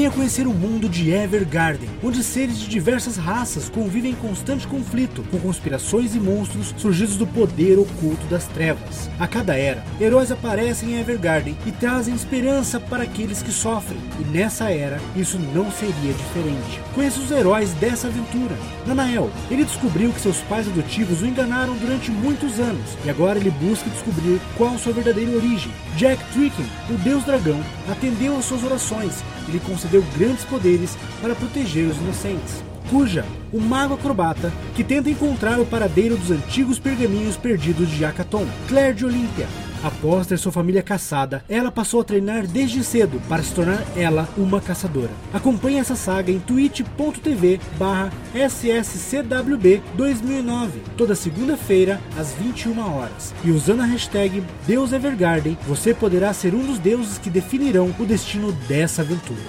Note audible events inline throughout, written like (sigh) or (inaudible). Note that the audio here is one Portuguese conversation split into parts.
Venha conhecer o mundo de Evergarden, onde seres de diversas raças convivem em constante conflito com conspirações e monstros surgidos do poder oculto das trevas. A cada era, heróis aparecem em Evergarden e trazem esperança para aqueles que sofrem, e nessa era isso não seria diferente. Conheça os heróis dessa aventura. Nanael, ele descobriu que seus pais adotivos o enganaram durante muitos anos e agora ele busca descobrir qual sua verdadeira origem. Jack Tricken, o deus dragão, atendeu às suas orações lhe concedeu grandes poderes para proteger os inocentes. Cuja, o mago acrobata que tenta encontrar o paradeiro dos antigos pergaminhos perdidos de Akaton. Claire de Olímpia, Após ter sua família caçada, ela passou a treinar desde cedo para se tornar ela uma caçadora. Acompanhe essa saga em twitch.tv barra sscwb 2009, toda segunda-feira às 21 horas. E usando a hashtag DeusEvergarden, você poderá ser um dos deuses que definirão o destino dessa aventura.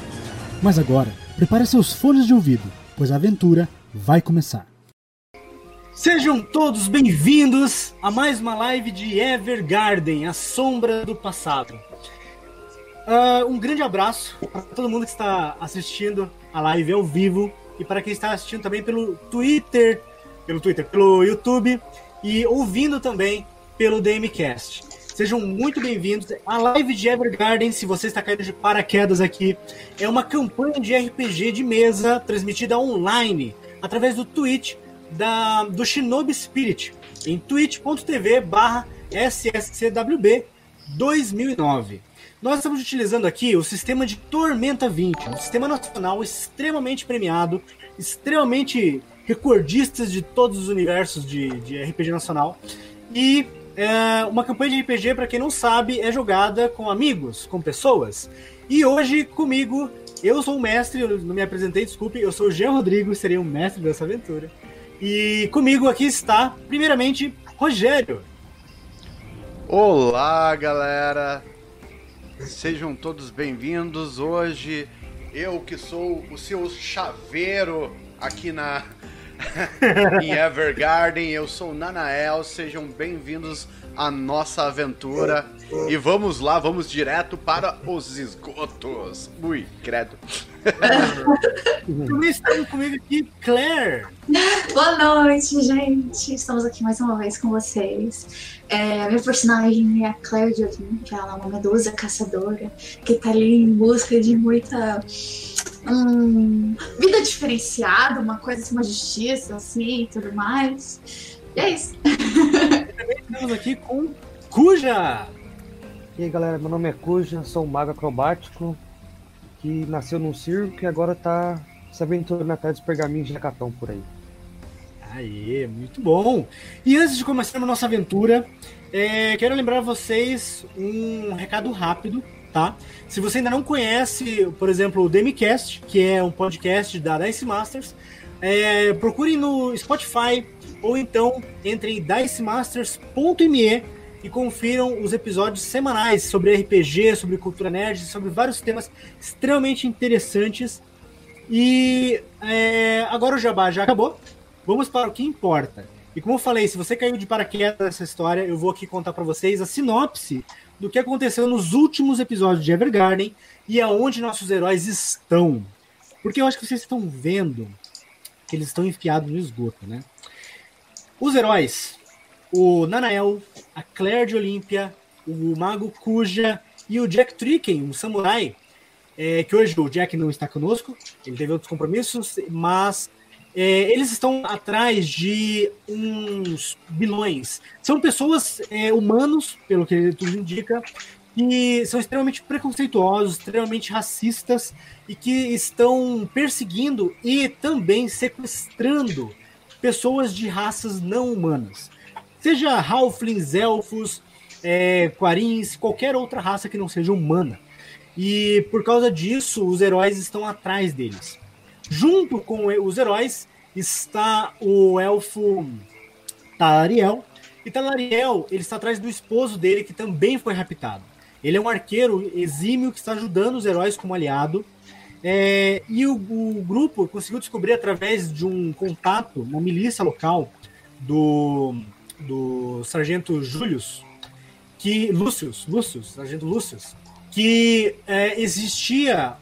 Mas agora, prepare seus fones de ouvido, pois a aventura vai começar. Sejam todos bem-vindos a mais uma live de Evergarden, a sombra do passado. Uh, um grande abraço para todo mundo que está assistindo a live ao vivo e para quem está assistindo também pelo Twitter, pelo Twitter, pelo YouTube e ouvindo também pelo DMcast. Sejam muito bem-vindos. A live de Evergarden, se você está caindo de paraquedas aqui, é uma campanha de RPG de mesa transmitida online através do Twitch da, do Shinobi Spirit em twitch.tv barra sscwb 2009. Nós estamos utilizando aqui o sistema de Tormenta 20, um sistema nacional extremamente premiado, extremamente recordistas de todos os universos de, de RPG nacional. E é, uma campanha de RPG, para quem não sabe, é jogada com amigos, com pessoas. E hoje comigo, eu sou o mestre, eu não me apresentei, desculpe, eu sou o Jean Rodrigo, serei o mestre dessa aventura. E comigo aqui está, primeiramente, Rogério. Olá, galera. Sejam todos bem-vindos. Hoje, eu que sou o seu chaveiro aqui na (laughs) em Evergarden, eu sou o Nanael. Sejam bem-vindos à nossa aventura. E vamos lá, vamos direto para os esgotos. Ui, credo. Também estamos comigo aqui, Claire. (laughs) Boa noite, gente. Estamos aqui mais uma vez com vocês. É, a minha personagem é a Claire de Olympia, ela é uma medusa caçadora que está ali em busca de muita hum, vida diferenciada, uma coisa assim, uma justiça, assim, e tudo mais. E é isso. (laughs) Também estamos aqui com Cuja. E aí galera, meu nome é Cuja, sou um mago acrobático que nasceu num circo e agora tá se aventurando atrás dos pergaminhos de Jacatão por aí. Aê, muito bom! E antes de começarmos nossa aventura, é, quero lembrar vocês um recado rápido, tá? Se você ainda não conhece, por exemplo, o Demicast, que é um podcast da Dice Masters, é, procure no Spotify ou então entre em dicemasters.me e confiram os episódios semanais sobre RPG, sobre cultura nerd, sobre vários temas extremamente interessantes. E é, agora o jabá já acabou. Vamos para o que importa. E como eu falei, se você caiu de paraquedas nessa história, eu vou aqui contar para vocês a sinopse do que aconteceu nos últimos episódios de Evergarden e aonde nossos heróis estão. Porque eu acho que vocês estão vendo que eles estão enfiados no esgoto, né? Os heróis o Nanael, a Claire de Olímpia, o Mago Kuja e o Jack Tricken, um samurai, é, que hoje o Jack não está conosco, ele teve outros compromissos, mas é, eles estão atrás de uns vilões. São pessoas é, humanos, pelo que tudo indica, que são extremamente preconceituosos, extremamente racistas e que estão perseguindo e também sequestrando pessoas de raças não humanas. Seja halflings, elfos, é, quarins, qualquer outra raça que não seja humana. E por causa disso, os heróis estão atrás deles. Junto com os heróis está o elfo Talariel. E Talariel, ele está atrás do esposo dele, que também foi raptado. Ele é um arqueiro exímio que está ajudando os heróis como aliado. É, e o, o, grupo conseguiu descobrir através de um contato na milícia local do do sargento Julius, que Lúcius, Lúcius, sargento Lúcius, que é, existia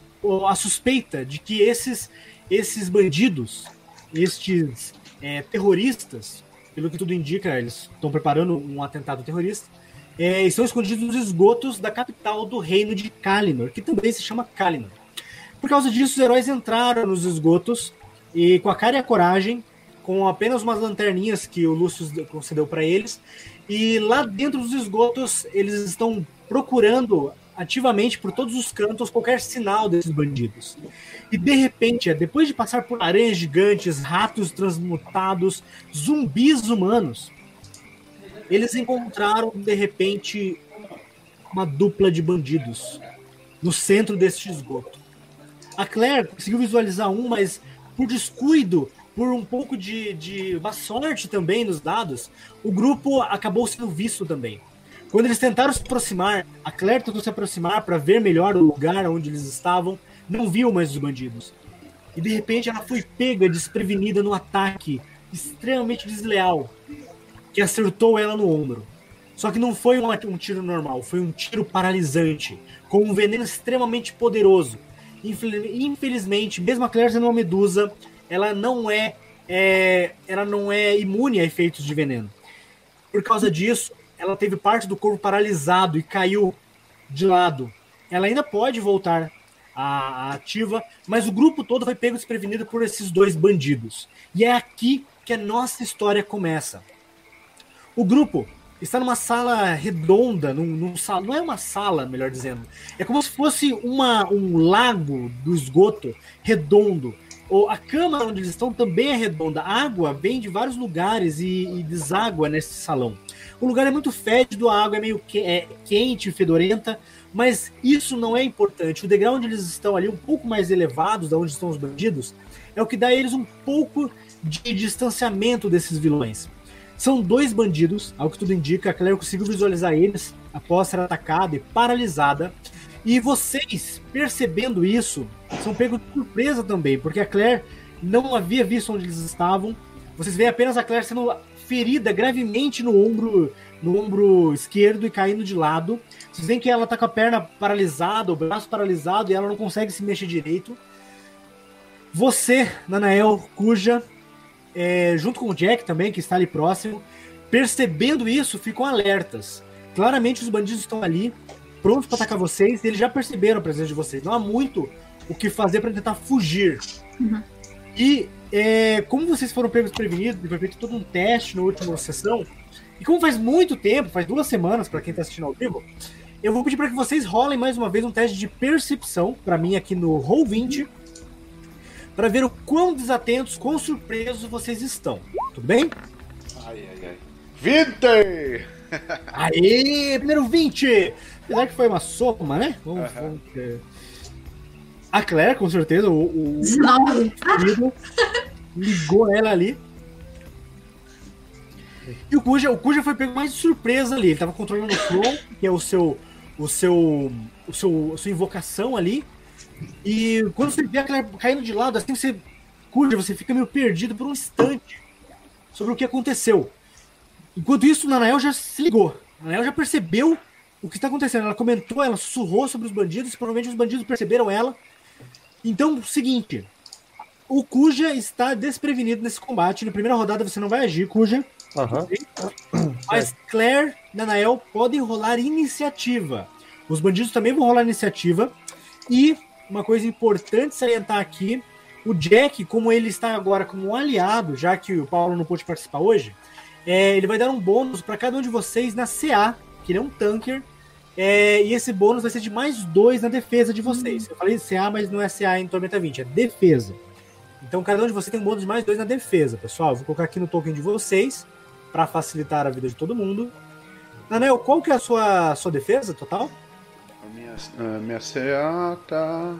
a suspeita de que esses, esses bandidos, estes é, terroristas, pelo que tudo indica, eles estão preparando um atentado terrorista, é, estão escondidos nos esgotos da capital do reino de Kalinor, que também se chama Kalinor. Por causa disso, os heróis entraram nos esgotos e, com a cara e a coragem, com apenas umas lanterninhas que o Lúcio concedeu para eles, e lá dentro dos esgotos, eles estão procurando ativamente por todos os cantos qualquer sinal desses bandidos. E de repente, depois de passar por aranhas gigantes, ratos transmutados, zumbis humanos, eles encontraram de repente uma dupla de bandidos no centro deste esgoto. A Claire conseguiu visualizar um, mas por descuido, por um pouco de, de má sorte também nos dados, o grupo acabou sendo visto também. Quando eles tentaram se aproximar, a Claire tentou se aproximar para ver melhor o lugar onde eles estavam, não viu mais os bandidos. E de repente ela foi pega desprevenida no ataque extremamente desleal que acertou ela no ombro. Só que não foi um, um tiro normal, foi um tiro paralisante, com um veneno extremamente poderoso. Infelizmente, mesmo a Claire sendo uma medusa, ela não é, é, ela não é imune a efeitos de veneno. Por causa disso, ela teve parte do corpo paralisado e caiu de lado. Ela ainda pode voltar à ativa, mas o grupo todo foi pego desprevenido por esses dois bandidos. E é aqui que a nossa história começa. O grupo está numa sala redonda, num, num não é uma sala, melhor dizendo. É como se fosse uma, um lago do esgoto redondo. A câmara onde eles estão também é redonda. A água vem de vários lugares e, e deságua nesse salão. O lugar é muito fétido, a água é meio que, é, quente, fedorenta, mas isso não é importante. O degrau onde eles estão ali, um pouco mais elevados, da onde estão os bandidos, é o que dá a eles um pouco de distanciamento desses vilões. São dois bandidos, ao que tudo indica, a Claire conseguiu visualizar eles após ser atacada e paralisada. E vocês, percebendo isso, são pegos de surpresa também, porque a Claire não havia visto onde eles estavam. Vocês veem apenas a Claire sendo ferida gravemente no ombro, no ombro esquerdo e caindo de lado. Vocês veem que ela tá com a perna paralisada, o braço paralisado e ela não consegue se mexer direito. Você, Nanael, cuja, é, junto com o Jack também, que está ali próximo, percebendo isso, ficam alertas. Claramente os bandidos estão ali, prontos para atacar vocês, e eles já perceberam a presença de vocês. Não há muito o que fazer para tentar fugir. Uhum. E é, como vocês foram pegos prevenidos, foi feito todo um teste na última sessão, e como faz muito tempo, faz duas semanas para quem está assistindo ao vivo, eu vou pedir para que vocês rolem mais uma vez um teste de percepção para mim aqui no Roll20, para ver o quão desatentos, quão surpresos vocês estão. Tudo bem? Ai, ai, ai. 20! Aê, primeiro 20! Apesar que foi uma soma, né? Vamos, vamos ver. A Claire, com certeza, o, o, o ligou ela ali. E o Cuja, o Cuja foi pego mais de surpresa ali. Ele tava controlando o Flow, que é o seu. O seu. O seu. A sua invocação ali. E quando você vê a Claire caindo de lado, assim você. Cuja, você fica meio perdido por um instante sobre o que aconteceu. Enquanto isso, o Nanael já se ligou. A Nanael já percebeu o que está acontecendo. Ela comentou, ela sussurrou sobre os bandidos, provavelmente os bandidos perceberam ela então, seguinte. O Kuja está desprevenido nesse combate. Na primeira rodada você não vai agir, Kuja. Uhum. Mas Claire Nanael podem rolar iniciativa. Os bandidos também vão rolar iniciativa. E uma coisa importante salientar aqui: o Jack, como ele está agora como um aliado, já que o Paulo não pôde participar hoje, é, ele vai dar um bônus para cada um de vocês na CA, que ele é um tanker, é, e esse bônus vai ser de mais dois na defesa de vocês. Eu falei CA, mas não é CA em Tormenta 20, é defesa. Então cada um de vocês tem um bônus de mais dois na defesa, pessoal. vou colocar aqui no token de vocês para facilitar a vida de todo mundo. Anel, qual que é a sua, sua defesa total? A minha, a minha CA tá.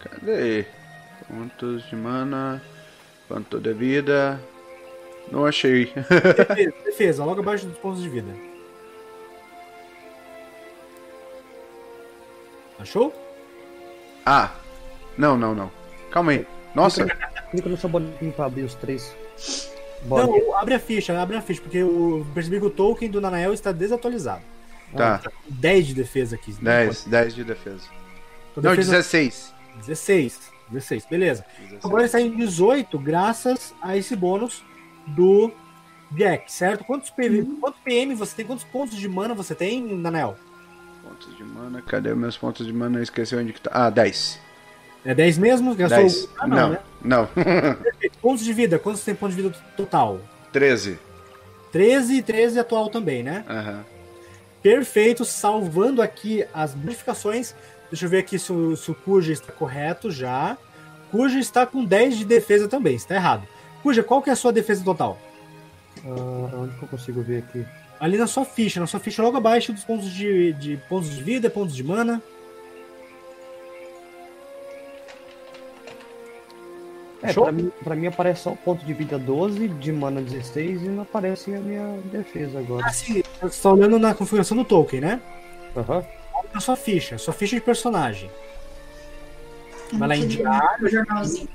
Cadê? Quantos de mana? Quanto de vida? Não achei. (laughs) defesa, defesa, logo abaixo dos pontos de vida. Achou? Ah, não, não, não. Calma aí. Nossa. Clica, no seu bonequinho pra abrir os três. Não, abre a ficha, abre a ficha, porque eu percebi que o token do Nanael está desatualizado. Tá. 10 de defesa aqui. 10, 10 de defesa. Não, defesa... 16. 16. 16, beleza. 16. Agora ele está em 18 graças a esse bônus do Jack, certo? Quantos, PV... Uhum. Quantos PM você tem? Quantos pontos de mana você tem, Nanel? Pontos de mana, cadê meus pontos de mana? Eu esqueci onde que tá. Ah, 10. É 10 mesmo? Gastou... 10. Ah, não, não. Né? não. pontos de vida, quantos tem pontos de vida total? 13. 13 e 13 atual também, né? Aham. Uhum. Perfeito, salvando aqui as modificações. Deixa eu ver aqui se o, se o Cuja está correto já. Cuja está com 10 de defesa também, está errado. Cuja, qual que é a sua defesa total? Uh, onde que eu consigo ver aqui? Ali na sua ficha, na sua ficha logo abaixo dos pontos de, de pontos de vida, pontos de mana. É, pra mim, pra mim aparece só o ponto de vida 12, de mana 16 e não aparece a minha defesa agora. Ah, sim. Você está olhando na configuração do token, né? Aham. Uhum. Na sua ficha, sua ficha de personagem. Vai lá em diário. jornalzinho.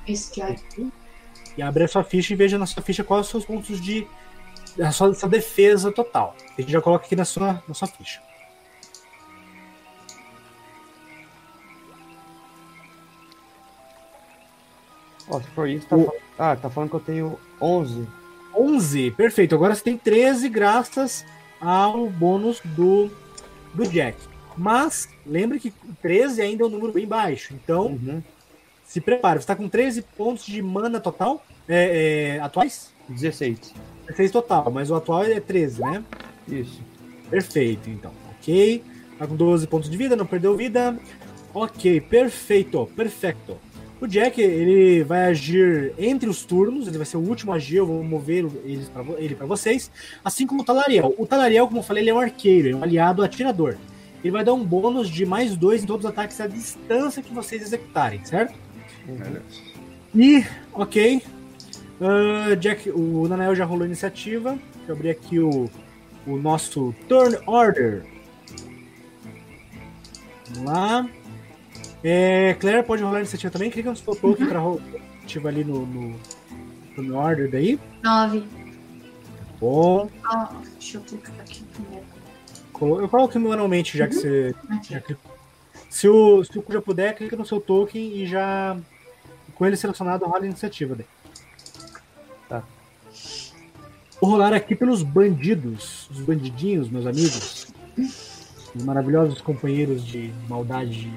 E abre a sua ficha e veja na sua ficha quais são os pontos de. A sua, sua defesa total. A gente já coloca aqui na sua, na sua ficha. Ó, se for isso, tá o... falando... Ah, tá falando que eu tenho 11. 11, perfeito. Agora você tem 13 graças ao bônus do, do Jack. Mas, lembre que 13 ainda é um número bem baixo. Então, uhum. se prepare. Você está com 13 pontos de mana total? É, é, atuais? 16. 16 total, mas o atual é 13, né? Isso. Perfeito, então. Ok. Tá com 12 pontos de vida, não perdeu vida. Ok, perfeito, perfeito. O Jack, ele vai agir entre os turnos, ele vai ser o último a agir, eu vou mover pra, ele para vocês. Assim como o Talariel. O Talariel, como eu falei, ele é um arqueiro, é um aliado atirador. Ele vai dar um bônus de mais dois em todos os ataques à distância que vocês executarem, certo? Uhum. E, ok. Uh, Jack, o Nanael já rolou a iniciativa. Deixa eu abrir aqui o, o nosso Turn Order. Vamos lá. É, Claire pode rolar a iniciativa também. Clica no seu token uhum. para rolar iniciativa ali no, no, no order daí. Nove. Bom. Oh, deixa eu clicar aqui primeiro. Eu coloco manualmente, já que uhum. você. Já se o, se o já puder, clica no seu token e já. Com ele selecionado, rola a iniciativa daí. Vou rolar aqui pelos bandidos, os bandidinhos, meus amigos. Os maravilhosos companheiros de maldade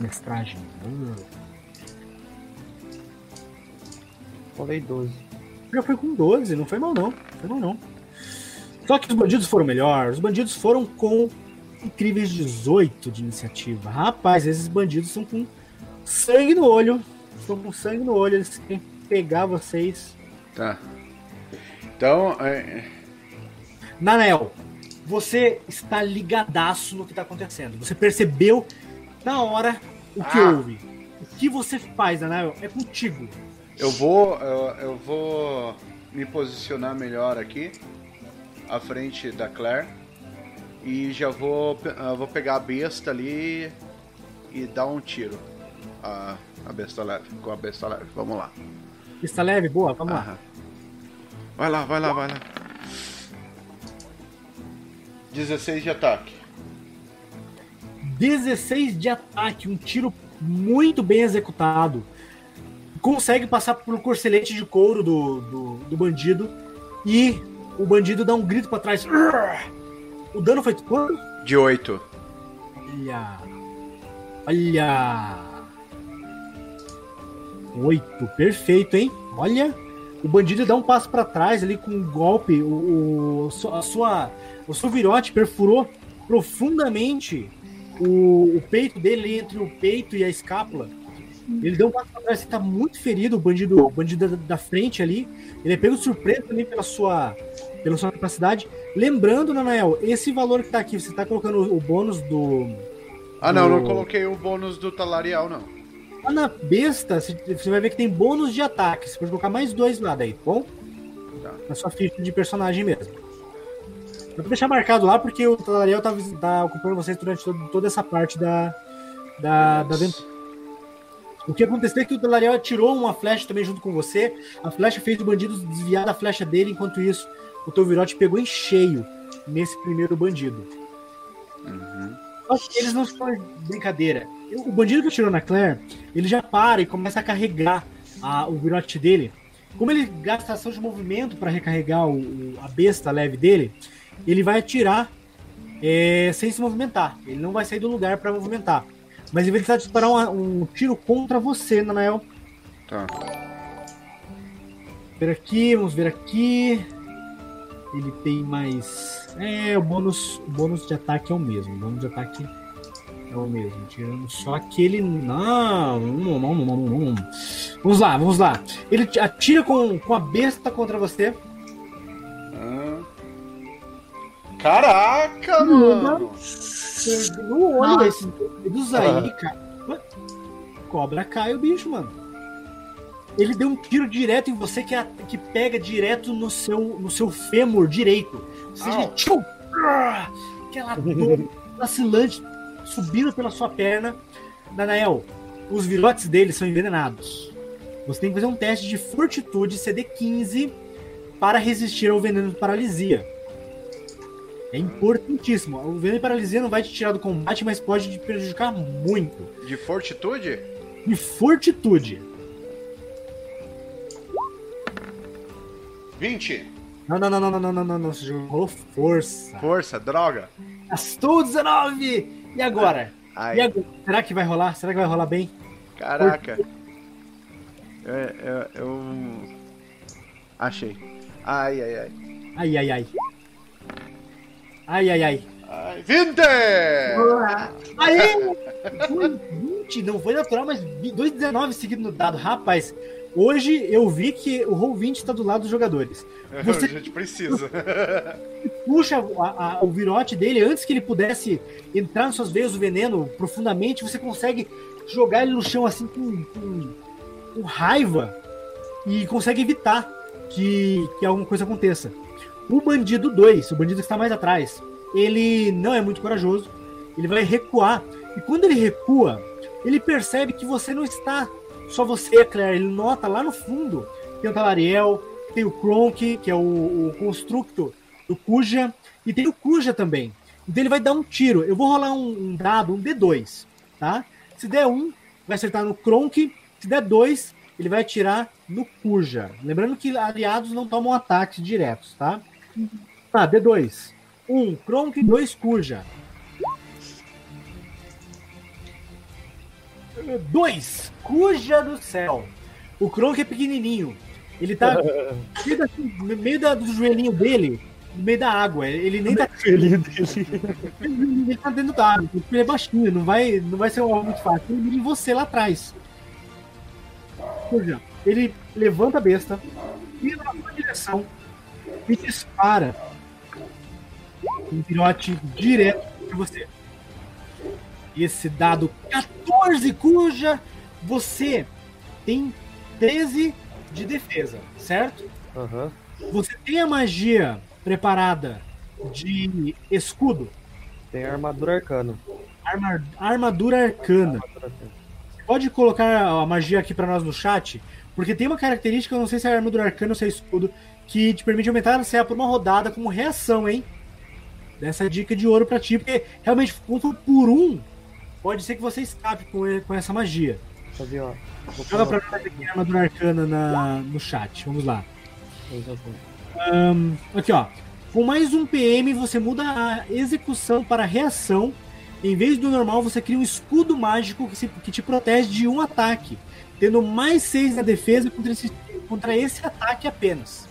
Mestragem. Hum. Falei 12. Já foi com 12, não foi mal não. Foi mal não. Só que os bandidos foram melhor. Os bandidos foram com incríveis 18 de iniciativa. Rapaz, esses bandidos são com sangue no olho. Estão com sangue no olho. Eles querem pegar vocês. Tá. Então. É... Nanel, você está ligadaço no que está acontecendo. Você percebeu na hora o que ah. houve. O que você faz, Anael, é contigo. Eu vou, eu, eu, vou me posicionar melhor aqui, à frente da Claire, e já vou, vou pegar a besta ali e dar um tiro. A, a besta leve, com a besta leve. Vamos lá. Besta leve, boa, vamos Aham. lá. Vai lá, vai lá, vai lá. 16 de ataque. 16 de ataque, um tiro muito bem executado. Consegue passar pelo corcelete de couro do, do, do bandido e o bandido dá um grito para trás. O dano foi quanto? De 8. Olha. Olha. 8, perfeito, hein? Olha. O bandido dá um passo para trás ali com um golpe. O, o, a sua, o seu virote perfurou profundamente o, o peito dele entre o peito e a escápula. Ele deu um passo pra trás, ele tá muito ferido, o bandido, o bandido da, da, frente ali. Ele é pego de surpresa também pela sua, pela sua capacidade. Lembrando, Nanael, esse valor que tá aqui, você tá colocando o, bônus do. Ah, não, do... não coloquei o bônus do talarial, não. Lá na besta, você vai ver que tem bônus de ataque. Você pode colocar mais dois lá daí, tá bom? Tá. Na sua ficha de personagem mesmo. Eu vou deixar marcado lá porque o Talariel tá, tá ocupando vocês durante todo, toda essa parte da, da, da aventura. O que aconteceu é que o Talariel atirou uma flecha também junto com você. A flecha fez o bandido desviar da flecha dele. Enquanto isso, o teu virote pegou em cheio nesse primeiro bandido. Uhum. Só que eles não estão brincadeira. O bandido que atirou na Claire, ele já para e começa a carregar a, o virote dele. Como ele gasta ação de movimento para recarregar o, o, a besta leve dele, ele vai atirar é, sem se movimentar. Ele não vai sair do lugar para movimentar. Mas ele vai disparar um, um tiro contra você, Nanael. Tá. Ver aqui, vamos ver aqui. Ele tem mais. É, o bônus, o bônus de ataque é o mesmo. O bônus de ataque é o mesmo. Tirando só aquele. Não, não, não, não, não. Vamos lá, vamos lá. Ele atira com, com a besta contra você. Ah. Caraca, mano! No olho esse dedos aí, cara. Cobra cai o bicho, mano. Ele deu um tiro direto em você que, é, que pega direto no seu, no seu fêmur direito. Você oh. tchum, aquela dor vacilante subindo pela sua perna. Danael, os virotes dele são envenenados. Você tem que fazer um teste de fortitude CD15 para resistir ao veneno de paralisia. É importantíssimo. O veneno de paralisia não vai te tirar do combate, mas pode te prejudicar muito. De fortitude? De fortitude. 20. Não, não, não, não, não, não, não, não. Você força. Força, droga. Gastou 19! E agora? E agora? Será que vai rolar? Será que vai rolar bem? Caraca. Eu, eu, eu... Achei. Ai, ai, ai. Ai, ai, ai. Ai, ai, ai. Ai, 20! Boa! Aí! 20, (laughs) não foi natural, mas 2,19 seguido no dado. Rapaz, Hoje eu vi que o Roll20 está do lado dos jogadores. Você a gente precisa. (laughs) puxa a, a, o virote dele antes que ele pudesse entrar nas suas veias o veneno profundamente, você consegue jogar ele no chão assim com, com, com raiva e consegue evitar que, que alguma coisa aconteça. O bandido 2, o bandido que está mais atrás, ele não é muito corajoso, ele vai recuar. E quando ele recua, ele percebe que você não está só você, Claire. Ele nota lá no fundo tem o Talariel, tem o Kronk, que é o, o constructo do Kuja, e tem o Kuja também. Então ele vai dar um tiro. Eu vou rolar um, um dado, um D2, tá? Se der um, vai acertar no Kronk. Se der dois, ele vai atirar no Kuja. Lembrando que aliados não tomam ataques diretos, tá? Tá, D2. Um, Kronk, dois, Kuja. Dois, Cuja do céu. O Kronk é pequenininho. Ele tá no (laughs) meio da, do joelhinho dele, no meio da água. Ele nem tá. joelhinho dele. Ele tá dentro da água. Ele é baixinho, não vai, não vai ser algo muito fácil. Ele mira em você lá atrás. Cuja, ele levanta a besta, vira na sua direção e dispara um pirote direto pra você esse dado 14, cuja você tem 13 de defesa, certo? Uhum. Você tem a magia preparada de escudo? Tem armadura arcana. Arma, armadura arcana. Pode colocar a magia aqui para nós no chat, porque tem uma característica, eu não sei se é armadura arcana ou se é escudo, que te permite aumentar a CA por uma rodada como reação, hein? Dessa dica de ouro para ti, porque realmente por um pode ser que você escape com, com essa magia. Fazer, ó. Joga pra nós aqui a armadura arcana na, no chat. Vamos lá. Um, aqui, ó. Com mais um PM, você muda a execução para reação. Em vez do normal, você cria um escudo mágico que, se, que te protege de um ataque, tendo mais 6 na defesa contra esse, contra esse ataque apenas.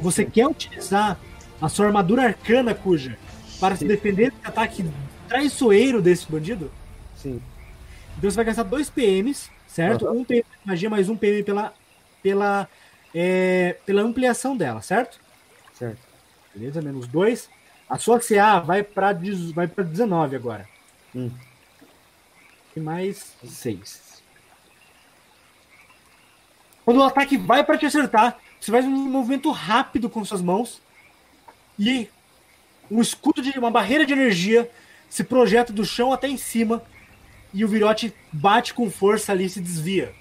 Você quer utilizar a sua armadura arcana, cuja, para se defender desse ataque traiçoeiro desse bandido? Sim. Então você vai gastar dois PMs, certo? Uhum. Um PM de magia mais um PM pela, pela, é, pela ampliação dela, certo? Certo. Beleza? Menos dois. A sua CA vai para vai 19 agora. Hum. E mais seis. Quando o ataque vai para te acertar, você faz um movimento rápido com suas mãos e um escudo de uma barreira de energia se projeta do chão até em cima e o virote bate com força ali e se desvia.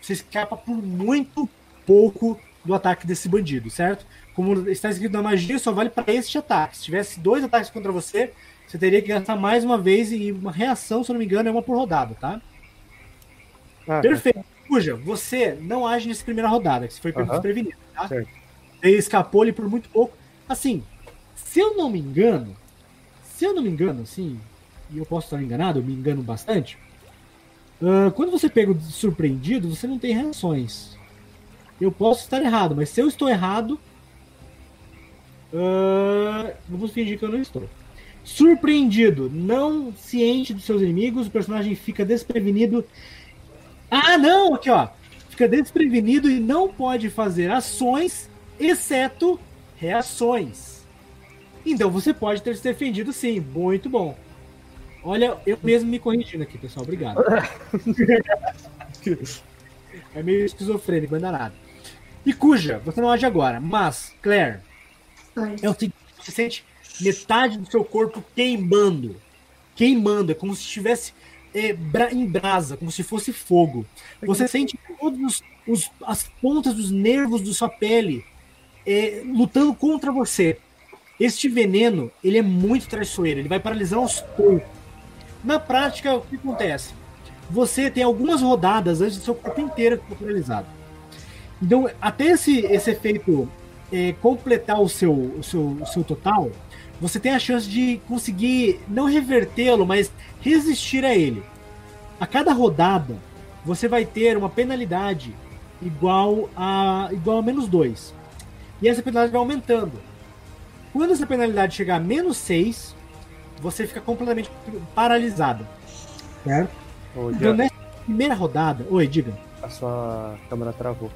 Você escapa por muito pouco do ataque desse bandido, certo? Como está escrito na magia, só vale para este ataque. Se tivesse dois ataques contra você, você teria que gastar mais uma vez e uma reação, se eu não me engano, é uma por rodada, tá? Ah, Perfeito. Cuja, você não age nessa primeira rodada, que você foi pego Aham. desprevenido, tá? Certo. Ele escapou ali por muito pouco. Assim, se eu não me engano, se eu não me engano, assim, e eu posso estar enganado, eu me engano bastante. ah, quando você pega surpreendido, você não tem reações. Eu posso estar errado, mas se eu estou errado, ah, vamos fingir que eu não estou. Surpreendido, não ciente dos seus inimigos, o personagem fica desprevenido. Ah, não, aqui ó. Fica desprevenido e não pode fazer ações, exceto reações. Então você pode ter se defendido sim, muito bom. Olha, eu mesmo me corrigindo aqui, pessoal, obrigado. (laughs) é meio esquizofrênico, mas nada. E cuja, você não age agora, mas, Claire, Oi. é o seguinte, você sente metade do seu corpo queimando. Queimando, é como se estivesse é, bra- em brasa, como se fosse fogo. Você sente os- as pontas dos nervos da sua pele é, lutando contra você. Este veneno, ele é muito traiçoeiro, ele vai paralisar os poucos. Na prática, o que acontece? Você tem algumas rodadas antes do seu corpo inteiro ficar paralisado. Então, até esse, esse efeito é, completar o seu, o, seu, o seu total, você tem a chance de conseguir não revertê-lo, mas resistir a ele. A cada rodada, você vai ter uma penalidade igual a igual a menos 2. E essa penalidade vai aumentando. Quando essa penalidade chegar a menos 6, você fica completamente paralisado. Certo? Ô, Então, nessa primeira rodada. Oi, diga. a sua câmera travou.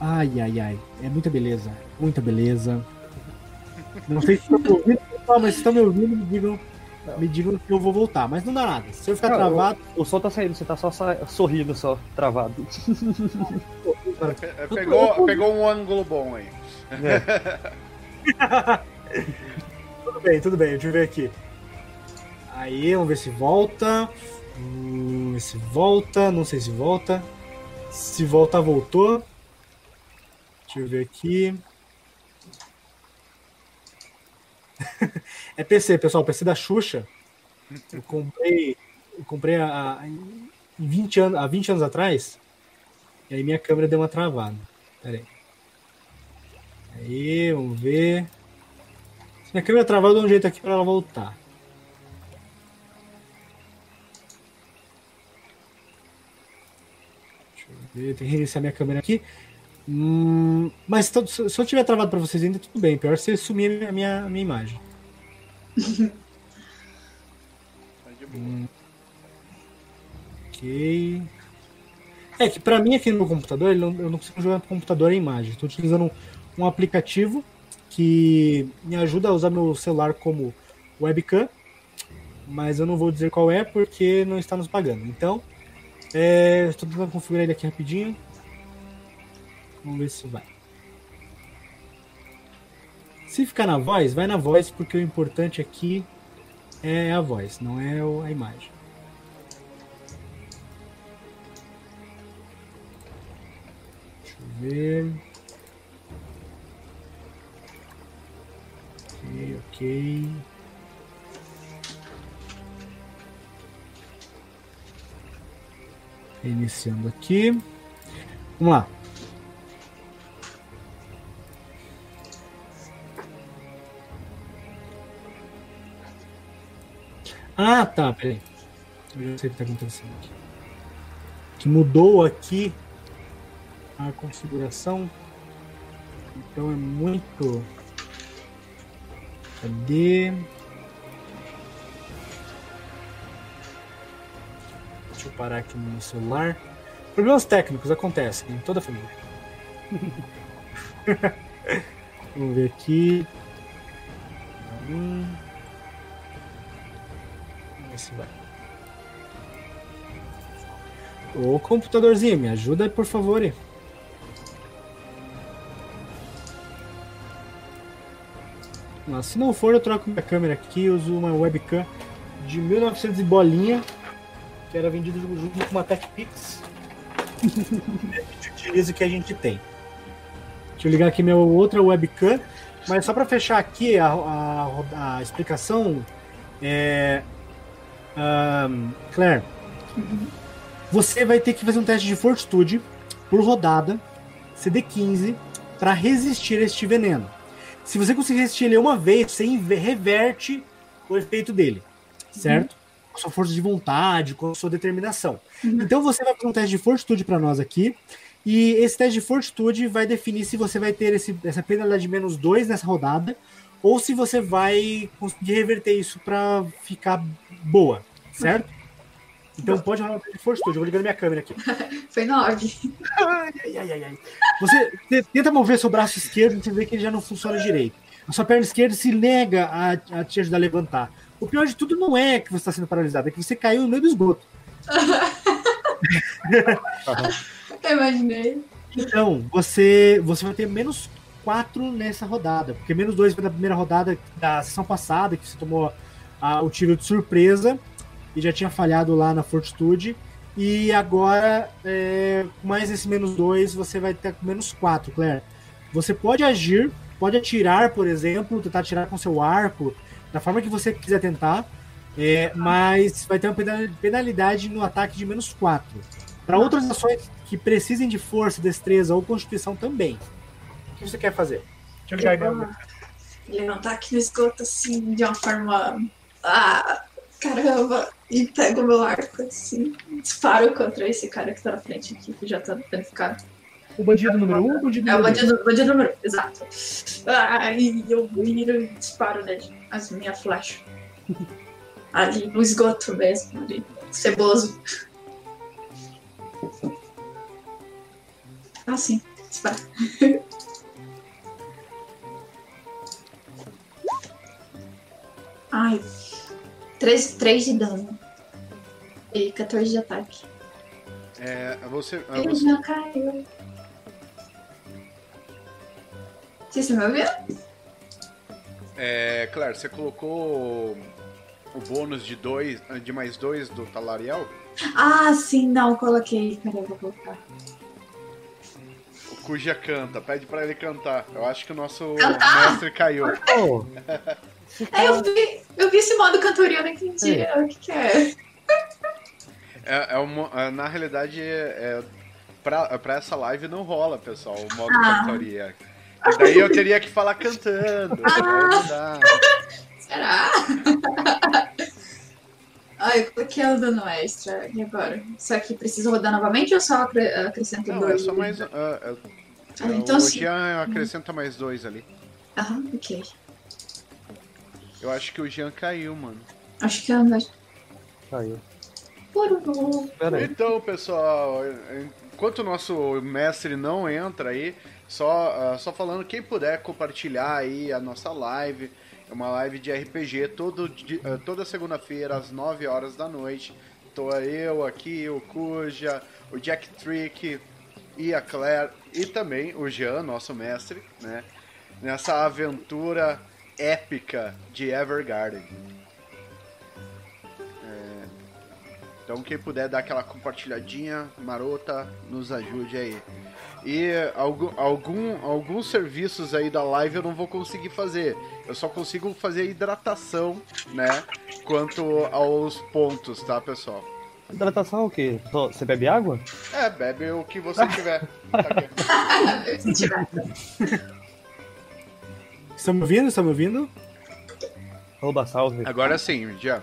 Ai, ai, ai. É muita beleza. Muita beleza. Não sei se estão me ouvindo, pessoal, mas se estão me ouvindo, me digam, me digam que eu vou voltar. Mas não dá nada. Se eu ficar Não, travado. O som tá saindo, você tá só sa- sorrindo, só travado. É, Pegou, pegou um ângulo bom aí. (laughs) Tudo bem, tudo bem. Deixa eu ver aqui. Aí, vamos ver se volta. Hum, se volta. Não sei se volta. Se voltar, voltou. Deixa eu ver aqui. (laughs) é PC, pessoal. PC da Xuxa. Eu comprei. Eu comprei há, há- em 20 anos, há 20 anos atrás. E aí minha câmera deu uma travada. Pera aí. Aí, vamos ver. Minha câmera travar, eu dou um jeito aqui para ela voltar. Deixa eu ver, tem que reiniciar minha câmera aqui. Hum, mas to- se eu tiver travado para vocês ainda, tudo bem. Pior se sumir a minha, minha, minha imagem. Tá de boa. Ok. É que pra mim aqui no meu computador, eu não consigo jogar no computador a imagem. Estou utilizando um, um aplicativo que me ajuda a usar meu celular como webcam, mas eu não vou dizer qual é porque não está nos pagando. Então, é, estou tentando configurar ele aqui rapidinho. Vamos ver se vai. Se ficar na voz, vai na voz, porque o importante aqui é a voz, não é a imagem. Deixa eu ver. Ok. Reiniciando aqui. Vamos lá. Ah, tá, peraí. Eu já sei o que tá acontecendo aqui. Que mudou aqui a configuração. Então é muito. Cadê? Deixa eu parar aqui no meu celular. Problemas técnicos acontecem em toda a família. (laughs) Vamos ver aqui. Hum. Vamos ver se vai. Ô computadorzinho, me ajuda por favor. Se não for, eu troco minha câmera aqui, uso uma webcam de 1900 e bolinha, que era vendido junto com uma TechPix. a gente utiliza o que a gente tem. Deixa eu ligar aqui minha outra webcam, mas só para fechar aqui a, a, a explicação, é, ahn, Claire, você vai ter que fazer um teste de fortitude por rodada, CD15, para resistir a este veneno. Se você conseguir resistir ele uma vez, você reverte o efeito dele, certo? Uhum. Com a sua força de vontade, com a sua determinação. Uhum. Então você vai fazer um teste de fortitude para nós aqui. E esse teste de fortitude vai definir se você vai ter esse, essa penalidade de menos 2 nessa rodada, ou se você vai conseguir reverter isso para ficar boa, certo? Então pode rolar um teste de fortitude. Eu vou ligando minha câmera aqui. (laughs) Foi 9. Ai, ai, ai, ai. Você tenta mover seu braço esquerdo e você vê que ele já não funciona direito. A sua perna esquerda se nega a, a te ajudar a levantar. O pior de tudo não é que você está sendo paralisado, é que você caiu no meio do esgoto. (laughs) Eu imaginei. Então, você, você vai ter menos 4 nessa rodada, porque menos 2 foi da primeira rodada da sessão passada, que você tomou o tiro de surpresa e já tinha falhado lá na Fortitude. E agora, é, mais esse menos 2, você vai ter menos 4, Claire. Você pode agir, pode atirar, por exemplo, tentar atirar com seu arco, da forma que você quiser tentar, é, mas vai ter uma penalidade no ataque de menos 4. Para outras ações que precisem de força, destreza ou constituição também. O que você quer fazer? Deixa eu ligar Ele não tá aqui no esgoto assim, de uma forma. Ah, caramba! E pego meu arco assim, disparo contra esse cara que tá na frente aqui, que já tá danificado. O bandido número 1 um, ou o bandido número 2? É, o bandido, bandido número 1, exato. Ah, e eu viro e disparo nele, as minha flecha. (laughs) ali no esgoto mesmo, ali, ceboso. Ah, sim, dispara. (laughs) Ai, 3, 3 de dano. E 14 de ataque. É, você. É, Ele você... já caiu. Vocês estão me ouvindo? É, claro, você colocou o bônus de dois, de mais dois do Talariel? Ah, sim, não, coloquei. Peraí, vou colocar. O Cuja canta, pede pra ele cantar. Eu acho que o nosso cantar? mestre caiu. Oh. (laughs) é, eu vi, eu vi esse modo cantoria, eu não entendi é. o que, que é. (laughs) É, é uma, é, na realidade, é, pra, pra essa live não rola, pessoal, o modo ah. cantoria. E daí eu teria que falar cantando. Ah. Será? (laughs) Ai, qual que é o dano extra? E agora? Só que precisa rodar novamente ou só acre acrescenta não, dois? Não, é só mais. Uh, uh, ah, então o sim. Jean acrescenta mais dois ali. Aham, ok. Eu acho que o Jean caiu, mano. Acho que anda. Caiu. Então, pessoal, enquanto o nosso mestre não entra aí, só, uh, só falando, quem puder compartilhar aí a nossa live, é uma live de RPG todo, uh, toda segunda-feira às 9 horas da noite. Tô eu aqui, o Cuja, o Jack Trick e a Claire e também o Jean, nosso mestre, né? Nessa aventura épica de Evergarden. Então quem puder dar aquela compartilhadinha marota, nos ajude aí. E algum, algum, alguns serviços aí da live eu não vou conseguir fazer. Eu só consigo fazer hidratação, né? Quanto aos pontos, tá, pessoal? Hidratação é o quê? Você bebe água? É, bebe o que você tiver. (laughs) Tá (laughs) Estão me ouvindo? Estão me ouvindo? Rouba salve. Agora sim, já.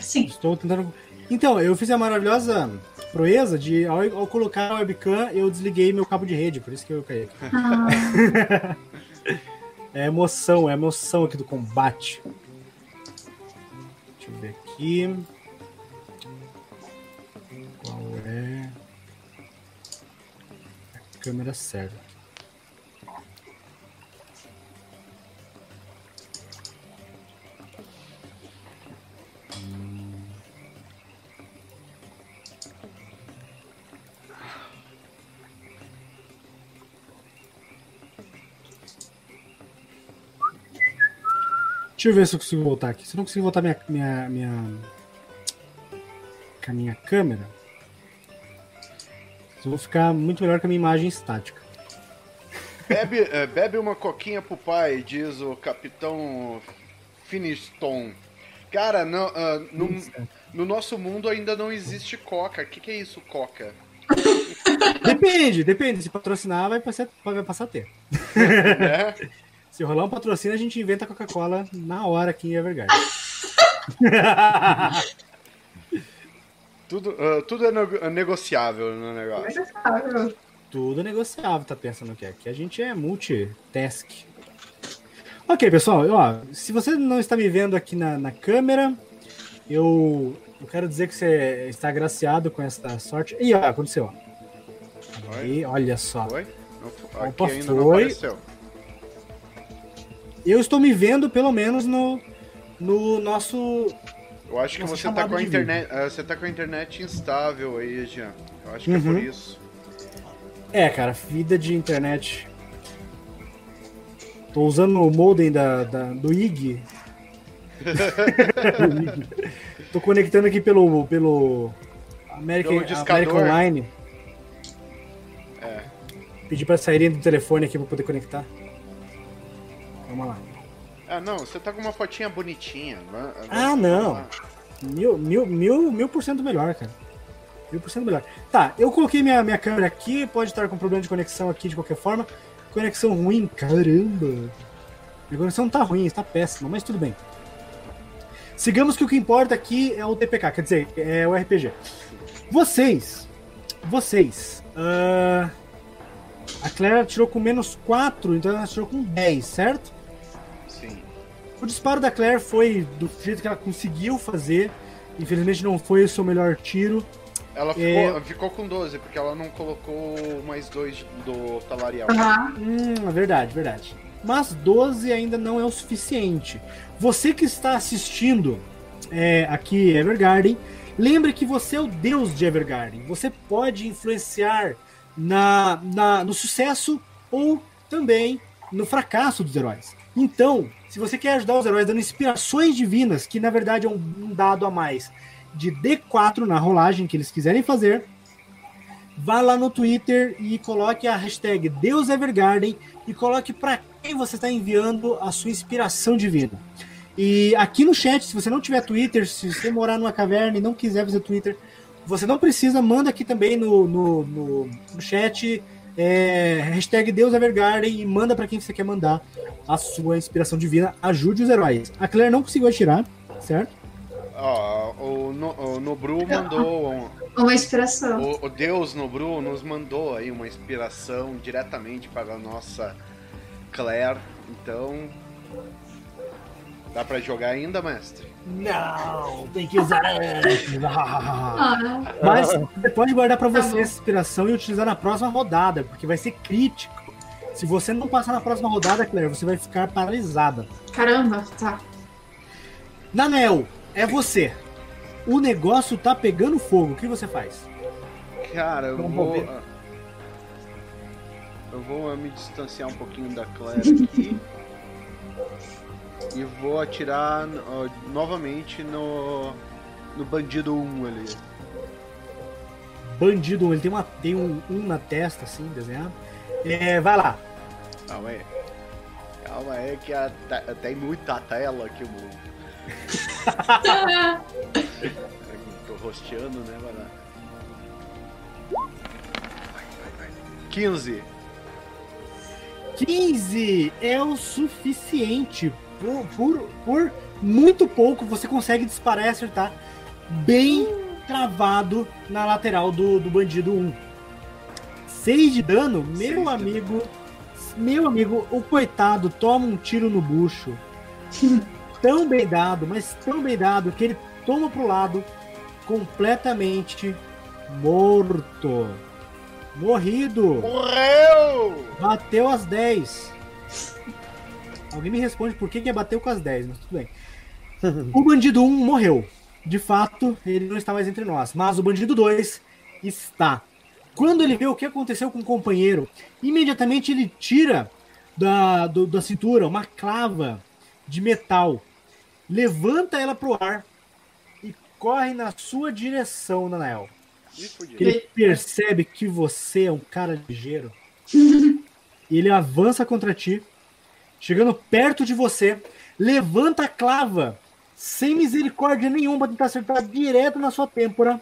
Sim. Estou tentando então, eu fiz a maravilhosa proeza de, ao, ao, colocar a webcam, eu desliguei meu cabo de rede, por isso que eu caí. Ah. (laughs) é emoção, é emoção aqui do combate. Deixa eu ver aqui. Qual é a câmera certa? Deixa eu ver se eu consigo voltar aqui. Se eu não consigo voltar minha, minha, minha, com a minha câmera, eu vou ficar muito melhor com a minha imagem estática. Bebe, é, bebe uma coquinha pro pai, diz o capitão Finiston. Cara, no, uh, no, no, nosso mundo ainda não existe coca. O que, que é isso, coca? (laughs) Depende, depende. Se patrocinar, vai passar, vai passar a ter. É? (laughs) Se rolar um patrocínio, a gente inventa Coca-Cola na hora aqui em Evergarden. (laughs) tudo, uh, tudo é negociável no negócio. Negociável. Tudo negociável, tá pensando que é. Que a gente é multitask. Ok, pessoal, ó, se você não está me vendo aqui na, na câmera, eu, eu quero dizer que você está agraciado com essa sorte. Ih, ó, aconteceu. Aí, olha só. Foi? Não, Opa, foi. Eu estou me vendo, pelo menos, no, no nosso. Eu acho que você está com a internet. Uh, você tá com a internet instável aí, Jean. Eu acho que uhum. é por isso. É, cara, vida de internet Tô usando o modem da, da do IG. (laughs) Tô conectando aqui pelo, pelo American, American Online. É. Pedi pra saírem do telefone aqui pra poder conectar. Vamos lá. Ah, não, você tá com uma fotinha bonitinha. ah, não. Mil, mil, mil, mil por cento melhor, cara. Mil por cento melhor. Tá, eu coloquei minha, minha câmera aqui, pode estar com problema de conexão aqui de qualquer forma. Conexão ruim, caramba. A conexão não tá ruim, está péssima, mas tudo bem. Sigamos que o que importa aqui é o TPK, quer dizer, é o RPG. Vocês, vocês, uh, a Claire tirou com menos 4, então ela tirou com 10, certo? O disparo da Claire foi do jeito que ela conseguiu fazer. Infelizmente não foi o seu melhor tiro. Ela ficou, é... ficou com 12, porque ela não colocou mais dois do Talarial. Uhum. Hum, verdade, verdade. Mas 12 ainda não é o suficiente. Você que está assistindo é, aqui Evergarden, lembre que você é o deus de Evergarden. Você pode influenciar na, na, no sucesso ou também no fracasso dos heróis. Então, se você quer ajudar os heróis dando inspirações divinas, que na verdade é um, dado a mais, de D4 na rolagem que eles quiserem fazer, vá lá no Twitter e coloque a hashtag Deus Evergarden e coloque para quem você está enviando a sua inspiração divina. E aqui no chat, se você não tiver Twitter, se você morar numa caverna e não quiser fazer Twitter, você não precisa, manda aqui também no, no, no, no chat é, hashtag Deus Evergarden e manda para quem você quer mandar a sua inspiração divina. Ajude os heróis. A Claire não conseguiu atirar, certo? Ó, o, no, o Nobru mandou. Um, uma inspiração. O, o, Deus Nobru nos mandou aí uma inspiração diretamente para a nossa Claire. Então. Dá pra jogar ainda, mestre? Não, tem que usar ah. Mas você pode guardar para você tá essa inspiração e utilizar na próxima rodada, porque vai ser crítico. Se você não passar na próxima rodada, Claire, você vai ficar paralisada. Caramba, tá. Nanel, é você. O negócio tá pegando fogo. O que você faz? Cara, eu Vamos vou. Ver. Eu vou me distanciar um pouquinho da Claire (laughs) aqui. E vou atirar novamente no. no bandido 1 ali. Bandido 1, ele tem, uma, tem um 1 na testa, assim, desenhado. É, vai lá. Calma aí. Calma aí que a, tem muita tela aqui, mano. (laughs) Tô rosteando, né, mano? 15. 15 é o suficiente. Por, por, por muito pouco você consegue disparar e acertar bem travado na lateral do, do bandido 1. 6 de dano, meu amigo. Meu amigo, o coitado toma um tiro no bucho. (laughs) tão bem dado, mas tão bem dado, que ele toma pro lado completamente morto. Morrido. Morreu! Bateu as 10. Alguém me responde por que, que bateu com as 10, mas tudo bem. (laughs) o bandido 1 morreu. De fato, ele não está mais entre nós. Mas o bandido 2 está. Quando ele vê o que aconteceu com o companheiro, imediatamente ele tira da, do, da cintura uma clava de metal levanta ela pro ar e corre na sua direção, Nanael. Ele percebe que você é um cara ligeiro. (laughs) e ele avança contra ti, chegando perto de você, levanta a clava, sem misericórdia nenhuma, tentar acertar direto na sua têmpora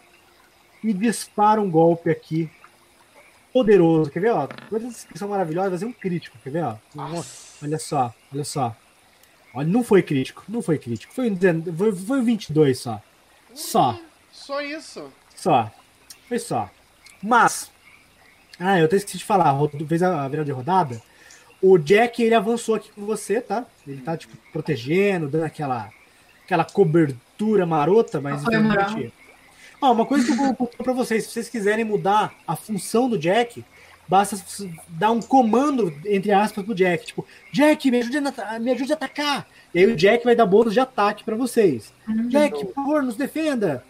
e dispara um golpe aqui poderoso. Quer ver, ó? Toda essa descrição maravilhosa, vai ser um crítico, quer ver, ó? Olha só, olha só. Olha, não foi crítico, não foi crítico. Foi, foi, foi 22 só. Só. Só isso. Só. Foi só. Mas. Ah, eu até esqueci de falar. Fez a virada de rodada. O Jack, ele avançou aqui com você, tá? Ele tá, tipo, protegendo, dando aquela, aquela cobertura marota, mas infelizmente. Ah, uma coisa que eu vou contar pra vocês: se vocês quiserem mudar a função do Jack, basta dar um comando, entre aspas, pro Jack. Tipo, Jack, me ajude a, me ajude a atacar. E aí o Jack vai dar bônus de ataque para vocês. Uhum. Jack, por favor, nos defenda.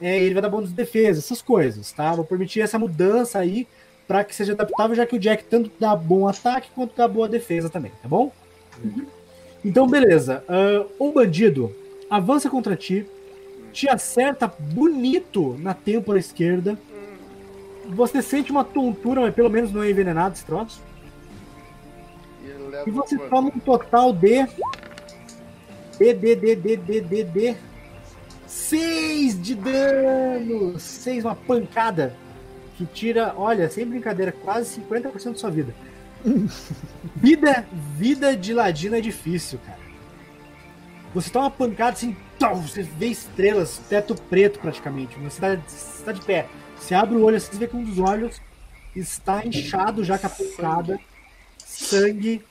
É, ele vai dar bônus de defesa, essas coisas, tá? Vou permitir essa mudança aí para que seja adaptável, já que o Jack tanto dá bom ataque quanto dá boa defesa também, tá bom? Uhum. Então, beleza. Uh, o bandido avança contra ti, te acerta bonito na têmpora esquerda. Você sente uma tontura, mas pelo menos não é envenenado esse troço. E você toma um total de. D, D, D, D, D, D, D. 6 de dano! 6, uma pancada. Que tira, olha, sem brincadeira, quase 50% da sua vida. (laughs) vida, vida de ladino é difícil, cara. Você toma uma pancada assim, você vê estrelas, teto preto praticamente. Você está tá de pé. Você abre o olho, você vê que um dos olhos está inchado já com a pancada. Sangue.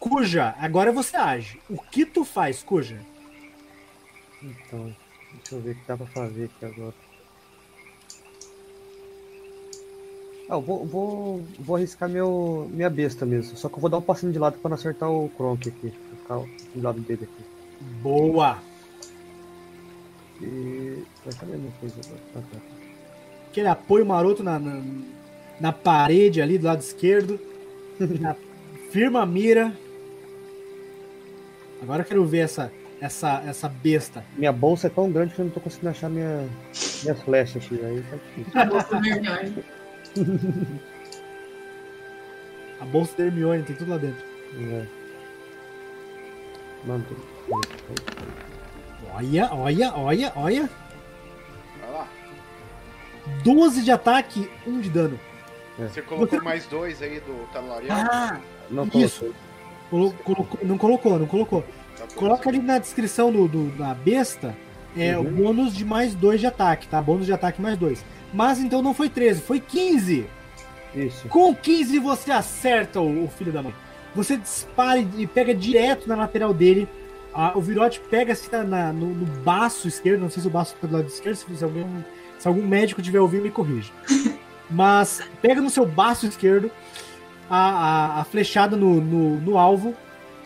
Cuja, agora você age. O que tu faz, Cuja? Então, deixa eu ver o que dá pra fazer aqui agora. Ah, eu vou, vou, vou arriscar meu, minha besta mesmo. Só que eu vou dar um passinho de lado pra não acertar o Kronk aqui. Ficar do lado dele aqui. Boa! E. Cadê minha coisa agora? Aquele apoio maroto na, na, na, parede ali do lado esquerdo. (laughs) firma a mira. Agora eu quero ver essa, essa, essa besta. Minha bolsa é tão grande que eu não tô conseguindo achar minha, minhas flechas aqui. Aí tá difícil. (laughs) A bolsa da Hermione, tem tudo lá dentro. É. Mano, Olha, olha, olha, olha. Vai lá. 12 de ataque, 1 de dano. É. Você colocou Você... mais dois aí do Talariel? Ah, não isso. Colocou, não colocou, não colocou. Tá Coloca ali na descrição do, do da besta é uhum. o bônus de mais 2 de ataque, tá? Bônus de ataque mais 2. Mas então não foi 13, foi 15. Isso. Com 15 você acerta o, o filho da mãe. Você dispara e pega direto na lateral dele a, o virote pega assim na, no, no, baço esquerdo, não sei se o baço tá do lado esquerdo, se, se, alguém, se algum médico tiver ouvindo, me corrija. (laughs) Mas pega no seu baço esquerdo a, a, a flechada no, no, no, alvo,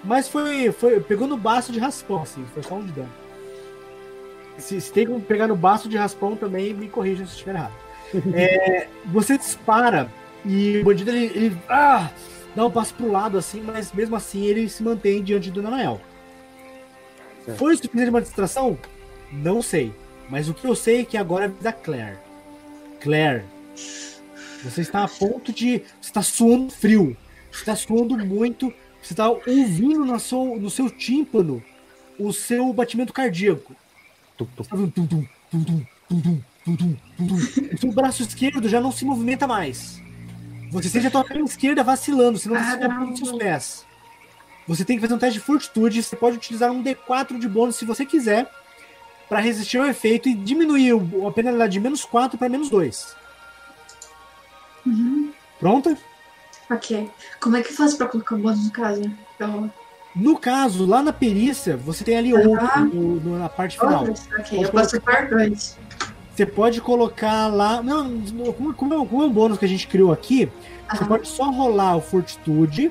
mas foi, foi. Pegou no baço de raspão, assim, foi só um de dano. Se, se tem como pegar no baço de raspão também, me corrija se estiver errado. É, (laughs) você dispara e o bandido ele, ele ah, dá um passo pro lado assim, mas mesmo assim ele se mantém diante do Nanael. É. Foi suficiente uma distração? Não sei. Mas o que eu sei é que agora é da Claire. Claire, você está a ponto de. Você está suando frio. Você está suando muito. Você está ouvindo no seu tímpano o seu batimento cardíaco. O seu braço esquerdo já não se movimenta mais. Você sente a tua perna esquerda vacilando, senão você está com seus pés. Você tem que fazer um teste de fortitude. Você pode utilizar um D4 de bônus se você quiser para resistir ao efeito e diminuir a penalidade de menos 4 para menos 2. Uhum. Pronta? Ok. Como é que faz para colocar o bônus no caso? Então... No caso, lá na perícia, você tem ali outro no, no, na parte final. ok, eu posso dois. Você pode colocar lá. Não, como, como, é, como é um bônus que a gente criou aqui, você pode só rolar o Fortitude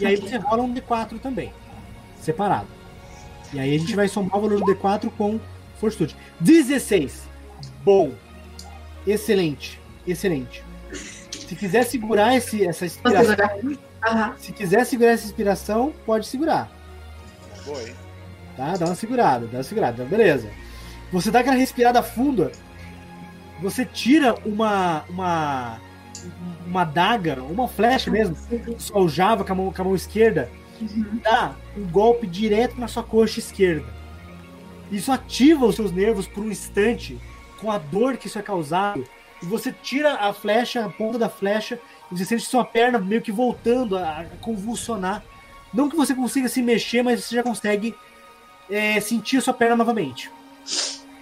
e aí você rola um D4 também, separado. E aí a gente vai somar o valor do D4 com Fortitude. 16. Bom. Excelente. Excelente. Se quiser segurar esse, essa inspiração. Uhum. Se quiser segurar essa inspiração, pode segurar. Foi. Tá? Dá uma segurada, dá uma segurada. Beleza. Você dá aquela respirada funda. Você tira uma. uma uma daga, uma flecha mesmo, soljava com a mão, com a mão esquerda, uhum. dá um golpe direto na sua coxa esquerda. Isso ativa os seus nervos por um instante, com a dor que isso é causado. E você tira a flecha, a ponta da flecha, e você sente sua perna meio que voltando a convulsionar. Não que você consiga se mexer, mas você já consegue é, sentir a sua perna novamente.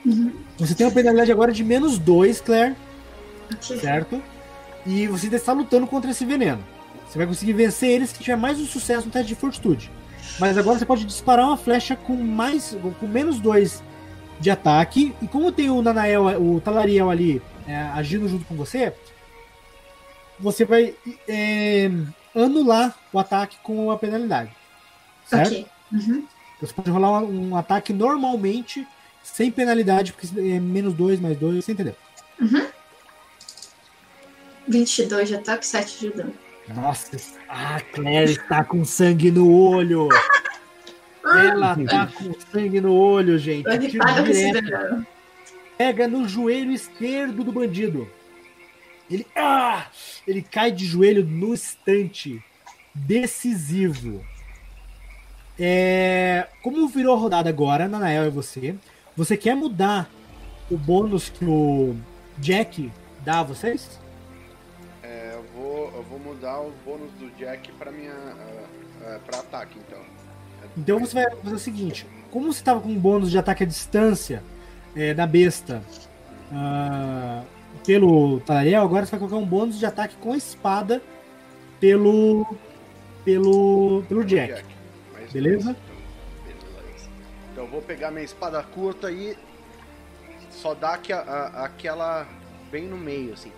Uhum. Você tem uma penalidade agora de menos 2, Claire, certo? E você ainda está lutando contra esse veneno. Você vai conseguir vencer ele se tiver mais um sucesso no teste de fortitude. Mas agora você pode disparar uma flecha com mais com menos 2 de ataque. E como tem o Nanael, o Talariel ali é, agindo junto com você, você vai é, anular o ataque com a penalidade. Certo? Ok. Uhum. Você pode rolar um, um ataque normalmente, sem penalidade, porque é menos 2 mais 2, você entendeu? 22 de ataque, 7 de dano. Nossa, a Claire está com sangue no olho. (laughs) Ela tá com sangue no olho, gente. Tiro direto. Pega no joelho esquerdo do bandido. Ele, ah, ele cai de joelho no instante. Decisivo. É, como virou a rodada agora, Nanael e você, você quer mudar o bônus que o Jack dá a vocês? É, eu, vou, eu vou mudar o bônus do Jack pra minha. ah, ah, pra ataque, então. Então você vai fazer o seguinte: como você estava com um bônus de ataque à distância é, na besta ah, pelo Talariel, agora você vai colocar um bônus de ataque com a espada pelo pelo pelo Jack. Mais Beleza? então. Beleza. Então eu vou pegar minha espada curta e só dar aqua- a- aquela bem no meio, assim.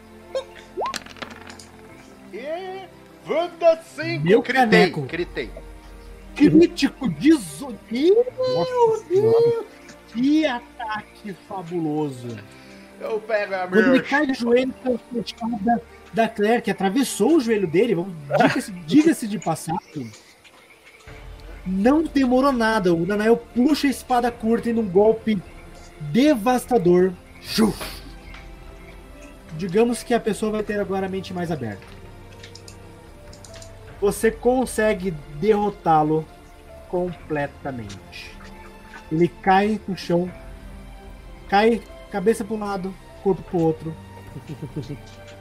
E. Vanda 5! Meu Critei, caneco. critei. Crítico 18. Nossa Meu. Deus! Que ataque fabuloso! Eu pego a Quando ele cai de joelho com a flechada da Claire, que atravessou o joelho dele, diga-se diga-se de passagem, não demorou nada. O Nanael puxa a espada curta e num golpe devastador. Digamos que a pessoa vai ter agora a mente mais aberta. Você consegue derrotá-lo completamente. Ele cai no chão, cai cabeça para um lado, corpo para o outro,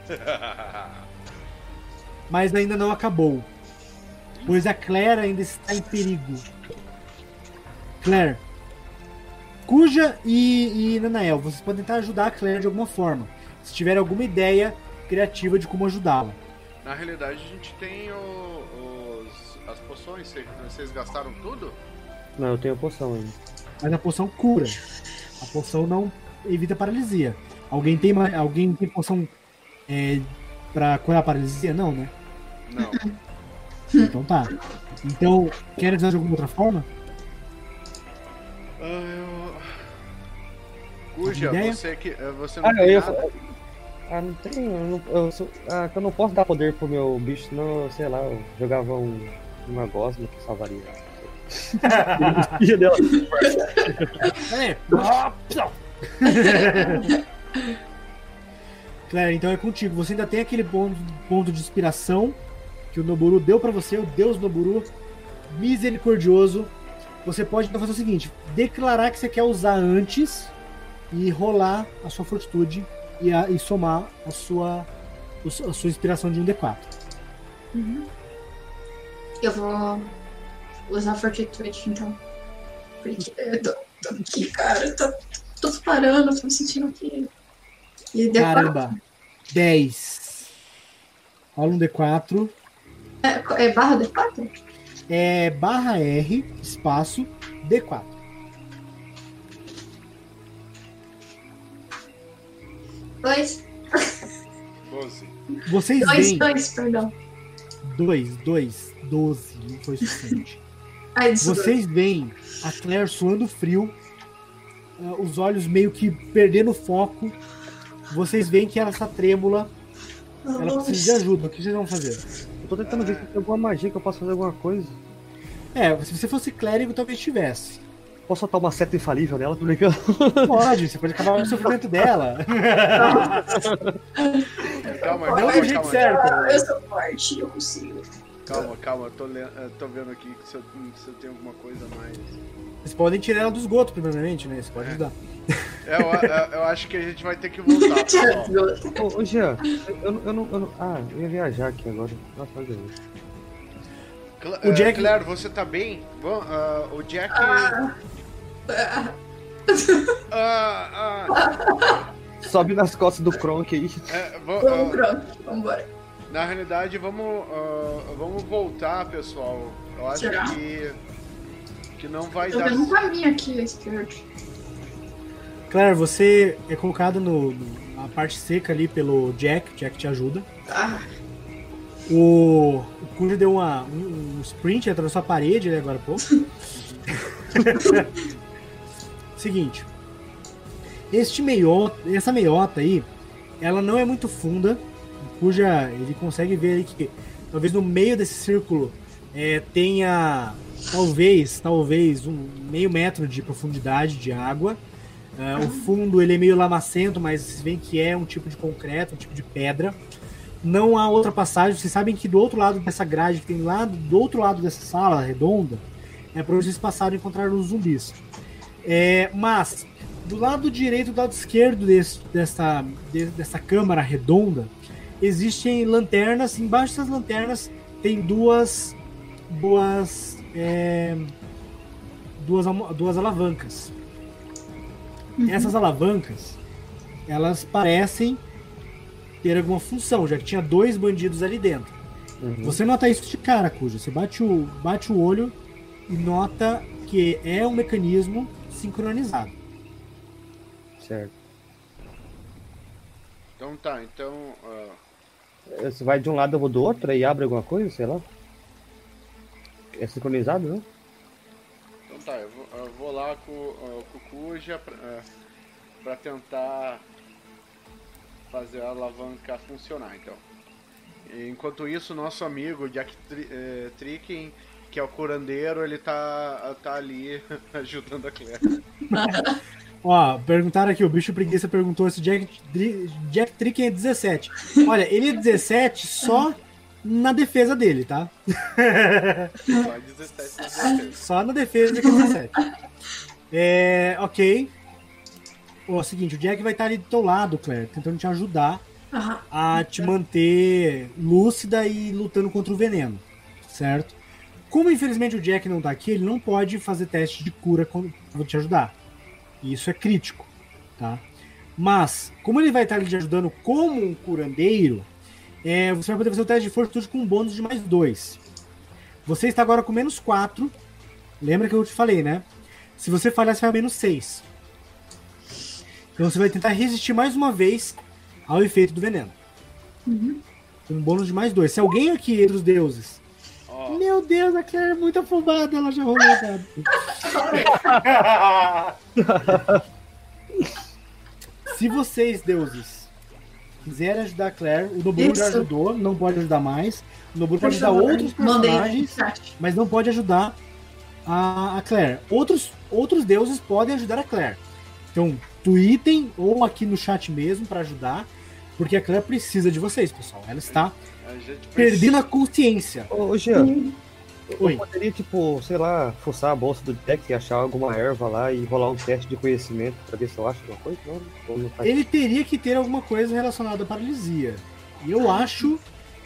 (laughs) mas ainda não acabou. Pois a Claire ainda está em perigo. Claire, Cuja e, e Nanael, vocês podem tentar ajudar a Claire de alguma forma. Se tiver alguma ideia criativa de como ajudá-la. Na realidade, a gente tem o- os, as poções. Cê- Vocês gastaram tudo? Não, eu tenho poção ainda. Mas a poção cura. A poção não evita paralisia. Alguém tem, alguém tem poção é, pra curar a paralisia? Não, né? Não. Então tá. Então, quer ajudar de alguma outra forma? Ah, eu... Cuja, você que eh, você não Ah, eu tem ia nada? falar. Ah, não tem. Eu, não, eu, sou- ah, eu não posso dar poder pro meu bicho, senão, sei lá, eu jogava um, uma gosma que salvaria. (laughs) Ele dela. É. Claire, então é contigo. Você ainda tem aquele ponto, ponto de inspiração que o Noburu deu pra você, o Deus Noburu misericordioso. Você pode então fazer o seguinte: declarar que você quer usar antes e rolar a sua fortitude e, a- e somar a sua, a sua inspiração de um D4. Eu vou usar Fortitude, então. Porque eu tô, tô aqui, cara. Eu tô, tô parando, tô me sentindo que. E deu Caramba! 10. Rola um D4. quatro- É, é barra D4? É barra R, espaço, D4. Dois. 12. Vocês Dois, veem. dois, perdão. 2, 2, 12, não foi suficiente. Ai. Vocês veem a Claire suando frio, ah, os olhos meio que perdendo foco. Vocês veem que ela está trêmula, ela precisa de ajuda. O que vocês vão fazer? Eu tô tentando ver se tem alguma magia que eu posso fazer alguma coisa. É, se você fosse clérigo, talvez tivesse. Posso soltar uma seta infalível nela? Tô brincando. (laughs) Pode, você pode acabar com o sofrimento dela. (laughs) Calma, Não calma, do jeito calma, certo. Eu sou forte, eu consigo. Calma, calma, eu tô, eu tô vendo aqui se eu, se eu tenho alguma coisa a mais. Vocês podem tirar ela do esgoto, primeiramente, né? Isso pode É. ajudar. Eu, eu, eu acho que a gente vai ter que voltar. (laughs) Ô, ô Jean, eu, não- eu, não, eu não. Ah, eu ia viajar aqui agora. Nossa, olha aí. Cla- O eh, Jack- Claire, você tá bem? Bom, ah, o Jack. Ah, (laughs) Ah, ah, Sobe nas costas do Kronk aí. é, vamos, ah, pronto, vambora. Na realidade, vamos, ah, vamos voltar, pessoal. Eu acho Será? que. Que não vai Tô dar. vendo um caminho aqui à esquerda. Claire, você é colocado no, no- na parte seca ali pelo Jack. Jack te ajuda. Ah, O, o Cujo deu uma, um, um sprint, atravessou a parede ali agora há pouco. (laughs) Seguinte. Este meiota, essa meiota aí, ela não é muito funda. Cuja, ele consegue ver aí que talvez no meio desse círculo é, tenha talvez, talvez um meio metro de profundidade de água. Ah, o fundo ele é meio lamacento, mas vocês veem que é um tipo de concreto, um tipo de pedra não há outra passagem. Vocês sabem que do outro lado dessa grade que tem lá do outro lado dessa sala redonda é para vocês passaram e encontraram os zumbis. É, mas do lado direito e do lado esquerdo desse, dessa, de- dessa câmara redonda existem lanternas. Embaixo dessas lanternas tem duas duas é, duas, duas alavancas. Essas alavancas elas parecem ter alguma função, já que tinha dois bandidos ali dentro. Uhum. Você nota isso de cara, Cujo. Você bate o, bate o olho e nota que é um mecanismo sincronizado. Certo. Então tá, então. ah, Você vai de um lado, eu vou do outro, aí abre alguma coisa, sei lá. É sincronizado, né? Então tá, eu vou, eu vou lá com, ah, com o Cuja pra, ah, pra tentar fazer a alavanca funcionar, então. E enquanto isso, nosso amigo Jack Tri, eh, Tricken, que é o curandeiro, ele tá, tá ali (laughs) ajudando a Claire. (laughs) Ó, perguntaram aqui, o bicho preguiça perguntou se Jack, Jack Tricken é 17. Olha, ele é 17 só na defesa dele, tá? Só 17 17. Só na defesa que é 17. É, ok. Ó, é o seguinte, o Jack vai estar ali do teu lado, Claire, tentando te ajudar a te manter lúcida e lutando contra o veneno, certo? Como infelizmente o Jack não tá aqui, ele não pode fazer teste de cura quando vou te ajudar. E isso é crítico, tá? Mas, como ele vai estar te ajudando como um curandeiro, é, você vai poder fazer o teste de fortitude com um bônus de mais dois. Você está agora com menos 4. Lembra que eu te falei, né? Se você falhar, você vai menos 6. Então você vai tentar resistir mais uma vez ao efeito do veneno. Com um bônus de mais dois. Se alguém aqui entre os deuses. Ó, Meu Deus, a Claire é muito afobada, ela já rolou o dado. (laughs) Se vocês, deuses, quiserem ajudar a Claire, o Noburu já ajudou, não pode ajudar mais. O Noburu Por pode ajudar outros personagens, mas não pode ajudar a, a Claire. Outros, outros deuses podem ajudar a Claire. Então, tweetem ou aqui no chat mesmo para ajudar, porque a Claire precisa de vocês, pessoal. Ela está perdendo a consciência. Ô, ô Jean, Oi. eu poderia, tipo, sei lá, fuçar a bolsa do deck e achar alguma erva lá e rolar um teste de conhecimento pra ver se eu acho alguma coisa? Não, não faz Ele teria que ter alguma coisa relacionada à paralisia. E eu acho,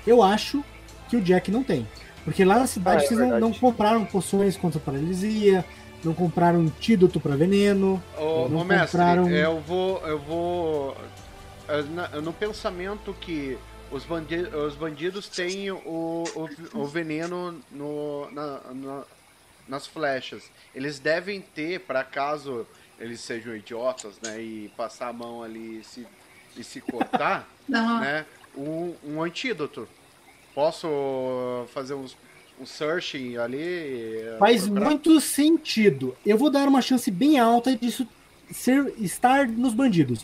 eu acho que o Jack não tem. Porque lá na cidade Ah, é vocês não, não compraram poções contra a paralisia, não compraram antídoto para veneno. Ô, Não ô, mestre, compraram- eu vou. Eu vou. No pensamento que os, bandi os bandidos têm o, o, o veneno no, na- na- nas flechas. Eles devem ter, para caso eles sejam idiotas, né? E passar a mão ali e se, e se cortar, (laughs) Não, né? Um, um antídoto. Posso fazer uns, um searching ali? Faz procurar? muito sentido. Eu vou dar uma chance bem alta disso ser, estar nos bandidos.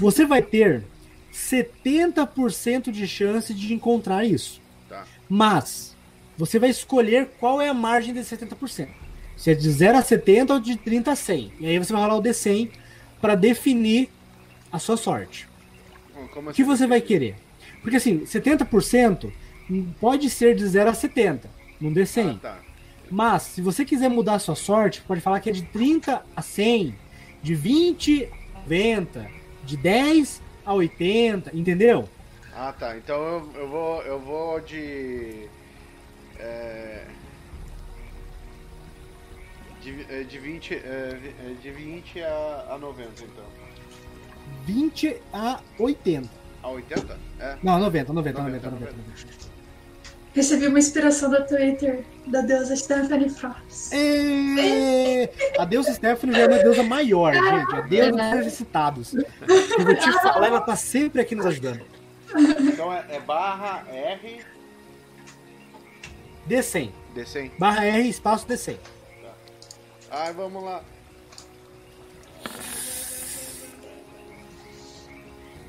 Você vai ter 70% de chance de encontrar isso. Tá. Mas você vai escolher qual é a margem desse 70%. Se é de 0 a 70 ou de 30 a 100. E aí você vai rolar o D100 para definir a sua sorte. Como O que assim? você vai querer? Porque assim, 70% pode ser de 0 a 70 num D100. Ah, tá. Mas, se você quiser mudar a sua sorte, pode falar que é de 30 a 100, de 20 a 90, de 10 a 80, entendeu? Ah, tá. Então eu, eu vou, eu vou de. É, de, é, de 20, é, é, de 20 a, a 90, então. 20 a 80. A 80? É. Não, 90, 90, 90, 90, 90. 90. Recebi uma inspiração do Twitter da deusa Stephanie Frost. É... A deusa Stephanie já é uma deusa maior, gente. A deusa dos necessitados. Eu vou te falar, ela tá sempre aqui nos ajudando. Então é, é barra R D100. D100. Barra R, espaço D100. Ai, vamos lá.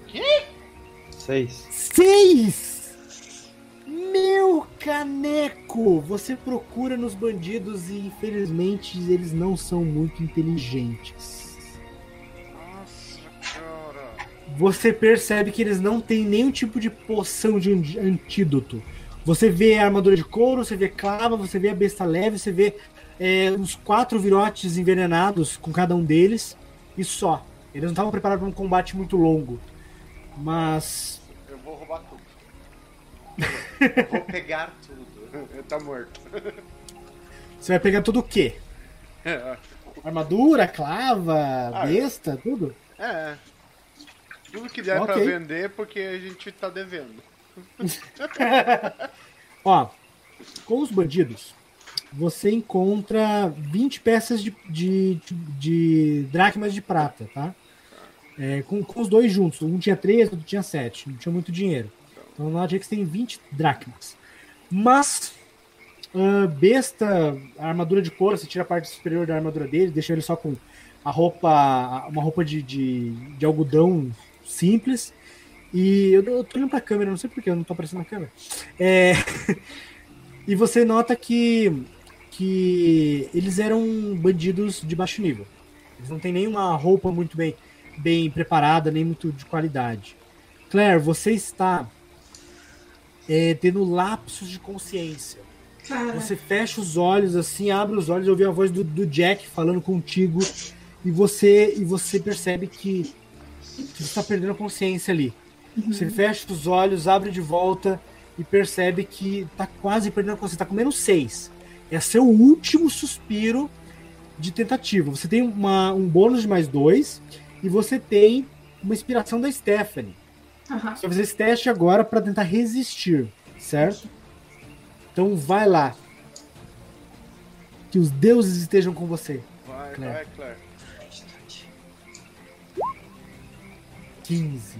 Que? Seis. Seis! Meu caneco! Você procura nos bandidos e infelizmente eles não são muito inteligentes. Nossa, cara. Você percebe que eles não têm nenhum tipo de poção de an- antídoto. Você vê a armadura de couro, você vê clava, você vê a besta leve, você vê é, uns quatro virotes envenenados com cada um deles e só. Eles não estavam preparados para um combate muito longo. Mas Eu vou roubar tudo. Eu vou (laughs) pegar tudo. Tá morto. você vai pegar tudo o quê? Armadura, clava, Ah, besta, tudo? É. Tudo que der pra Ok. vender porque a gente tá devendo. (laughs) Ó, com os bandidos, você encontra 20 peças de, de, de dracmas de prata, tá? É, com, com os dois juntos. Um tinha 3, outro tinha 7. Não tinha muito dinheiro. Então na Jax tem 20 dracmas. Mas, ah, besta, a armadura de couro, você tira a parte superior da armadura dele, deixa ele só com a roupa, uma roupa de, de, de algodão simples. E eu, eu tô olhando pra câmera, não sei porquê, eu não tô aparecendo na câmera. É, (laughs) e você nota que, que eles eram bandidos de baixo nível. Eles não têm nenhuma roupa muito bem, bem preparada, nem muito de qualidade. Claire, você está é, tendo lapsos de consciência. Cara, Você fecha os olhos assim, abre os olhos, ouve a voz do, do Jack falando contigo e você e você percebe que, que você está perdendo a consciência ali. Você fecha os olhos, abre de volta e percebe que tá quase perdendo a consciência, tá com menos seis. É seu último suspiro de tentativa. Você tem uma, um bônus de mais dois e você tem uma inspiração da Stephanie. Aham. Você vai fazer esse teste agora para tentar resistir, certo? Então vai lá. Que os deuses estejam com você. Vai, Claire. vai, Claire. 15.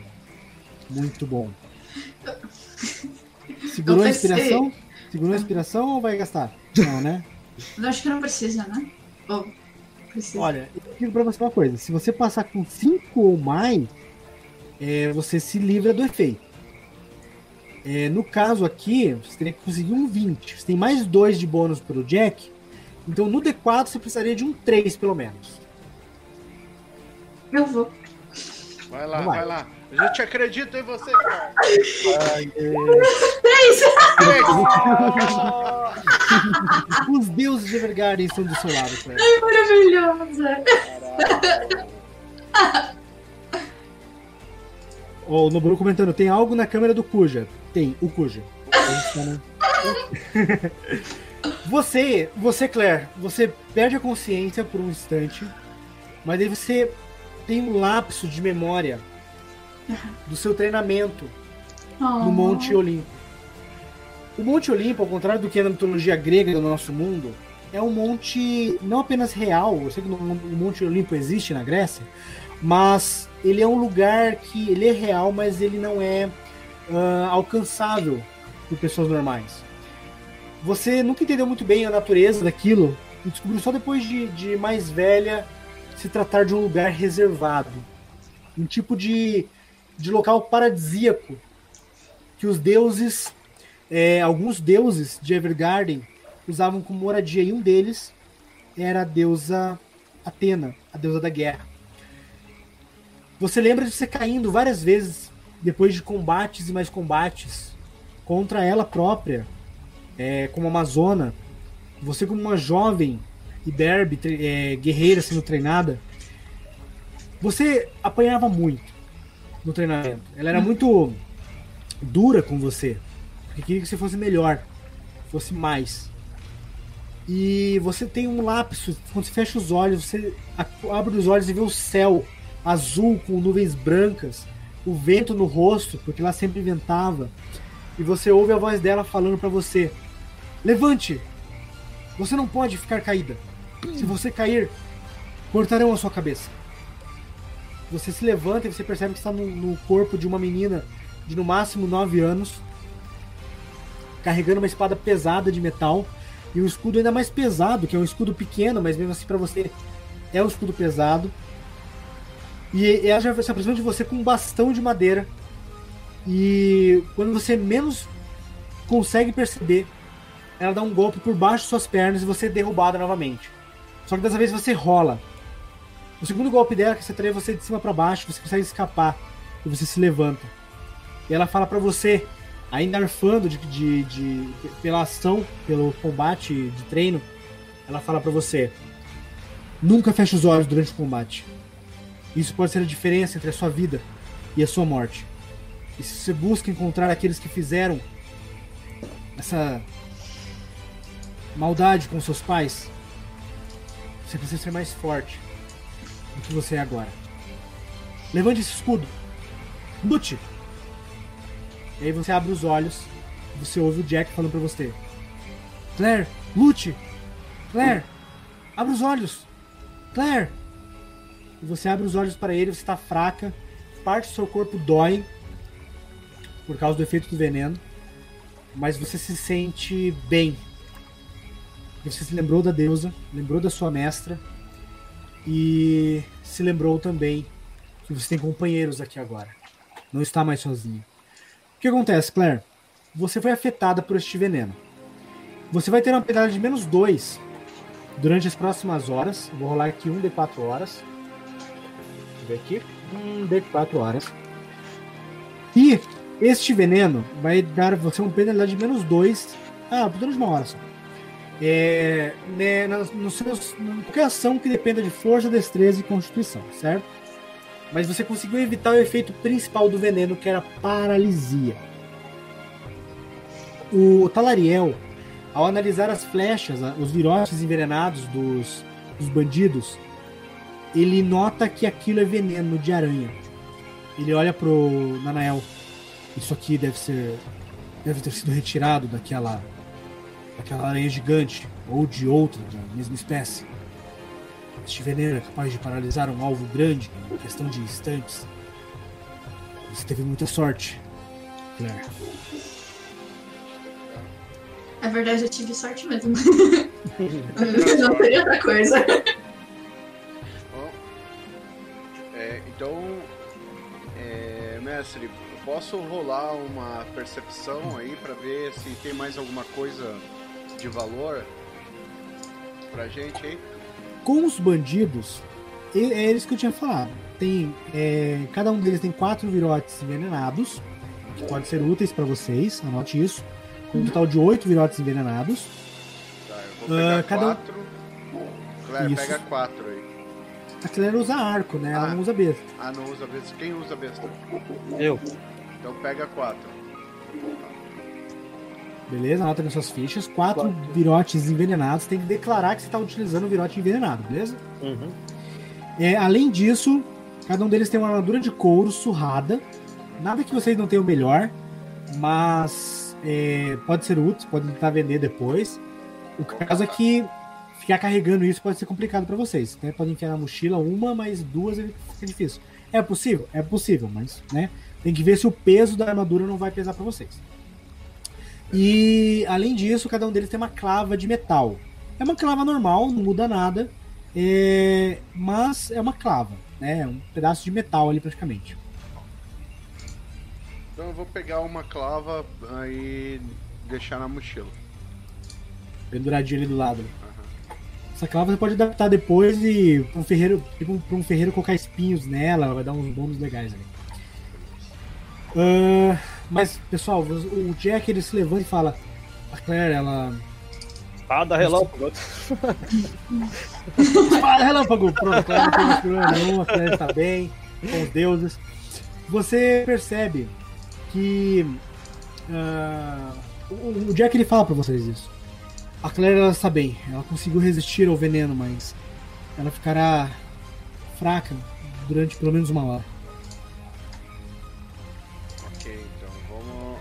Muito bom. (laughs) Segurou a inspiração? Segurou a inspiração ou vai gastar? Não, né? Eu acho que não precisa, né? Ou precisa. Olha, eu digo pra você uma coisa: se você passar com 5 ou mais, é, você se livra do efeito. É, no caso aqui, você teria que conseguir um 20. Você tem mais 2 de bônus pelo Jack. Então no D4 você precisaria de um 3 pelo menos. Eu vou. Vai lá, Vai. vai lá. A gente acredita em você, cara. (laughs) Os deuses de Evergarden estão do seu lado, Claire. Maravilhosa. Ó, o Noboru comentando: tem algo na câmera do Kuja? Tem, o Kuja. (laughs) Você, você, Claire, você perde a consciência por um instante, mas aí você tem um lapso de memória do seu treinamento Oh. no Monte Olimpo. O Monte Olimpo, ao contrário do que é na mitologia grega do nosso mundo, é um monte não apenas real, eu sei que o Monte Olimpo existe na Grécia, mas ele é um lugar que ele é real, mas ele não é ah, alcançável por pessoas normais. Você nunca entendeu muito bem a natureza daquilo e descobriu só depois de, de mais velha se tratar de um lugar reservado. Um tipo de, de local paradisíaco que os deuses, é, alguns deuses de Evergarden usavam como moradia e um deles era a deusa Atena, a deusa da guerra. Você lembra de você caindo várias vezes depois de combates e mais combates contra ela própria, é, como Amazona, Você, como uma jovem e derby, é, guerreira sendo treinada, você apanhava muito no treinamento. Ela era muito dura com você. Porque queria que você fosse melhor, fosse mais. E você tem um lapso, quando você fecha os olhos, você abre os olhos e vê o céu azul com nuvens brancas, o vento no rosto, porque lá sempre ventava. E você ouve a voz dela falando para você: Levante! Você não pode ficar caída. Se você cair, cortarão a sua cabeça. Você se levanta e você percebe que está no, no corpo de uma menina de no máximo 9 anos, carregando uma espada pesada de metal e um escudo ainda mais pesado, que é um escudo pequeno, mas mesmo assim para você é um escudo pesado. E ela já se aproxima de você com um bastão de madeira. E quando você menos consegue perceber, ela dá um golpe por baixo de suas pernas e você é derrubada novamente. Só que dessa vez você rola. O segundo golpe dela, que você traz você de cima para baixo, você consegue escapar e você se levanta. E ela fala para você, ainda arfando de, de, de, pela ação, pelo combate de treino, ela fala para você: nunca feche os olhos durante o combate. Isso pode ser a diferença entre a sua vida e a sua morte. E se você busca encontrar aqueles que fizeram essa maldade com seus pais, você precisa ser mais forte do que você é agora. Levante esse escudo. Lute! E aí você abre os olhos e você ouve o Jack falando pra você. Claire, lute! Claire, abre os olhos! Claire! E você abre os olhos para ele, você está fraca, parte do seu corpo dói por causa do efeito do veneno, mas você se sente bem você se lembrou da deusa, lembrou da sua mestra e se lembrou também que você tem companheiros aqui agora. Não está mais sozinho. O que acontece, Claire? Você foi afetada por este veneno. Você vai ter uma penalidade de menos 2 durante as próximas horas. Vou rolar aqui um de 4 horas. Ver aqui. Um de 4 horas. E este veneno vai dar você uma penalidade de menos 2. Ah, durante uma hora só é, né, nos seus, qualquer ação que dependa de força, destreza e constituição, certo? Mas você conseguiu evitar o efeito principal do veneno, que era paralisia. O Talariel, ao analisar as flechas, os virotes envenenados dos, dos bandidos, ele nota que aquilo é veneno de aranha. Ele olha pro Nanael. Isso aqui deve ser. Deve ter sido retirado daquela aquela aranha gigante ou de outra da mesma espécie. Este veneno é capaz de paralisar um alvo grande em questão de instantes. Você teve muita sorte, Claire. É verdade, eu tive sorte mesmo. (laughs) Não teria outra coisa. Então, é, mestre, posso rolar uma percepção aí para ver se tem mais alguma coisa de valor pra gente aí? Com os bandidos, é eles que eu tinha falado. Tem, é, cada um deles tem quatro virotes envenenados, que podem ser úteis para vocês, anote isso. Um total de oito virotes envenenados. Tá, eu vou pegar uh, cada quatro. Claire, isso. pega quatro aí. A Claire usa arco, né? Ah. Ela não usa besta. Ah, não usa besta. Quem usa besta? Eu. Então pega quatro. Beleza? Anota nas suas fichas. Quatro claro. virotes envenenados. Tem que declarar que você está utilizando o virote envenenado, beleza? Uhum. É, além disso, cada um deles tem uma armadura de couro surrada. Nada que vocês não tenham melhor, mas é, pode ser útil, pode tentar vender depois. O caso é que ficar carregando isso pode ser complicado para vocês. Né? Podem enfiar na mochila uma, mas duas fica difícil. É possível? É possível, mas né, tem que ver se o peso da armadura não vai pesar para vocês. E além disso, cada um deles tem uma clava de metal. É uma clava normal, não muda nada, é... mas é uma clava, né? É um pedaço de metal ali praticamente. Então eu vou pegar uma clava e deixar na mochila. Penduradinha ali do lado. Essa clava você pode adaptar depois e para um ferreiro, tipo, um ferreiro colocar espinhos nela, vai dar uns bônus legais ali. Uh, mas, pessoal, o Jack ele se levanta e fala: A Claire, ela. Espada relâmpago. (laughs) Espada relâmpago! Pronto, Claire não tem problema nenhum, a Claire está bem, com os deuses. Você percebe que. ah, o, o Jack ele fala pra vocês isso. A Claire ela está bem, ela conseguiu resistir ao veneno, mas ela ficará fraca durante pelo menos uma hora. Ok, então vamos.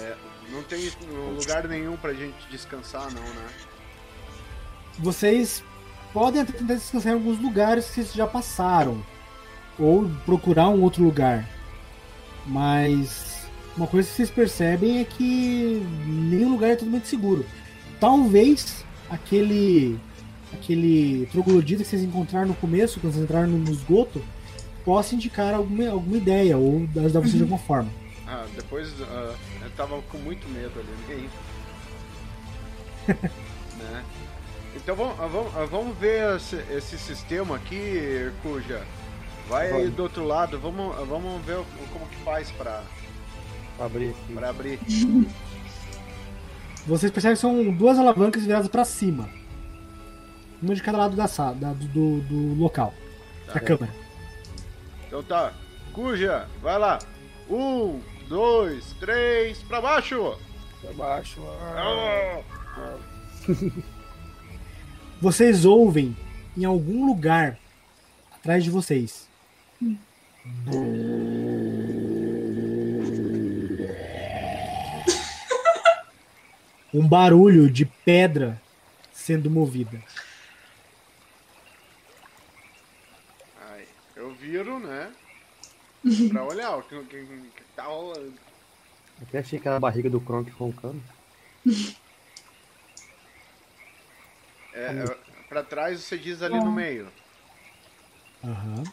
É, não tem lugar nenhum pra gente descansar, não, né? Vocês podem até tentar descansar em alguns lugares que vocês já passaram. Ou procurar um outro lugar. Mas uma coisa que vocês percebem é que nenhum lugar é totalmente seguro. Talvez aquele aquele troglodita que vocês encontraram no começo, quando vocês entraram no esgoto, possa indicar alguma, alguma ideia ou ajudar vocês de alguma forma. Ah, depois ah, eu tava com muito medo ali, ninguém. (laughs) né? Então vamos, ah, vamos, ah, vamos ver esse, esse sistema aqui, Cuja. Vai aí Vamos. do outro lado, vamos, vamos ver como que faz pra, Pra abrir aqui. pra abrir. (laughs) Vocês percebem que são duas alavancas viradas para cima. Uma de cada lado da sala, da- do, do- local. Da câmara. Então tá, Cuja, vai lá. Um, dois, três, pra baixo! Pra baixo. Ah! (laughs) Vocês ouvem em algum lugar atrás de vocês. Um barulho de pedra sendo movida. Ai, eu viro, né? (laughs) Pra olhar o que, que, que tá rolando. Até achei que era a barriga do Kronk roncando. (laughs) É, é, pra trás você diz ali no meio. Aham.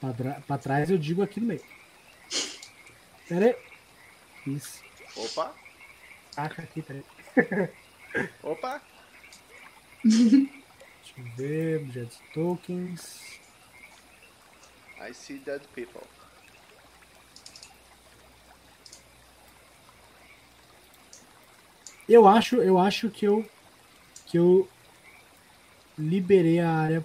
Pra, pra trás eu digo aqui no meio. Pera aí. Isso. Opa, Taca aqui, pera aí. (laughs) opa. Deixa eu ver. Objetos tokens. I see dead people. Eu acho, eu acho que eu que eu liberei a área,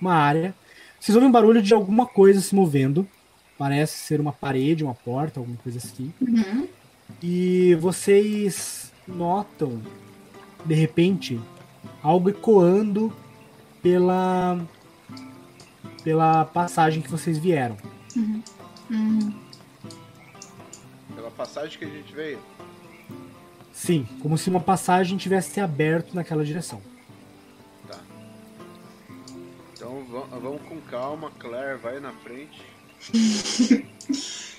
uma área. Vocês ouvem um barulho de alguma coisa se movendo. Parece ser uma parede, uma porta, alguma coisa assim. Uhum. E vocês notam, de repente, algo ecoando pela pela passagem que vocês vieram. Uhum. Pela passagem que a gente veio. Sim, como se uma passagem tivesse se aberto naquela direção. Tá. Então va- vamos com calma, Claire, vai na frente. (laughs)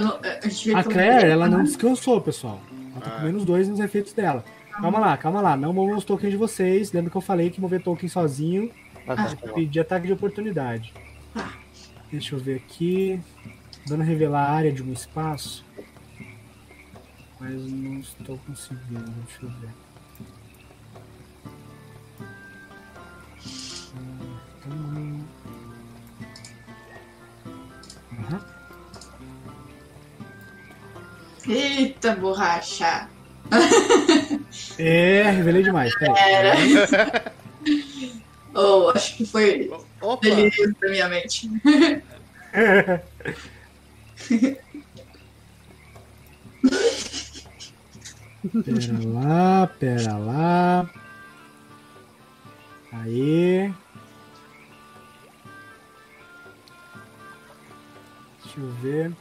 Não, a veio A pelo- Claire, ela não descansou, pessoal. Ela tá Ah. com menos dois nos efeitos dela. Calma lá, calma lá. Não movam os tokens de vocês. Lembra que eu falei que mover token sozinho Ah, tá, tá. pedir ataque de oportunidade. Tá. Deixa eu ver aqui. Dando a revelar a área de um espaço. Mas não estou conseguindo. Deixa eu ver. Hum, então- Aham. Eita, borracha. É, revelei demais. Peraí. Era. (laughs) oh, acho que foi Opa! delírio da minha mente. (laughs) Pera lá, pera lá. Aí. Deixa eu ver.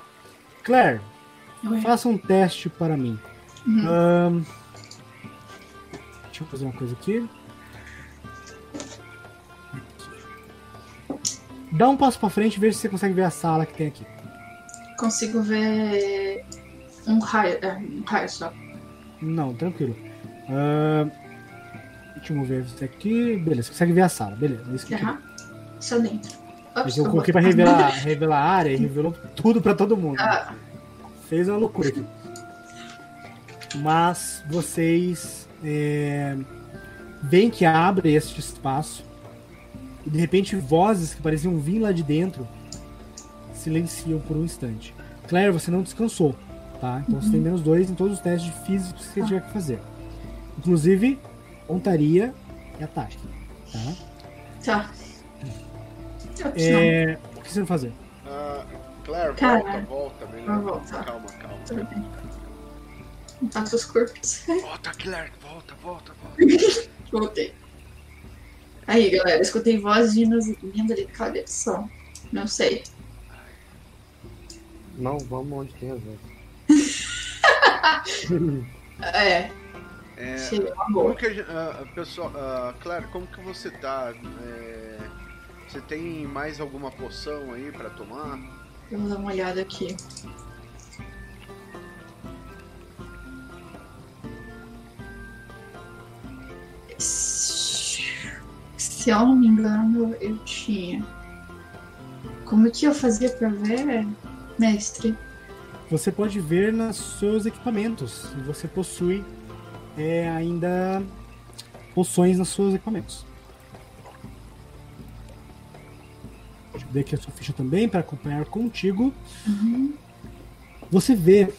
Claire, Oi. faça um teste para mim. Uhum. Ahn, deixa eu fazer uma coisa aqui. Dá um passo para frente e veja se você consegue ver a sala que tem aqui. Consigo ver um raio, é, um raio só. Não, tranquilo. Ahn, deixa eu mover isso aqui. Beleza, você consegue ver a sala. Beleza, é isso. Aham. Só dentro. É Ops, que eu coloquei pra revelar, (laughs) revelar a área e revelou tudo pra todo mundo. Ah, Fez uma loucura aqui. Mas vocês é, veem que abre este espaço e de repente vozes que pareciam vir lá de dentro silenciam por um instante. Claire, você não descansou. Tá? Então você tem menos dois em todos os testes físicos que você tiver que fazer. Inclusive, pontaria e ataque. Tá? Tá. É, o que você vai fazer? Ah, Claire, Cara, volta, volta. Melhor. voltar. Calma, calma. Tudo bem. Impactos curtos. (laughs) Volta, Claire, volta, volta, volta. Voltei. Aí, galera, escutei vozes vindo, vindo ali da cabeça só. Não sei. Não, vamos onde tem as vezes. (laughs) É, É, como que a gente, ah, pessoal, ah, Claire, como que você tá? É, você tem mais alguma poção aí pra tomar? Vamos dar uma olhada aqui. Se eu não me engano, eu tinha. Como que eu fazia pra ver, mestre? Você pode ver nos seus equipamentos. Você possui é, ainda poções nos seus equipamentos. Deixa eu ver aqui a sua ficha também para acompanhar contigo. Uhum. Você vê,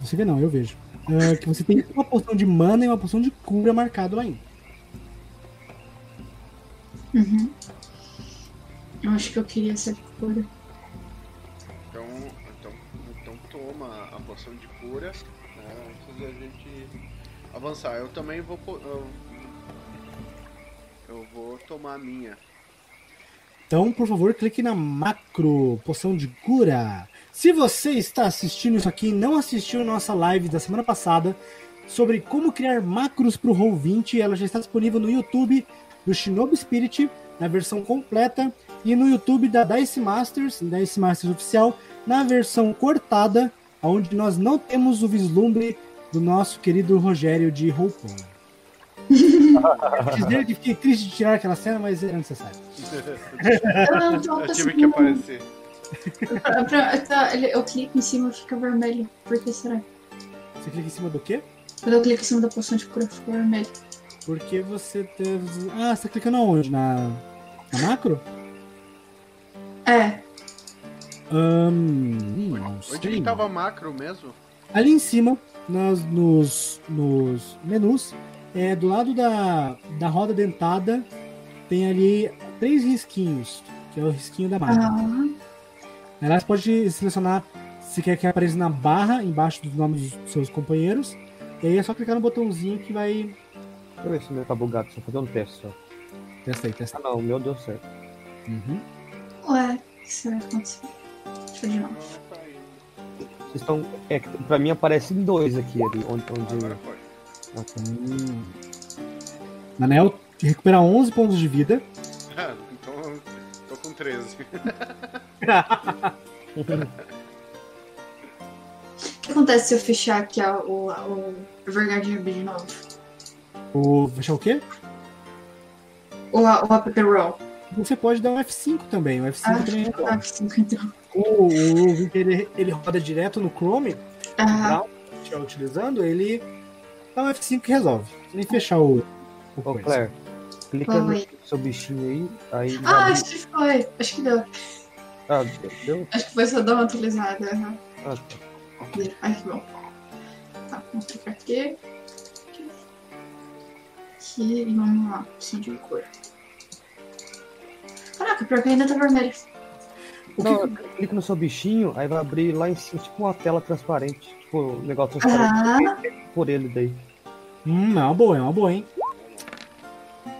você vê não, eu vejo, é, que você tem uma poção de mana e uma poção de cura marcado lá ainda. Uhum. Eu acho que eu queria essa cura. Então, então, então toma a poção de cura né, antes da gente avançar. Eu também vou. Eu, eu vou tomar a minha. Então, por favor, clique na macro poção de cura. Se você está assistindo isso aqui e não assistiu nossa live da semana passada sobre como criar macros para o Roll20, ela já está disponível no YouTube do Shinobi Spirit, na versão completa, e no YouTube da Dice Masters, Dice Masters oficial, na versão cortada, onde nós não temos o vislumbre do nosso querido Rogério de Roupon. (laughs) Dizer que fiquei triste de tirar aquela cena, mas era necessário. Eu tô Eu tive que conseguindo. aparecer. Eu clico em cima fica vermelho. Por que será? Você clica em cima do quê? Quando eu clico em cima da poção de cura fica vermelho. Porque você teve. Ah, você tá clicando aonde? Na, na macro? É, não Onde que tava macro mesmo? Ali em cima, nas, nos, nos menus, é, do lado da, da roda dentada, tem ali três risquinhos, que é o risquinho da macro. ah, Aliás, pode selecionar se quer que apareça na barra, embaixo dos nomes dos seus companheiros. E aí é só clicar no botãozinho que vai. Deixa eu ver se o meu tá bugado, só fazer um teste só. Testa aí, testa Ah não, o meu deu certo. Uhum. ué, o que será que aconteceu? Deixa eu de novo. Vocês estão. É, pra mim aparecem dois aqui ali, onde. onde... Agora pode. Ah, tá. Hum. Manel recupera 11 pontos de vida. Ah, então tô com 13. O que acontece se eu fechar aqui a- o, a- o Evergarden de novo? O. Fechar o quê? O, a- o App Roll. Você pode dar um F5 também. O F5 Ah, também resolve. cinco, então. O, o ele, ele roda direto no Chrome, Ah, estiver utilizando, ele dá um F5 que resolve. Nem fechar o. o Ô. Claire, clica no Oi. Seu bichinho aí, aí ah, acho que foi. Acho que deu. Ah, deu? Acho que foi só dar uma atualizada. aham. Ah, tá. Ai, que bom. Tá, vamos clicar aqui. Aqui e vamos lá. Opção de cor. Caraca, pior que ainda tá vermelho. O que- Não, clica no seu bichinho, aí vai abrir lá em cima, tipo uma tela transparente. Tipo, um negócio transparente Ah, por ele daí. Hum, é uma boa, é uma boa, hein?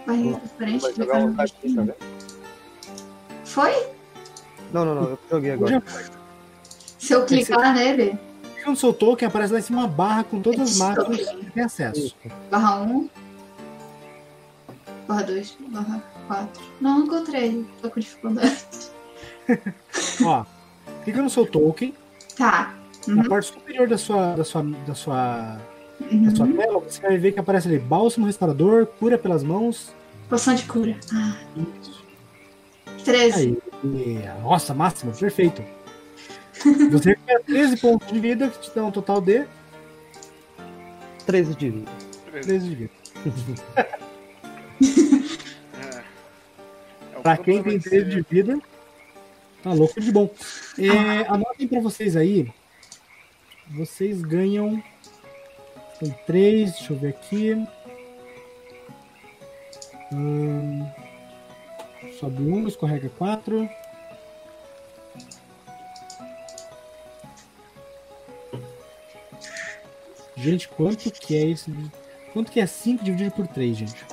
Vai transparente. Vai clicar jogar um card, tá vendo? Foi? Não, não, não, eu joguei agora. Se eu clicar nele, clica no seu token, aparece lá em cima uma barra com todas as máquinas que você tem acesso. Isso. barra 1, barra 2, barra 4. Não encontrei. Tô com dificuldade. (laughs) Ó, clica no seu token, Tá. na Uhum. parte superior da sua, da sua, da sua, Uhum. da sua tela, você vai ver que aparece ali bálsamo restaurador, cura pelas mãos. Poção de cura. Ah, Isso. 13. Aí, nossa, máximo, perfeito. (laughs) Você recupera 13 pontos de vida, que te dá um total de 13 de vida. 13 de vida. É. É Pra quem tem de 13 ser- de vida, tá louco de bom. É, anotem pra vocês aí vocês ganham. Foi 3, deixa eu ver aqui. Hum, sobe 1, escorrega 4. Gente, quanto que é isso? Quanto que é 5 dividido por 3, gente?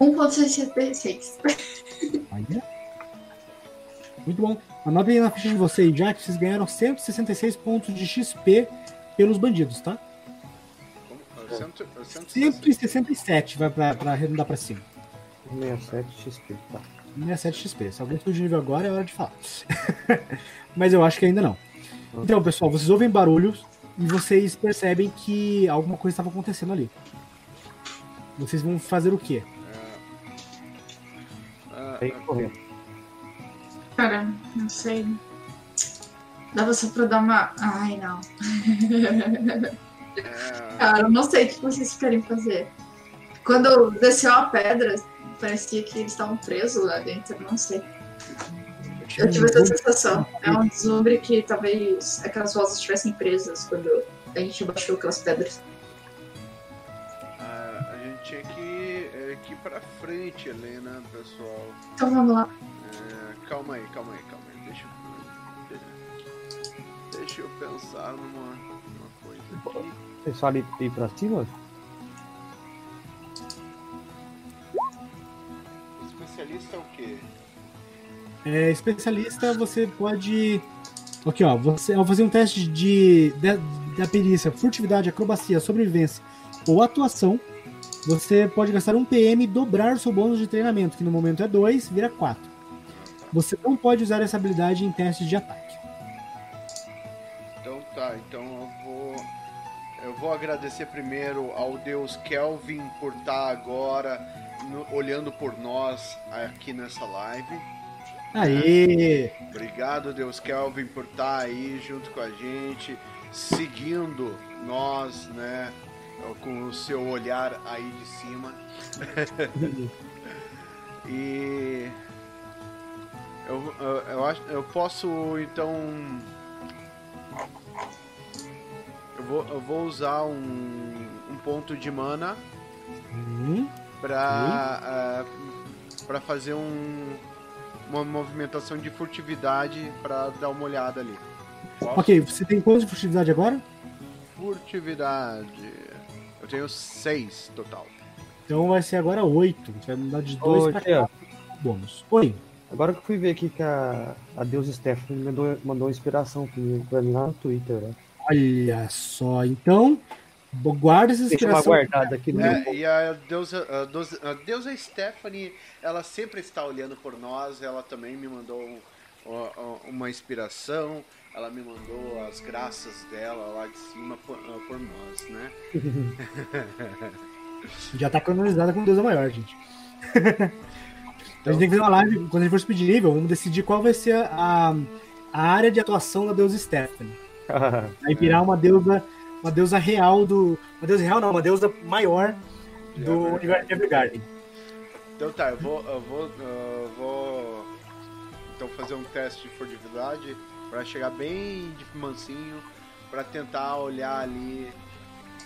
1.66. Olha. Muito bom. Anotem aí na ficha de vocês já que vocês ganharam 166 pontos de XP pelos bandidos, tá? Cento- ah, cento- 167 vai pra, pra arredondar pra cima. 67 XP, tá. 67 XP. Se alguém for de nível agora, é hora de falar. (laughs) Mas eu acho que ainda não. Então, pessoal, vocês ouvem barulhos e vocês percebem que alguma coisa estava acontecendo ali. Vocês vão fazer o quê? Ah, Aí correndo. Cara, não sei. Dava só pra dar uma. Ai, não. é, Cara, eu não sei o que vocês querem fazer. Quando desceu a pedra, parecia que eles estavam presos lá dentro, não sei. Eu tive essa sensação. É um deslumbre que talvez aquelas vozes estivessem presas quando a gente baixou aquelas pedras. ah, a gente tinha que, é, que ir pra frente, Helena, pessoal. Então vamos lá. Calma aí, calma aí, calma aí. Deixa eu. Deixa eu pensar numa, numa coisa aqui. Falam ir ir pra cima? Especialista é o quê? É, especialista, você pode. Aqui, ó. Você, ao fazer um teste de, de- da perícia, furtividade, acrobacia, sobrevivência ou atuação, você pode gastar um PM e dobrar o seu bônus de treinamento, que no momento é 2, vira 4. Você não pode usar essa habilidade em testes de ataque. Então tá, então eu vou. Eu vou agradecer primeiro ao deus Kelvin por estar agora no- olhando por nós aqui nessa live. Aê! Obrigado, Deus Kelvin, por estar aí junto com a gente, seguindo nós, né? Com o seu olhar aí de cima. (laughs) E eu, eu, eu acho, eu posso então. Eu vou, eu vou usar um, um ponto de mana Hum, pra, para fazer um, uma movimentação de furtividade pra dar uma olhada ali. Posso? ok, você tem quantos de furtividade agora? Furtividade. Eu tenho seis total. Então vai ser agora 8. Você vai mudar de 2 Ô, para Tia, 4 bônus. Oi. Agora que eu fui ver aqui que a, a deusa Stephanie mandou, mandou inspiração pra mim, pra mim lá no Twitter, né? Olha só, então. Guarda essa Deixa uma inspiração. guardada aqui no meu É, e a deusa, a, deusa, a deusa Stephanie, ela sempre está olhando por nós. Ela também me mandou um- uma- uma inspiração. Ela me mandou as graças dela lá de cima por, ah, por nós, né? (laughs) Já tá canonizada com Deus é maior, gente. (laughs) a gente tem que fazer uma live, quando a gente for nível, vamos decidir qual vai ser a, a área de atuação da deusa Stephanie. (laughs) Aí virar uma deusa, uma deusa real do. Uma deusa real não, uma deusa maior do Evergarden. universo de Evergarden. Então tá, eu vou, eu vou, eu vou então fazer um teste de furtividade para chegar bem de mansinho para tentar olhar ali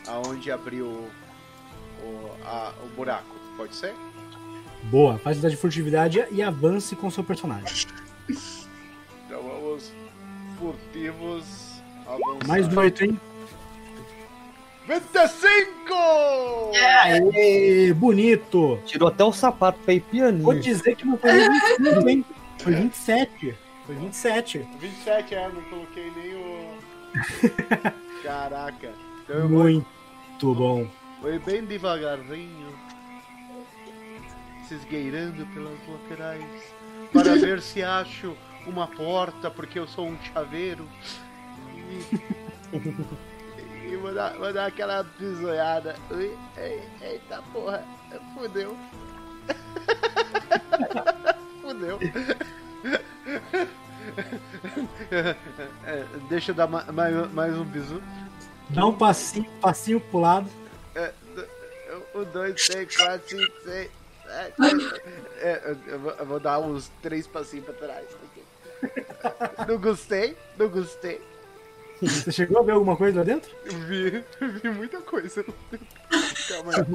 aonde abriu o, a- o buraco. Pode ser? Boa, teste de furtividade e avance com o seu personagem. Então vamos furtivos avançar. Mais um. 8, hein? 25! Aê, bonito! Tirou até o sapato pra ir pianinho. Vou dizer que não foi 25, hein? Foi 27. Foi 27. 27, é, não coloquei nem o. (laughs) Caraca. Então eu vou, Muito bom. ir bem devagarzinho, se esgueirando pelas laterais, para (laughs) ver se acho uma porta, porque eu sou um chaveiro. E, (laughs) e vou, dar, vou dar aquela bisoiada. Eita porra, fudeu. (laughs) fudeu. É, deixa eu dar ma- mais, mais um bisu. Dá um passinho, passinho pro lado. É, do- um, dois, três, quatro, cinco, seis. É, eu, eu vou, eu vou dar uns três passinhos pra trás. aqui. (laughs) Não gostei, não gostei. Você chegou a ver alguma coisa lá dentro? Eu vi, eu vi muita coisa. Calma aí.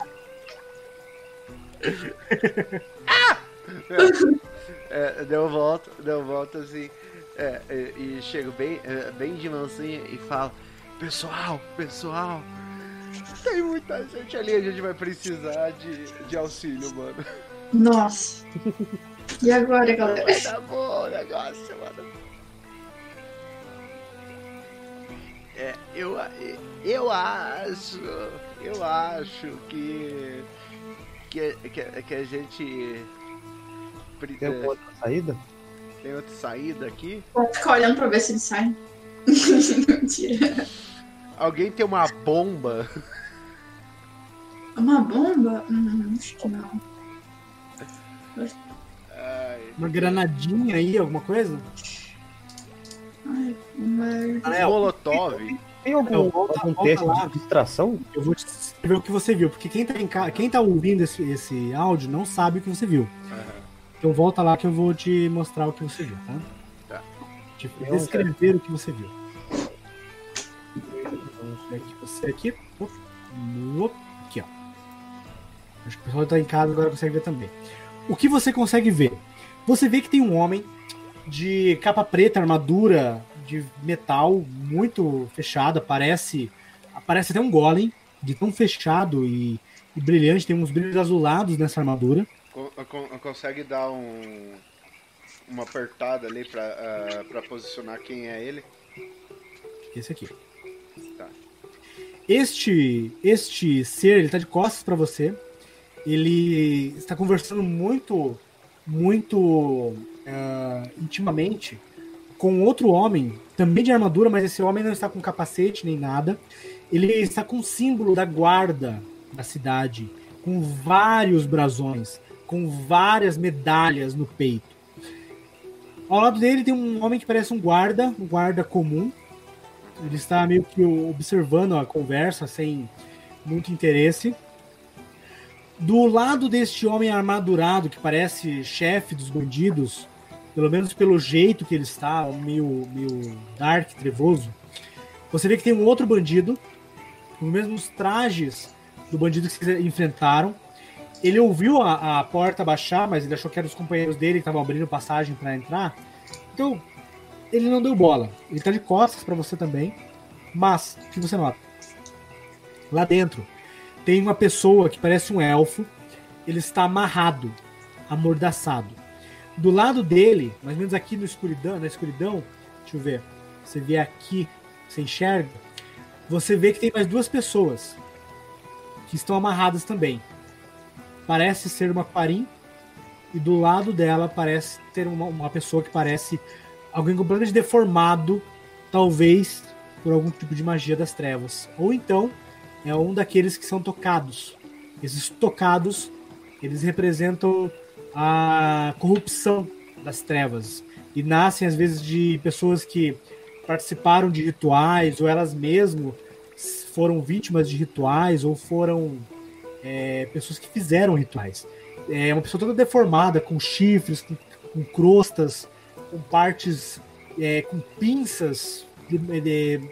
(laughs) Ah! É, deu volta, deu volta assim. É, e, e chego bem, é, bem de mansinha e falo: Pessoal, pessoal, tem muita gente ali, a gente vai precisar de, de auxílio, mano. Nossa. E agora, galera? Vai dar bom o negócio, mano. É, eu, eu acho, eu acho que que, que, que a gente Tem outra saída? tem outra saída aqui. Vou ficar olhando pra ver se ele sai. (laughs) Mentira. Alguém tem uma bomba? Uma bomba? Hum, acho que não. Ai, Uma granadinha aí, alguma coisa? Ai, mas... Anel, Molotov. Tem algum, Então, volta- algum volta teste lá. de distração? eu vou te escrever o que você viu, porque quem tá, em ca... quem tá ouvindo esse, esse áudio não sabe o que você viu. Então volta lá que eu vou te mostrar o que você viu, tá? Tá. Te Eu descrever o que você viu. Aqui, você aqui. Aqui, ó. Acho que o pessoal que tá em casa agora consegue ver também. O que você consegue ver? Você vê que tem um homem de capa preta, armadura de metal muito fechada, parece parece até um golem, de tão fechado e, e brilhante, tem uns brilhos azulados nessa armadura. Con- con- consegue dar um uma apertada ali pra, ah, pra posicionar quem é ele? Esse aqui. Este este ser, ele tá de costas para você. Ele está conversando muito muito ah, intimamente com outro homem, também de armadura, mas esse homem não está com capacete nem nada. Ele está com o símbolo da guarda da cidade, com vários brasões, com várias medalhas no peito. Ao lado dele tem um homem que parece um guarda, um guarda comum. Ele está meio que observando a conversa sem muito interesse. Do lado deste homem armadurado, que parece chefe dos bandidos, pelo menos pelo jeito que ele está, meio, meio dark, trevoso, você vê que tem um outro bandido, com os mesmos trajes do bandido que vocês enfrentaram. Ele ouviu a, a porta baixar, mas ele achou que eram os companheiros dele que estavam abrindo passagem para entrar. Então, ele não deu bola. Ele tá de costas para você também. Mas, o que você nota? Lá dentro tem uma pessoa que parece um elfo. Ele está amarrado, amordaçado. Do lado dele, mais ou menos aqui no escuridão, na escuridão, deixa eu ver. Você vê aqui, você enxerga. Você vê que tem mais duas pessoas que estão amarradas também. Parece ser uma Parim e do lado dela parece ter uma, uma pessoa que parece alguém completamente deformado, talvez por algum tipo de magia das trevas. Ou então é um daqueles que são tocados. Esses tocados, eles representam a corrupção das trevas e nascem às vezes de pessoas que participaram de rituais ou elas mesmo foram vítimas de rituais ou foram é, pessoas que fizeram rituais. É uma pessoa toda deformada, com chifres, com, com crostas, com partes, é, com pinças de- de-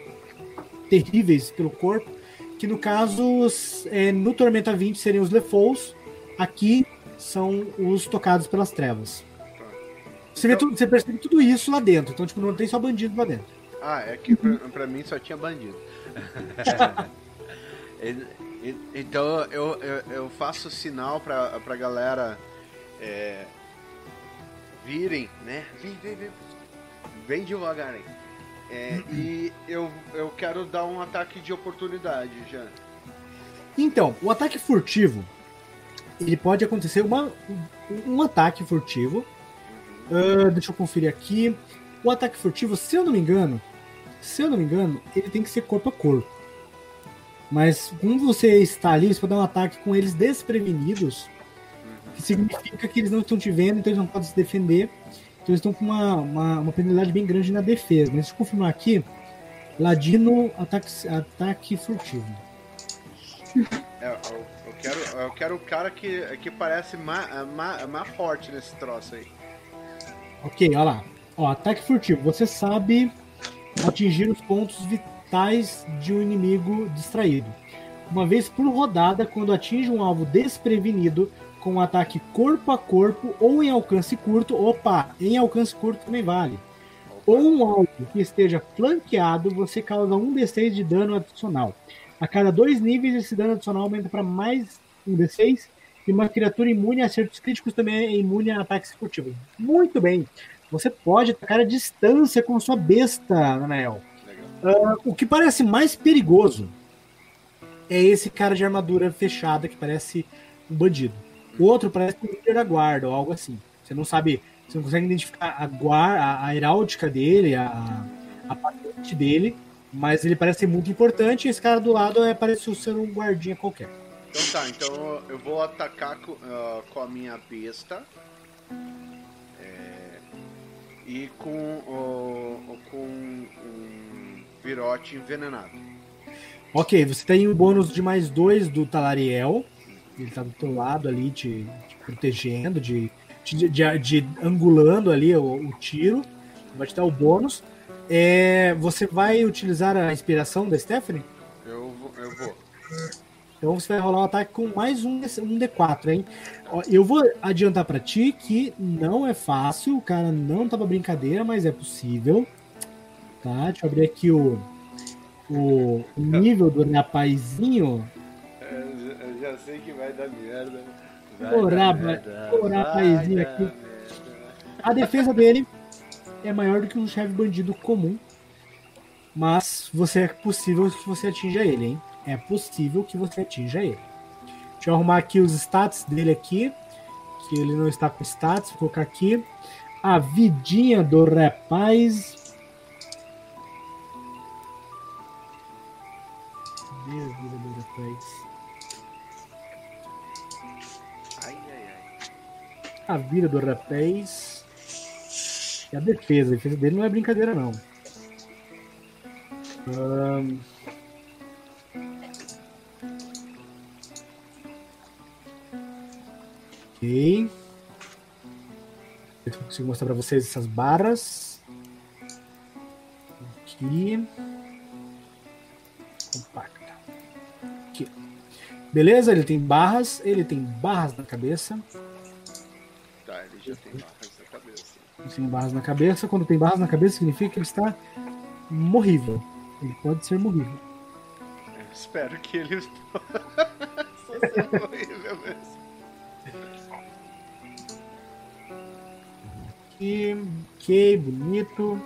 terríveis pelo corpo, que no caso, é, no Tormenta 20 seriam os Lefous, aqui são os tocados pelas trevas. Você, vê tudo, você percebe tudo isso lá dentro, então tipo, não tem só bandido lá dentro. Ah, é que pra, pra mim só tinha bandido. (laughs) E- e- então eu, eu, eu faço sinal pra, pra galera é, virem, né? Vem, vem, vem. Bem devagar aí. É, e eu, eu quero dar um ataque de oportunidade já. Então, o ataque furtivo, ele pode acontecer uma, um, ataque furtivo. Ah, deixa eu conferir aqui. O ataque furtivo, se eu não me engano, se eu não me engano, ele tem que ser corpo a corpo. Mas como você está ali, você pode dar um ataque com eles desprevenidos, que significa que eles não estão te vendo, então eles não podem se defender. Então eles estão com uma, uma, uma penalidade bem grande na defesa. Mas deixa eu confirmar aqui. Ladino, ataque, ataque furtivo. É, eu, eu quero, eu quero o cara que, que parece mais, forte nesse troço aí. Ok, olha lá. Ó, ataque furtivo. Você sabe atingir os pontos vitais de um inimigo distraído. Uma vez por rodada, quando atinge um alvo desprevenido com um ataque corpo a corpo ou em alcance curto, opa, em alcance curto também vale. Ou um alvo que esteja flanqueado, você causa um D6 de dano adicional. A cada dois níveis, esse dano adicional aumenta para mais um D6. E uma criatura imune a acertos críticos também é imune a ataques furtivos. Muito bem. Você pode atacar a distância com sua besta, Anael. Uh, o que parece mais perigoso é esse cara de armadura fechada que parece um bandido. O outro parece um líder da guarda ou algo assim. Você não sabe, você não consegue identificar a, guarda, a, a heráldica dele, a, a patente dele, mas ele parece ser muito importante e esse cara do lado é, parece ser um guardinha qualquer. Então tá, então eu vou atacar com, uh, com a minha besta. É, e com, uh, com um virote envenenado. Ok, você tem o um bônus de mais dois do Talariel. Ele tá do teu lado ali, te, te protegendo, de, de, de, de, angulando ali o, o, tiro. Vai te dar o bônus. É, você vai utilizar a inspiração da Stephanie? Eu vou. Eu vou. Então você vai rolar um ataque com mais um, um D4, hein? Eu vou adiantar para ti que não é fácil, o cara não tava brincadeira, mas é possível. Tá? Deixa eu abrir aqui o, o nível do rapazinho. É, eu já sei que vai dar merda. Vai o, rapa, o rapazinho aqui. Merda. A defesa dele é maior do que um chefe bandido comum. Mas você é possível que você atinja ele, hein? É possível que você atinja ele. Deixa eu arrumar aqui os stats dele aqui. Que ele não está com stats. Vou colocar aqui. A vidinha do rapaz Cadê a vida do rapaz? A vida do rapaz. E a defesa. A defesa dele não é brincadeira, não. Um... Ok. Eu consigo mostrar para vocês essas barras. Aqui. Compacto. Beleza? Ele tem barras, ele tem barras na cabeça. Tá, ele já tem barras na cabeça. Ele tem barras na cabeça. Quando tem barras na cabeça, significa que ele está morrível. Ele pode ser morrível. Eu espero que ele (laughs) possa ser morrível mesmo. Que, que bonito.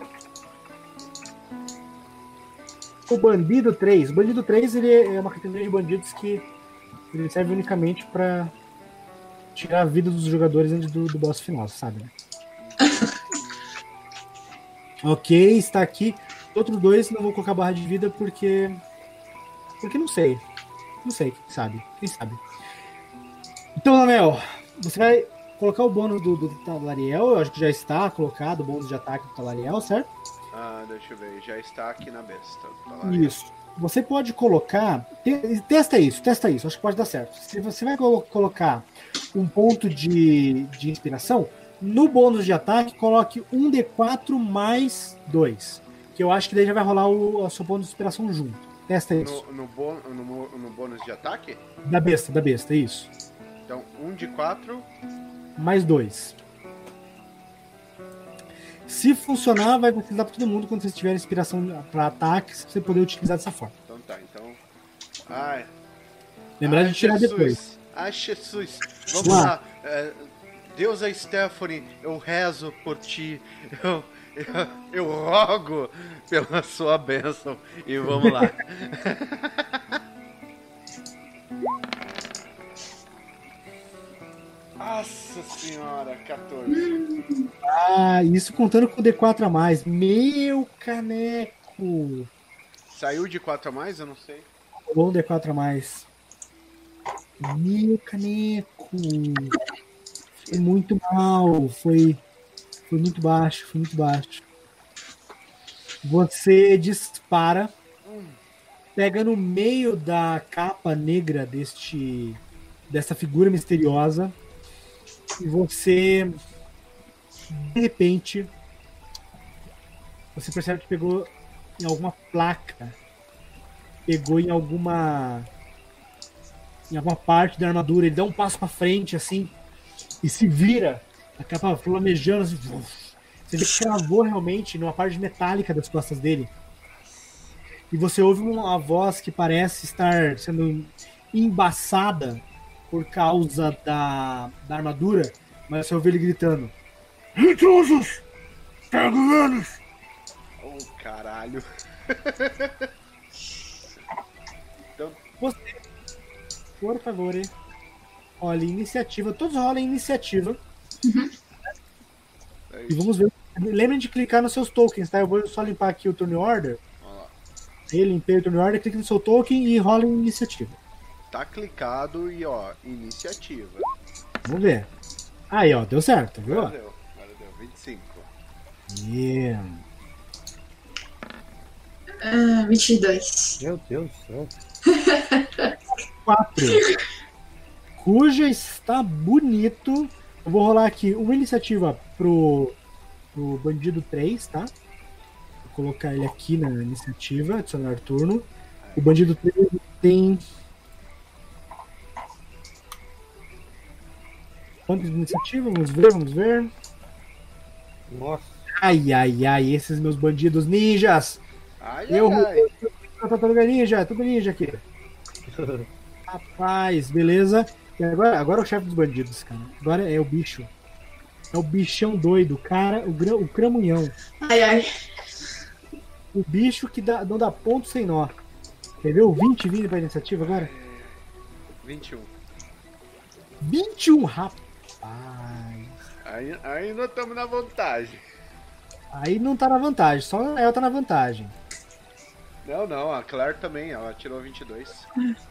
O Bandido 3. O Bandido 3 ele é uma categoria de bandidos que ele serve unicamente para tirar a vida dos jogadores antes do, do boss final, sabe? Né? (laughs) ok, está aqui. Outros dois não vou colocar barra de vida porque. Porque não sei. Não sei, quem sabe? Quem sabe? Então, Lamel, você vai colocar o bônus do, do Talariel. Eu acho que já está colocado o bônus de ataque do Talariel, certo? Ah, deixa eu ver. Já está aqui na besta. Isso você pode colocar. Testa isso, testa isso, acho que pode dar certo. Se você vai colocar um ponto de, de inspiração, no bônus de ataque, coloque um D4 mais 2. Que eu acho que daí já vai rolar o, a sua bônus de inspiração junto. Testa isso. No, no, no, no bônus de ataque? Da besta, da besta, isso. Então, um de 4. Mais 2. Se funcionar, vai funcionar para todo mundo quando vocês tiverem inspiração para ataques, você poder utilizar dessa forma. Então tá, então. Ai. Lembrar de tirar Jesus. depois. Ai, Jesus. Vamos lá. lá. É, Deus a Stephanie, eu rezo por ti. Eu, eu, eu rogo pela sua bênção. E vamos lá. (laughs) Nossa senhora, 14. Ah, isso contando com o D4 a mais. Meu caneco! Saiu de 4 a mais? Eu não sei. Ou D4 a mais. Meu caneco! Foi muito mal. Foi, foi muito baixo. Foi muito baixo. Você dispara. Pega no meio da capa negra deste dessa figura misteriosa e você de repente você percebe que pegou em alguma placa. Pegou em alguma. Em alguma parte da armadura. Ele dá um passo pra frente, assim. E se vira. A capa flamejando, assim. Você vê que cravou realmente numa parte metálica das costas dele. E você ouve uma voz que parece estar sendo embaçada por causa da, da armadura. Mas você ouve ele gritando: Intrusos! Carguanos! Oh, caralho. então, Você, por favor, hein? Olha, iniciativa. Todos rolem iniciativa. é E vamos ver. Lembrem de clicar nos seus tokens, tá? Eu vou só limpar aqui o turn order. Aí limpei o turn order, clique no seu token e rola em iniciativa. Tá clicado e ó, iniciativa. Vamos ver. Aí, ó, deu certo, viu? Agora deu, agora deu. 25. Yeah. Ah, 22. Meu Deus do céu. (laughs) 4. Cuja está bonito. Eu vou rolar aqui uma iniciativa pro, pro bandido 3, tá? Vou colocar ele aqui na iniciativa, adicionar turno. O bandido 3 tem. Quanto de iniciativa? Vamos ver, vamos ver. Nossa. Ai, ai, ai, esses meus bandidos ninjas! Ai, Eu ai, ai. Tartaruga ninja, tudo ninja aqui. Rapaz, beleza. E agora, agora é o chefe dos bandidos, cara. Agora é o bicho. É o bichão doido, o cara, o, gra- o cramunhão. Ai, ai. O bicho que dá, não dá ponto sem nó. Entendeu? 20 vindo pra iniciativa agora. 21. 21, rapaz. Aí, ainda estamos na vantagem. Aí não tá na vantagem, só a El tá na vantagem. Não, não, a Claire também, ela tirou 22.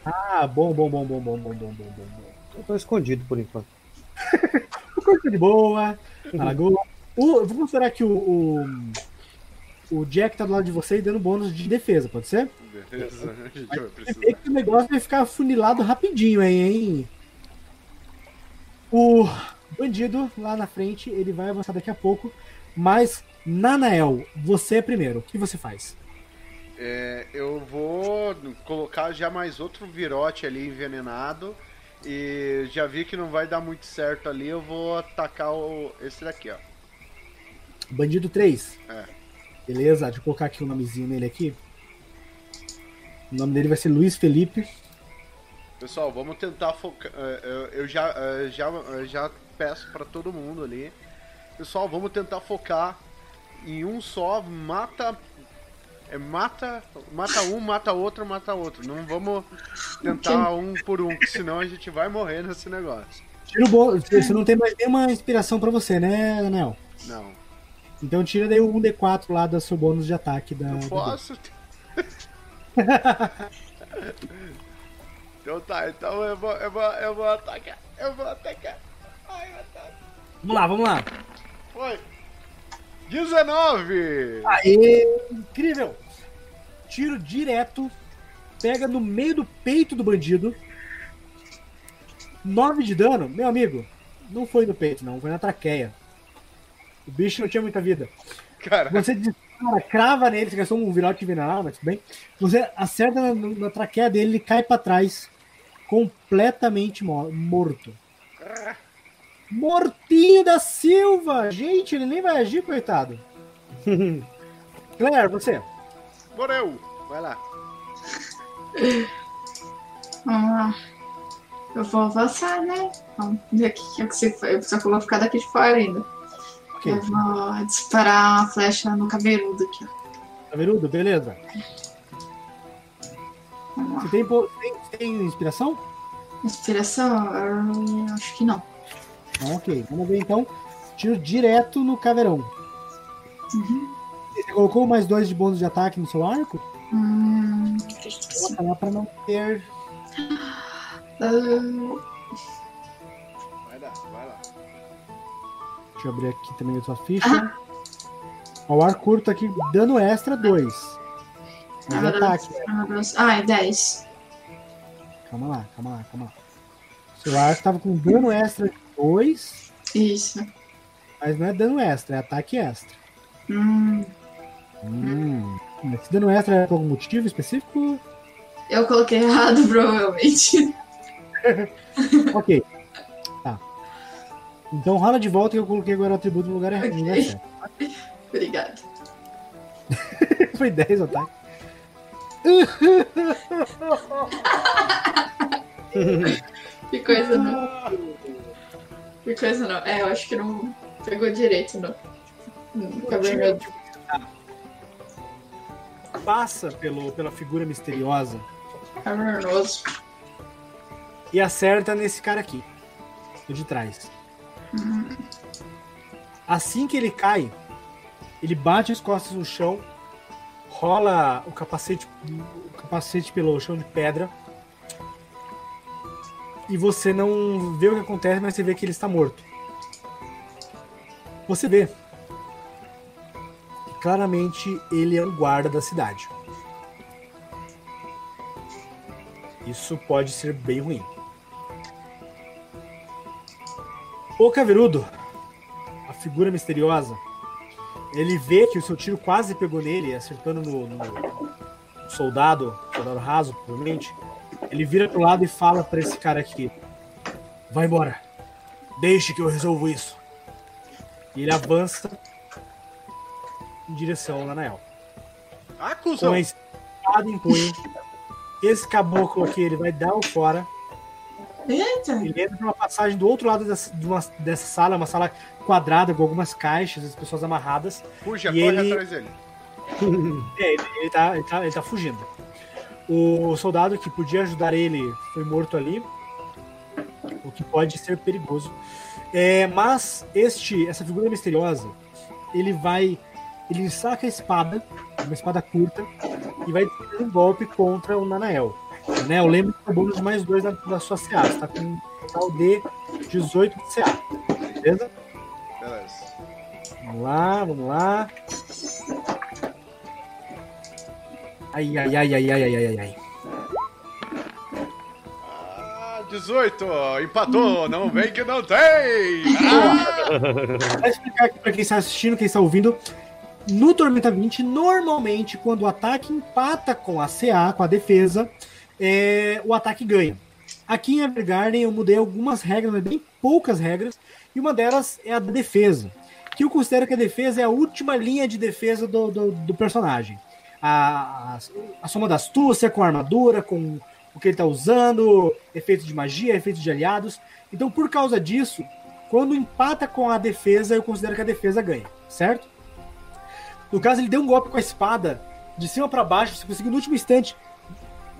Ah, bom, bom, bom, bom, bom, bom, bom, bom, bom. bom. Eu tô escondido por enquanto. (laughs) O corpo de boa, na lagoa. O, vou considerar que o, o, o Jack tá do lado de você e dando bônus de defesa, pode ser? Beleza, a gente vai precisar. que o negócio vai ficar funilado rapidinho aí, hein? O bandido lá na frente, ele vai avançar daqui a pouco, mas Nanael, você é primeiro. O que você faz? É, eu vou colocar já mais outro virote ali envenenado. E já vi que não vai dar muito certo ali, eu vou atacar o, esse daqui, ó. Bandido 3. É. Beleza, deixa eu colocar aqui o nomezinho nele aqui. O nome dele vai ser Luiz Felipe. Pessoal, vamos tentar focar. é, Eu, eu já, é, já, já peço pra todo mundo ali. Pessoal, vamos tentar focar em um só. Mata. É, mata, mata um, mata outro, mata outro. Não vamos tentar um por um, senão a gente vai morrer nesse negócio. Tira o bônus. Você não tem mais nenhuma inspiração pra você, né, Anel? Não. Então tira daí o 1d4 lá do seu bônus de ataque da. Não da- posso. (laughs) então tá, então eu vou, eu vou, eu vou atacar. Eu vou atacar. Ai, eu ataco. Vamos lá, vamos lá. Foi. 19! Aê! Incrível! Tiro direto, pega no meio do peito do bandido. 9 de dano, meu amigo. Não foi no peito, não, foi na traqueia. O bicho não tinha muita vida. Cara, Você dispara, crava nele, você gastou um virote envenenado, mas tudo bem. Você acerta na, na traqueia dele, ele cai pra trás, completamente mo- morto. Mortinho da Silva! Gente, ele nem vai agir, coitado. (laughs) Claire, você. morreu! Vai lá. Vamos lá. Eu vou avançar, né? Vamos ver o que, que você foi. Só que eu vou ficar daqui de fora ainda. Ok. Eu vou disparar uma flecha no cabeludo aqui, ó. Caverudo, beleza. Você tem, tem, tem inspiração? Inspiração? Eu acho que não. Ok. Vamos ver então. Tiro direto no caveirão. Uhum. Você colocou mais dois de bônus de ataque no seu arco? Hum, lá pra não ter. Ah, Vai lá, vai lá. Deixa eu abrir aqui também a sua ficha. Ó, O ar curto aqui, dano extra 2. Mas Ah, ataque. ah, é 10. Calma lá, calma lá, calma lá. Seu arco tava com dano extra 2, Isso. mas não é dano extra, é ataque extra. Hum, Hum. Esse dano extra é por algum motivo específico? Eu coloquei errado, (laughs) provavelmente. (laughs) ok. Tá. Então rola de volta que eu coloquei agora o atributo no lugar errado. no lugar Ok. certo. (laughs) Obrigada. Foi 10 o ataque. Que coisa não. Que coisa não. É, eu acho que não pegou direito, não. Cabernet. Passa pelo, pela figura misteriosa Cabernoso. e acerta nesse cara aqui. O de trás. Assim que ele cai, ele bate as costas no chão, rola o capacete, o capacete pelo chão de pedra. E você não vê o que acontece, mas você vê que ele está morto. Você vê que claramente ele é um guarda da cidade. Isso pode ser bem ruim. O Caverudo, a figura misteriosa, ele vê que o seu tiro quase pegou nele, acertando no, no soldado, soldado raso, provavelmente. Ele vira pro lado e fala para esse cara aqui: Vai embora, deixe que eu resolvo isso. E ele avança em direção ao Nanael. Ah, Com cuzão. a espada em punho. Esse caboclo aqui, ele vai dar o fora. Eita! Ele entra numa passagem do outro lado dessa, dessa sala, uma sala quadrada com algumas caixas, as pessoas amarradas. Fuja, corre ele- atrás dele. (laughs) É, ele, ele tá, ele, tá, ele tá fugindo. O soldado que podia ajudar ele foi morto ali, o que pode ser perigoso. É, mas este, essa figura misteriosa, ele vai, ele saca a espada, uma espada curta, e vai dar um golpe contra o Nanael. O Nanael lembra que é o bônus mais dois da, da sua CA, você tá com um total de 18 de CA, beleza? Beleza. Vamos lá, vamos lá. Ai, ai, ai, ai, ai, ai, ai, ai. Ah, 18. Empatou. Não vem que não tem. (laughs) Ah! Pra explicar aqui pra quem está assistindo, quem está ouvindo, no Tormenta 20, normalmente, quando o ataque empata com a CA, com a defesa, é, o ataque ganha. Aqui em Evergarden eu mudei algumas regras, mas bem poucas regras, e uma delas é a defesa. Que eu considero que a defesa é a última linha de defesa do, do, do personagem. A, a, a soma da astúcia com a armadura, com o que ele está usando, efeitos de magia, efeitos de aliados. Então, por causa disso, quando empata com a defesa, eu considero que a defesa ganha, certo? No caso, ele deu um golpe com a espada de cima para baixo, você conseguiu no último instante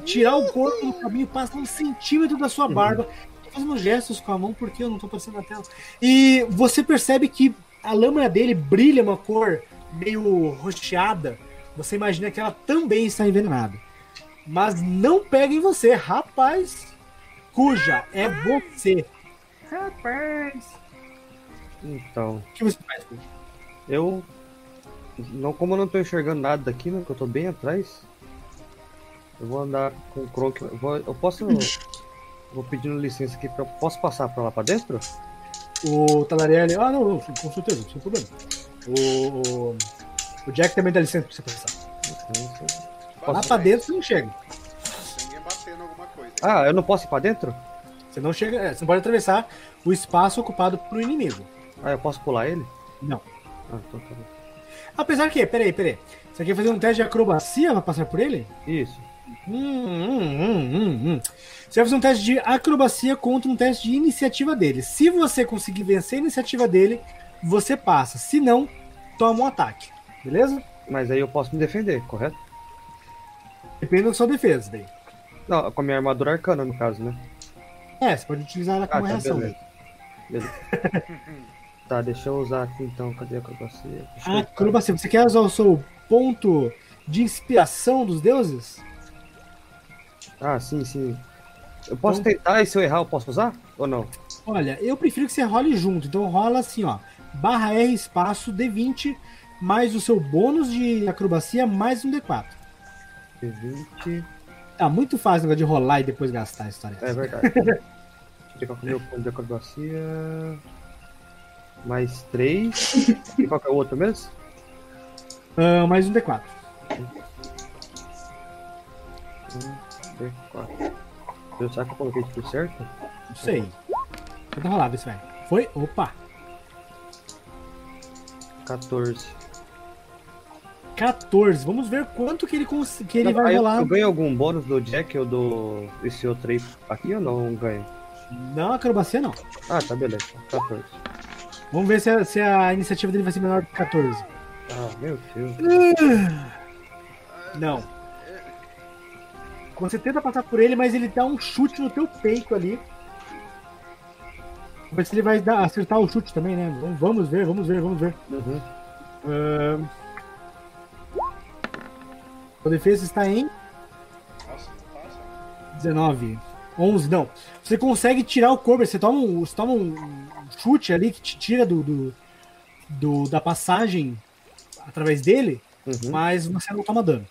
tirar o corpo do caminho, passa um centímetro da sua barba. Tô fazendo gestos com a mão porque eu não tô aparecendo na tela. E você percebe que a lâmina dele brilha uma cor meio rocheada. Você imagina que ela também está envenenada. Mas não pega em você, rapaz. Cuja é você. Então, O que você faz, eu. Não, como eu não tô enxergando nada daqui, né? Que eu tô bem atrás. Eu vou andar com o Kronk. Eu, vou- eu posso. Vou pedindo licença aqui pra. Posso passar pra lá pra dentro? O Talarelli. Ah, não, não, com certeza, sem problema. O, o Jack também dá licença pra você passar. Licença. Lá pra dentro você não chega. Ninguém batendo alguma coisa. Ah, eu não posso ir pra dentro? Você não chega. é, Você não pode atravessar o espaço ocupado por inimigo. Ah, eu posso pular ele? Não. Ah, então tá bom. Apesar que, peraí, peraí. Você quer fazer um teste de acrobacia pra passar por ele? Isso. Hum, hum, hum, hum, hum. Você vai fazer um teste de acrobacia contra um teste de iniciativa dele. Se você conseguir vencer a iniciativa dele, você passa. Se não, toma um ataque. Beleza? Mas aí eu posso me defender, correto? Depende da sua defesa daí. Não, com a minha armadura arcana, no caso, né? É, você pode utilizar ela Ah, como tá, reação. beleza. Beleza. (laughs) tá, deixa eu usar aqui então. Cadê a acrobacia? Deixa Acrobacia, você quer usar o seu ponto de inspiração dos deuses? Ah, sim, sim. Eu posso Então- tentar e se eu errar eu posso usar? Ou não? Olha, eu prefiro que você role junto. Então rola assim, ó. Barra R espaço D20 mais o seu bônus de acrobacia mais um D4. D20. Tá muito fácil negócio de rolar e depois gastar a história. É verdade. (laughs) Deixa eu ver qual que é o meu ponto de acrobacia. Mais 3. E qual que é o outro mesmo? Ah, mais um D4. Um, D4. Eu será que eu coloquei tudo certo? Não sei. Tenta rolar, vê se vai. Foi? Opa! 14. 14. Vamos ver quanto que ele, cons... que ele Não, vai eu- rolar. Eu ganho algum bônus do Jack ou do esse outro aí aqui ou não ganho? Não, acrobacia não. Ah, tá, beleza. 14. Vamos ver se a, se a iniciativa dele vai ser menor que 14. Ah, meu Deus. Não. Você tenta passar por ele, mas ele dá um chute no teu peito ali. Vamos ver se ele vai dar- acertar o chute também, né? Vamos- ver, vamos ver, vamos ver. Uhum. A defesa está em Nossa, não passa. 19. 11, não. Você consegue tirar o corpo, você toma um, você toma um chute ali que te tira do, do, do- da passagem através dele, Uhum. mas você não toma dano.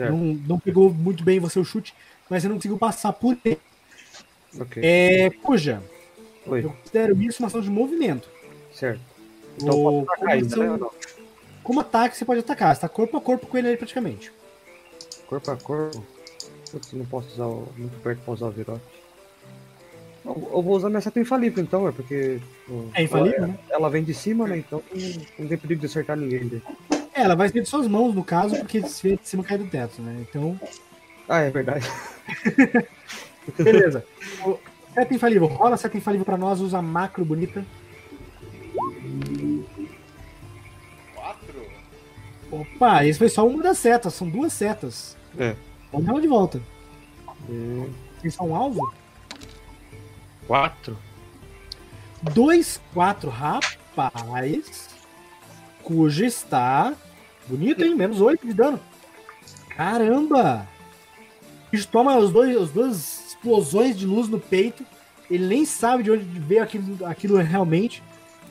Certo. Não, não pegou muito bem você o chute, mas você não conseguiu passar por ele. Ok. É, cuja, Oi. eu considero isso uma ação de movimento. Certo. Então O- atacar ainda, como né? Como ataque, você pode atacar. Você tá corpo a corpo com ele aí praticamente. Corpo a corpo. Putz, não posso usar o... muito perto pra usar o virote. Eu, eu vou usar minha seta infalível então, é porque. É infalível, ela, né? ela vem de cima, né? Então não, não tem perigo de acertar ninguém. Né? É, ela vai ser de suas mãos, no caso, porque se vier de cima cai do teto, né? Então, Ah, é verdade. (laughs) beleza. O- Seta infalível. Rola seta infalível pra nós, usa macro bonita. Quatro? Opa, esse foi só uma das setas, são duas setas. É. Vamos dar ela de volta. Vocês são um alvo? Quatro. 2, 4, rapaz. Cuja está. Bonito, hein? Menos 8 de dano. Caramba! O bicho toma os dois, as duas explosões de luz no peito. Ele nem sabe de onde veio aquilo, aquilo realmente.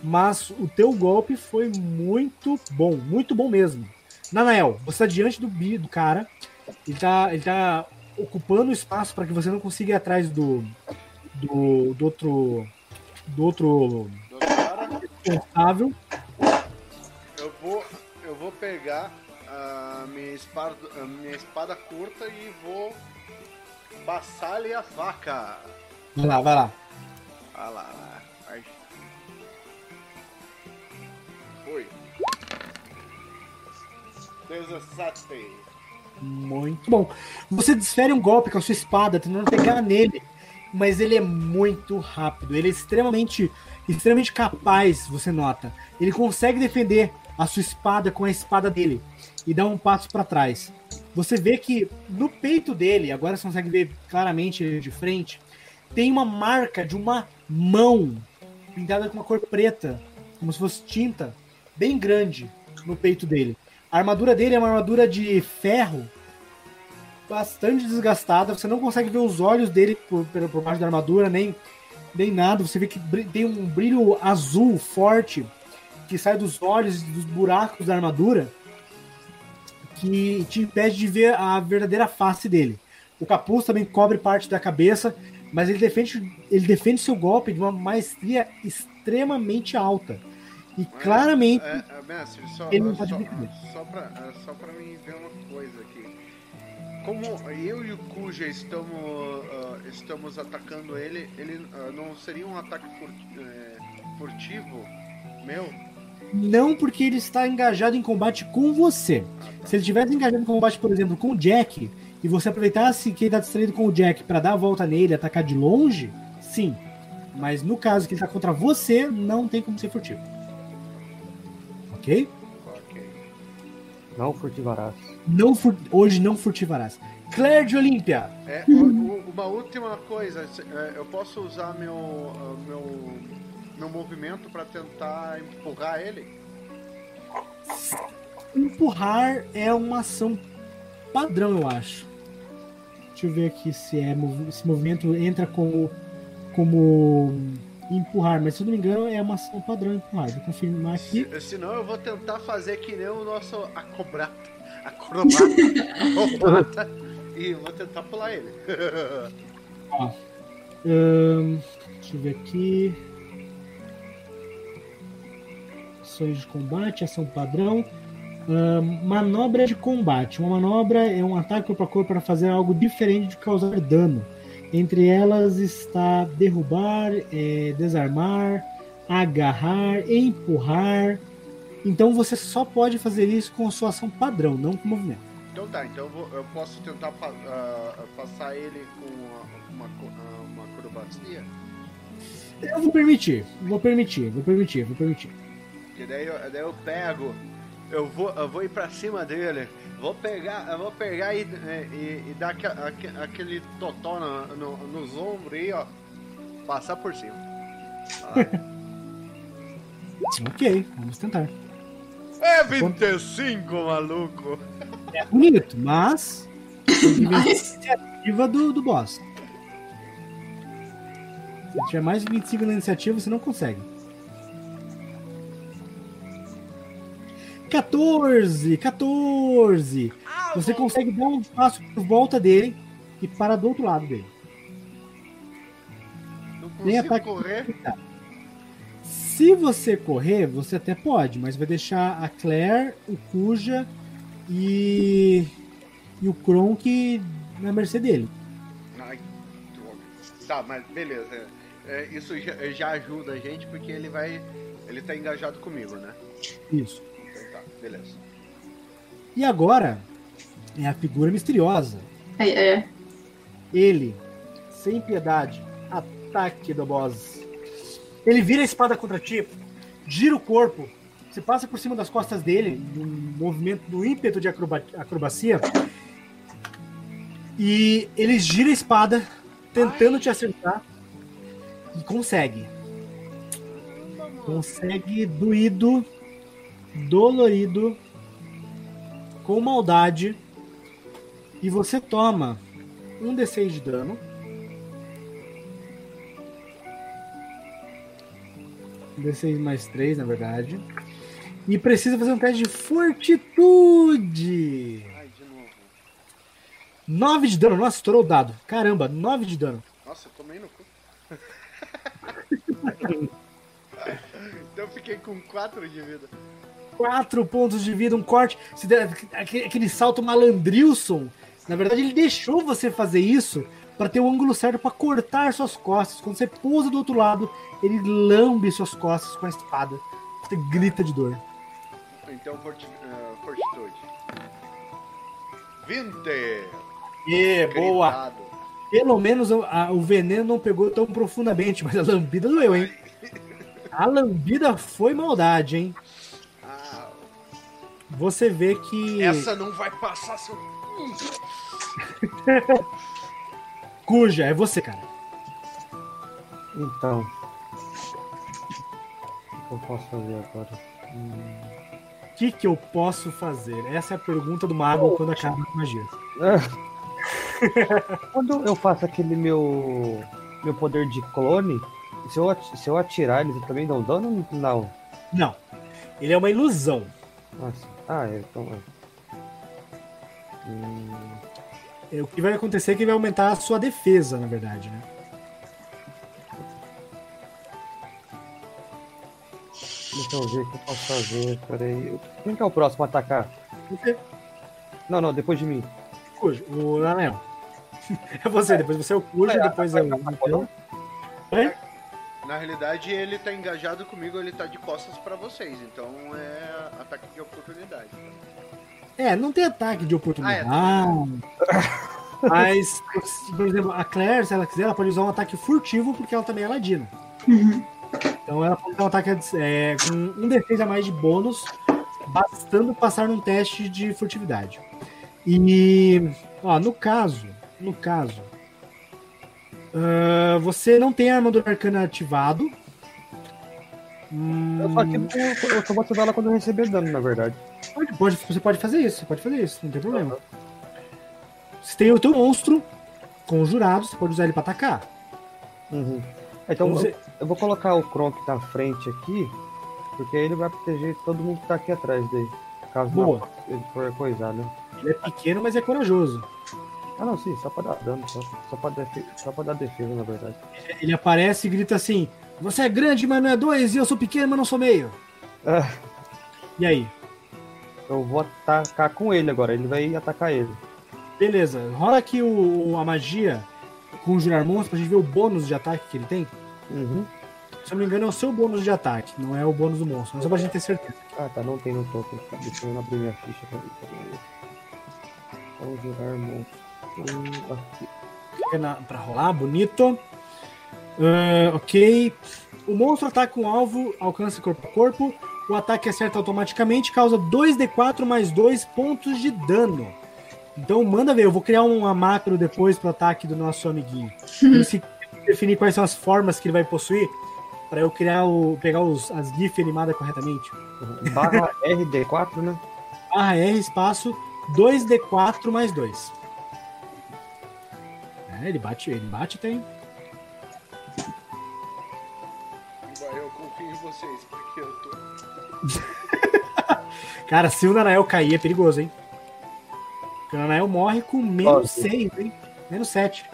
Mas o teu golpe foi muito bom. Muito bom mesmo. Nanael, você está diante do, do cara. Ele tá, ele tá ocupando o espaço para que você não consiga ir atrás do, do, do outro. Do outro Do cara, responsável. Eu vou, eu vou pegar a minha espada, a minha espada curta e vou passar-lhe a faca. Vai lá, vai lá. Ah lá, lá. Ai. Foi. 17. Muito bom. Você desfere um golpe com a sua espada, tentando pegar nele, mas ele é muito rápido. Ele é extremamente, extremamente capaz, você nota. Ele consegue defender a sua espada com a espada dele e dá um passo para trás. Você vê que no peito dele, agora você consegue ver claramente de frente, tem uma marca de uma mão pintada com uma cor preta, como se fosse tinta, bem grande no peito dele. A armadura dele é uma armadura de ferro bastante desgastada. Você não consegue ver os olhos dele por, por, baixo da armadura, nem, nem nada. Você vê que tem um brilho azul forte que sai dos olhos dos buracos da armadura que te impede de ver a verdadeira face dele. O capuz também cobre parte da cabeça, mas ele defende, ele defende seu golpe de uma maestria extremamente alta. E claramente É, é, mestre, só, Ele não só, pode só, pra, é, só pra mim ver uma coisa aqui. Como eu e o Kuja estamos, ah, estamos atacando ele, ele ah, não seria um ataque é, furtivo meu? Não porque ele está engajado em combate com você. Se ele tivesse engajado em combate, por exemplo, com o Jack, e você aproveitasse que ele está distraído com o Jack para dar a volta nele e atacar de longe, sim. Mas no caso que ele está contra você, não tem como ser furtivo. Ok? Ok. Não furtivarás. Não fur- Hoje não furtivarás. Claire de Olímpia. É, uma última coisa, é, eu posso usar meu, ah, meu, meu movimento pra tentar empurrar ele? Empurrar é uma ação padrão, eu acho. Deixa eu ver aqui se é esse movimento entra como como empurrar, mas se eu não me engano é uma ação padrão empurrar. Vou confirmar aqui. Se, senão eu vou tentar fazer que nem o nosso acrobata, acrobata, acrobata e vou tentar pular ele. (laughs) Ahn, deixa eu ver aqui. Ações de combate, ação padrão. Ah, manobra de combate. Uma manobra é um ataque corpo a corpo para fazer algo diferente de causar dano. Entre elas está derrubar, eh, desarmar, agarrar, empurrar. Então você só pode fazer isso com sua ação padrão, não com movimento. Então tá, então eu, vou- eu posso tentar ah, passar ele com uma, uma, ah, uma acrobacia? Eu vou permitir, vou permitir, vou permitir, vou permitir. Que daí eu, daí eu pego, eu vou, eu vou ir pra cima dele, vou pegar, eu vou pegar e, e, e dar aque- aque- aquele totó no, no- nos ombros aí, ó. Passar por cima. (laughs) Ok, vamos tentar. É 25, maluco! É bonito, mas. iniciativa do, do boss. Se tiver mais de 25 na iniciativa, você não consegue. 14! 14! Você consegue dar um passo por volta dele e para do outro lado dele. Não Nem consigo ataque correr. Se você correr, você até pode, mas vai deixar a Claire, o Kuja e, e o Kronk na mercê dele. Ai. Tá, mas beleza. é, isso já, já ajuda a gente porque ele vai. Ele tá engajado comigo, né? Isso. Beleza. E agora é a figura misteriosa. É, é. Ele, sem piedade, ataque do boss. Ele vira a espada contra ti, gira o corpo, você passa por cima das costas dele, num movimento, no ímpeto de acroba- acrobacia, e ele gira a espada, tentando te acertar, e consegue. Consegue doído, dolorido, com maldade, e você toma um D6 de dano. Um D6 mais 3, na verdade. E precisa fazer um teste de fortitude. Ai, de novo. 9 de dano. Nossa, estourou o dado. Caramba, 9 de dano. Nossa, eu tomei no cu. (laughs) então eu fiquei com 4 de vida. 4 pontos de vida, um corte. Se der- aquele, salto malandrilson. Na verdade, ele deixou você fazer isso para ter o ângulo certo para cortar suas costas. Quando você pousa do outro lado, ele lambe suas costas com a espada. Você grita de dor. Então forti ah, fortitude. 20! E Gritado. Pelo menos o, a- o veneno não pegou tão profundamente, mas a lambida doeu, hein? A lambida foi maldade, hein? Ah, Você vê que. essa não vai passar seu. (laughs) Cuja, é você, cara. Então. O que eu posso fazer agora? O que, que eu posso fazer? Essa é a pergunta do mago quando acaba a magia. (laughs) Quando eu faço aquele meu meu poder de clone, se eu, se eu atirar, eles também dão dano? Não. Não. Ele é uma ilusão. Nossa. Ah, é, então é. Hum, É, O que vai acontecer é que vai aumentar a sua defesa, na verdade, né? deixa eu ver o que eu posso fazer. Peraí. Quem que é o próximo a atacar? Você, Não, não, depois de mim. Cuja, o Anel. (laughs) É você, depois você é o Cuja, Vai, depois é o. Então, Oi? Na realidade, ele tá engajado comigo, ele tá de costas pra vocês. Então é ataque de oportunidade. É, não tem ataque de oportunidade. Ah, (laughs) Mas, por exemplo, a Claire, se ela quiser, ela pode usar um ataque furtivo porque ela também é ladina. Uhum. Então ela pode usar um ataque é, com um defesa a mais de bônus, bastando passar num teste de furtividade. E, ó, no caso, no caso, ah, você não tem a armadura arcana ativado. Hum, Eu só, ativo, eu só vou ativar ela quando eu receber dano, na verdade. Pode, pode- você pode fazer isso, você pode fazer isso, não tem problema. Você tem o teu monstro conjurado, você pode usar ele pra atacar. Uhum. Então Você- eu, eu vou colocar o Kronk na frente aqui, porque aí ele vai proteger todo mundo que tá aqui atrás dele. Caso Boa. não, ele for coisar, né? Ele é pequeno, mas é corajoso. Ah não, sim, só pra dar dano, só, só, pra, defe- só pra dar defesa, na verdade. Ele aparece e grita assim: Você é grande, mas não é dois, e eu sou pequeno, mas não sou meio. Ah, E aí? Eu vou atacar com ele agora, ele vai atacar ele. Beleza, rola aqui o, a magia conjurar monstro pra gente ver o bônus de ataque que ele tem. Uhum. Se eu não me engano, é o seu bônus de ataque, não é o bônus do monstro. Mas só pra gente ter certeza. Ah, tá, não tem no token. Tá, Deixa eu abrir minha ficha pra ver. Conjurar monstro. Hum, Pra rolar, bonito. Ah, ok. O monstro ataca um alvo, alcança corpo a corpo. O ataque acerta automaticamente, causa 2d4 mais 2 pontos de dano. Então manda ver, eu vou criar uma macro depois pro ataque do nosso amiguinho. (laughs) Se definir quais são as formas que ele vai possuir, para eu criar o. pegar os, as GIF animadas corretamente. Barra RD4, né? Barra R espaço 2d4 mais 2. É, ele bate, ele bate tem. Eu confio em vocês, porque eu tô. (laughs) Cara, se o Nanael cair é perigoso, hein? Porque o Nanael morre com menos Nove. 6, hein? Menos 7.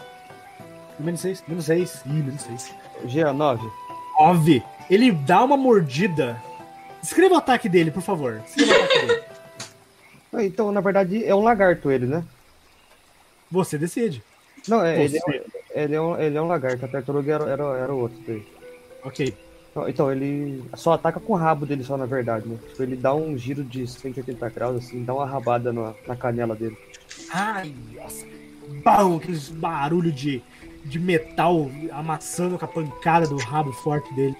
Menos 6, menos 6. Ih, menos 6. GA9. Óbvio. Ele dá uma mordida. Descreva o ataque dele, por favor. Descreva o ataque dele. (laughs) Então, na verdade, é um lagarto ele, né? Você decide. Não, é, ele, é, ele, é um, ele é um lagarto, a tartaruga era, era, era o outro. Ok. Então, Então, ele só ataca com o rabo dele só, na verdade, né? Tipo, ele dá um giro de 180 graus, assim, dá uma rabada na, na canela dele. Ai, nossa. Bam, aqueles barulho de, de metal amassando com a pancada do rabo forte dele.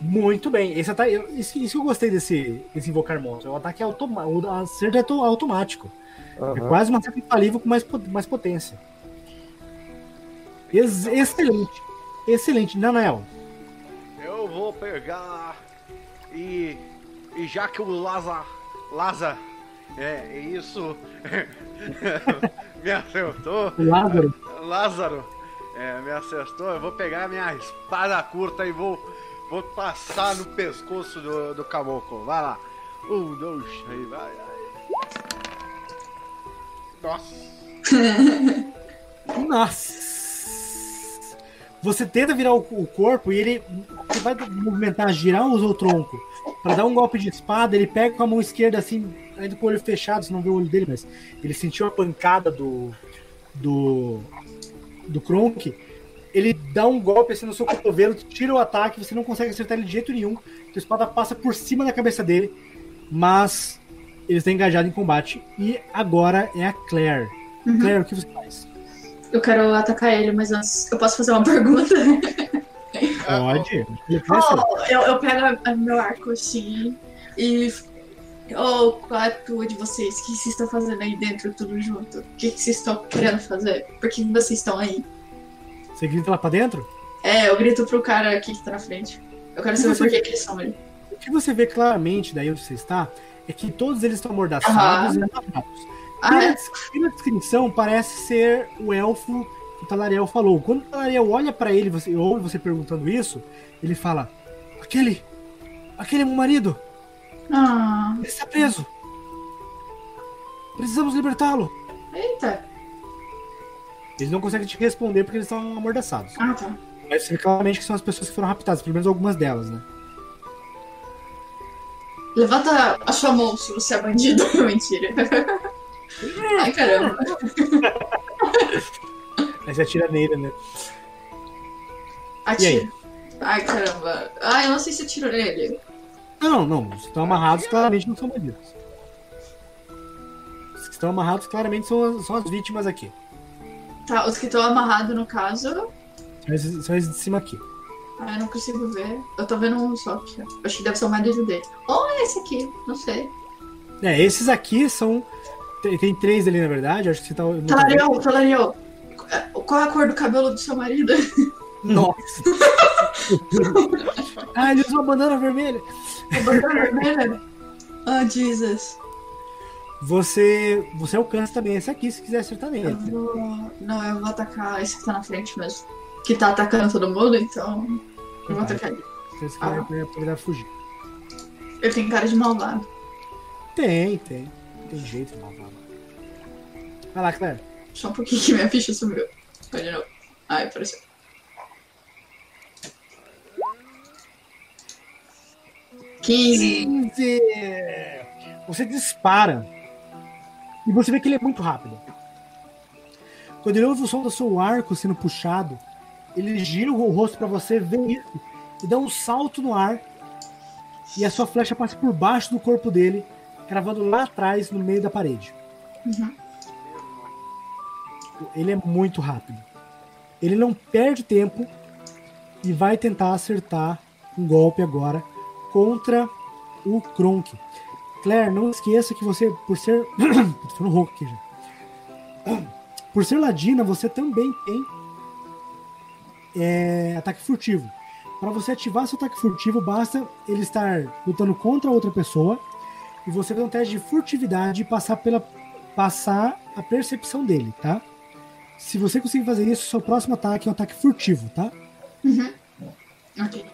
Muito bem. Esse ataque, isso, isso que eu gostei desse, desse invocar monstro. O ataque é automático. O acerto é auto- automático. É Aham. quase uma acerto infalível com mais, mais potência. Ex- excelente. Excelente. Nanael, Eu vou pegar e. E já que o Lázaro. Lázaro. É, é isso. (laughs) me acertou. Lázaro. Lázaro é, me acertou. Eu vou pegar minha espada curta e vou. Vou passar no pescoço do, do caboclo. Vai lá. Um, dois, três, vai, vai. Nossa. Nossa! Você tenta virar o, o corpo e ele você vai movimentar, girar usar o tronco para dar um golpe de espada. Ele pega com a mão esquerda assim, ainda com o olho fechado, você não vê o olho dele, mas ele sentiu a pancada do do do Kronk. Ele dá um golpe assim no seu cotovelo, tira o ataque, você não consegue acertar ele de jeito nenhum. A espada passa por cima da cabeça dele, mas ele está engajado em combate. E agora é a Claire. Uhum. Claire, o que você faz? Eu quero atacar ele, mas antes eu posso fazer uma (laughs) pergunta? Pode. Oh, eu, eu pego a- a meu arco assim e. Oh, qual é a tua de vocês? O que vocês estão fazendo aí dentro, tudo junto? O que que vocês estão querendo fazer? Por que vocês estão aí? Você grita lá pra dentro? É, eu grito pro cara aqui que tá na frente. Eu quero saber Você- por que, que eles são ali. O que você vê claramente daí onde você está é que todos eles estão amordaçados e amarrados. Ah, Pela, é? descrição, parece ser o elfo que o Talariel falou. Quando o Talariel olha pra ele, você ouve você perguntando isso, ele fala: Aquele. Aquele é meu marido. Ah, Ele está preso. Precisamos libertá-lo. eita. Eles não conseguem te responder porque eles estão amordaçados. Ah, tá. Mas você vê claramente que são as pessoas que foram raptadas, pelo menos algumas delas, né? Levanta a sua mão se você é bandido. (laughs) Mentira. Ai, caramba. Aí você atira nele, né? Atira. Ai, caramba. Ai, eu não sei se eu tiro nele. Não, não, os que estão amarrados claramente não são bandidos. Os que estão amarrados claramente são, as- são as vítimas aqui. Tá, os que estão amarrados, no caso. São esses, são esses de cima aqui. Ah, eu não consigo ver. Eu tô vendo um só aqui. Acho que deve ser o marido dele. Ou é esse aqui, não sei. É, esses aqui são. Tem, tem três ali, na verdade. Acho que você tá. Talariel. Qual é a cor do cabelo do seu marido? Nossa! (laughs) ah, ele usou a banana vermelha. A bandana vermelha? Ah, Jesus. Você. Você alcança também esse aqui se quiser acertar nele. Eu vou... Não, eu vou atacar esse que tá na frente mesmo. Que tá atacando todo mundo, então. Eu vou atacar ele. Esse cara vai poder fugir. Ele tem cara de malvado. Tem, tem. Tem jeito de malvado. Vai lá, Claire. Só um pouquinho que minha ficha sumiu. Vai de novo. Ai, apareceu. Quinze. 15! Você dispara e você vê que ele é muito rápido. Quando ele ouve o som do seu arco sendo puxado, ele gira o rosto para você, vê isso e dá um salto no ar. E a sua flecha passa por baixo do corpo dele, cravando lá atrás no meio da parede. Uhum. Ele é muito rápido. Ele não perde tempo e vai tentar acertar um golpe agora contra o Kronk. Claire, não esqueça que você, por ser. (clears throat) Tô no rouco aqui já. (clears throat) Por ser ladina, você também tem é, ataque furtivo. Para você ativar seu ataque furtivo, basta ele estar lutando contra outra pessoa e você fazer um teste de furtividade e passar, pela, passar a percepção dele, tá? Se você conseguir fazer isso, seu próximo ataque é um ataque furtivo, tá? Uhum. Ok.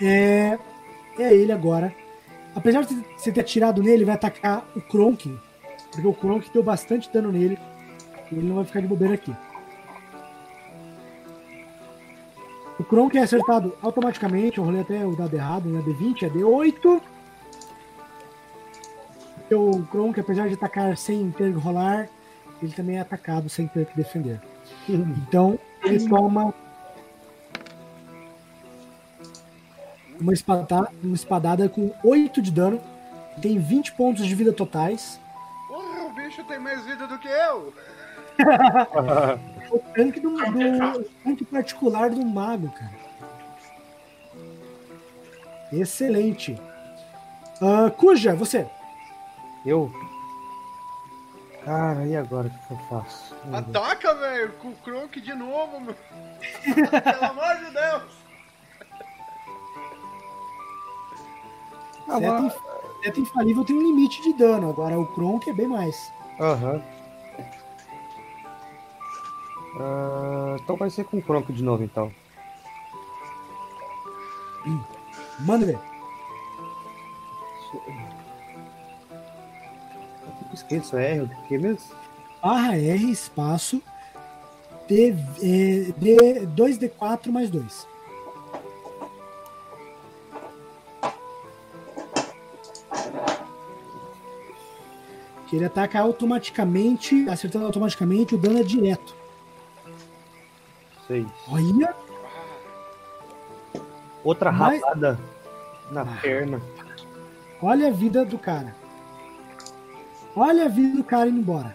É, é ele agora. Apesar de você ter atirado nele, vai atacar o Kronk. Porque o Kronk deu bastante dano nele. E ele não vai ficar de bobeira aqui. O Kronk é acertado automaticamente. Eu rolei até o dado errado, né? D20 é D8. E O Kronk, apesar de atacar sem ter rolar, ele também é atacado sem ter que defender. Então, ele toma uma espadada, uma espadada com 8 de dano. Tem 20 pontos de vida totais. Porra, o bicho tem mais vida do que eu. O tanque do, do tanque particular do mago, cara. Excelente. Ah, Cuja, você. Eu? Cara, e agora o que eu faço? Ataca, velho, com o Kronk de novo, meu. Pelo (laughs) amor de Deus. Ah, mas- inf- seta infalível tem um limite de dano. Agora o Kronk é bem mais. Aham. Ah, então vai ser com o Kronk de novo, então. Manda ver. Esqueço, R, o que mesmo? Barra R, espaço. D, é, D, 2D4 mais 2. Que ele ataca automaticamente, acertando automaticamente, o dano é direto. Seis. Olha! Outra Mas- rabada na Ah. perna. Olha a vida do cara. Olha a vida do cara indo embora.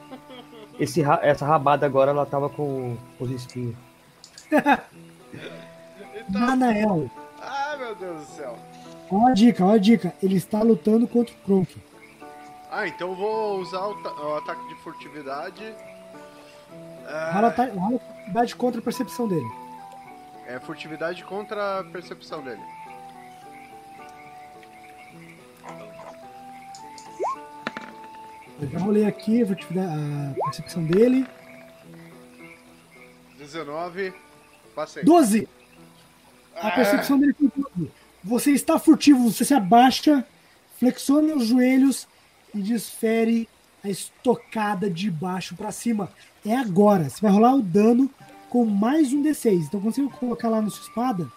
Esse, essa rabada agora ela tava com os espinhos. (laughs) Então, Manael, ah, meu Deus do céu. ó a dica, ó a dica. Ele está lutando contra o Kronk. Ah, então eu vou usar o, o ataque de furtividade. Ah, Rola, furtividade contra a percepção dele. É furtividade contra a percepção dele. Eu já rolei aqui a, furtividade- a percepção dele. 19. Passei. 12! A percepção dele foi 12. Você está furtivo, você se abaixa, flexiona os joelhos e desfere a estocada de baixo para cima. É agora. Você vai rolar o dano com mais um D6. Então, quando você colocar lá na sua espada,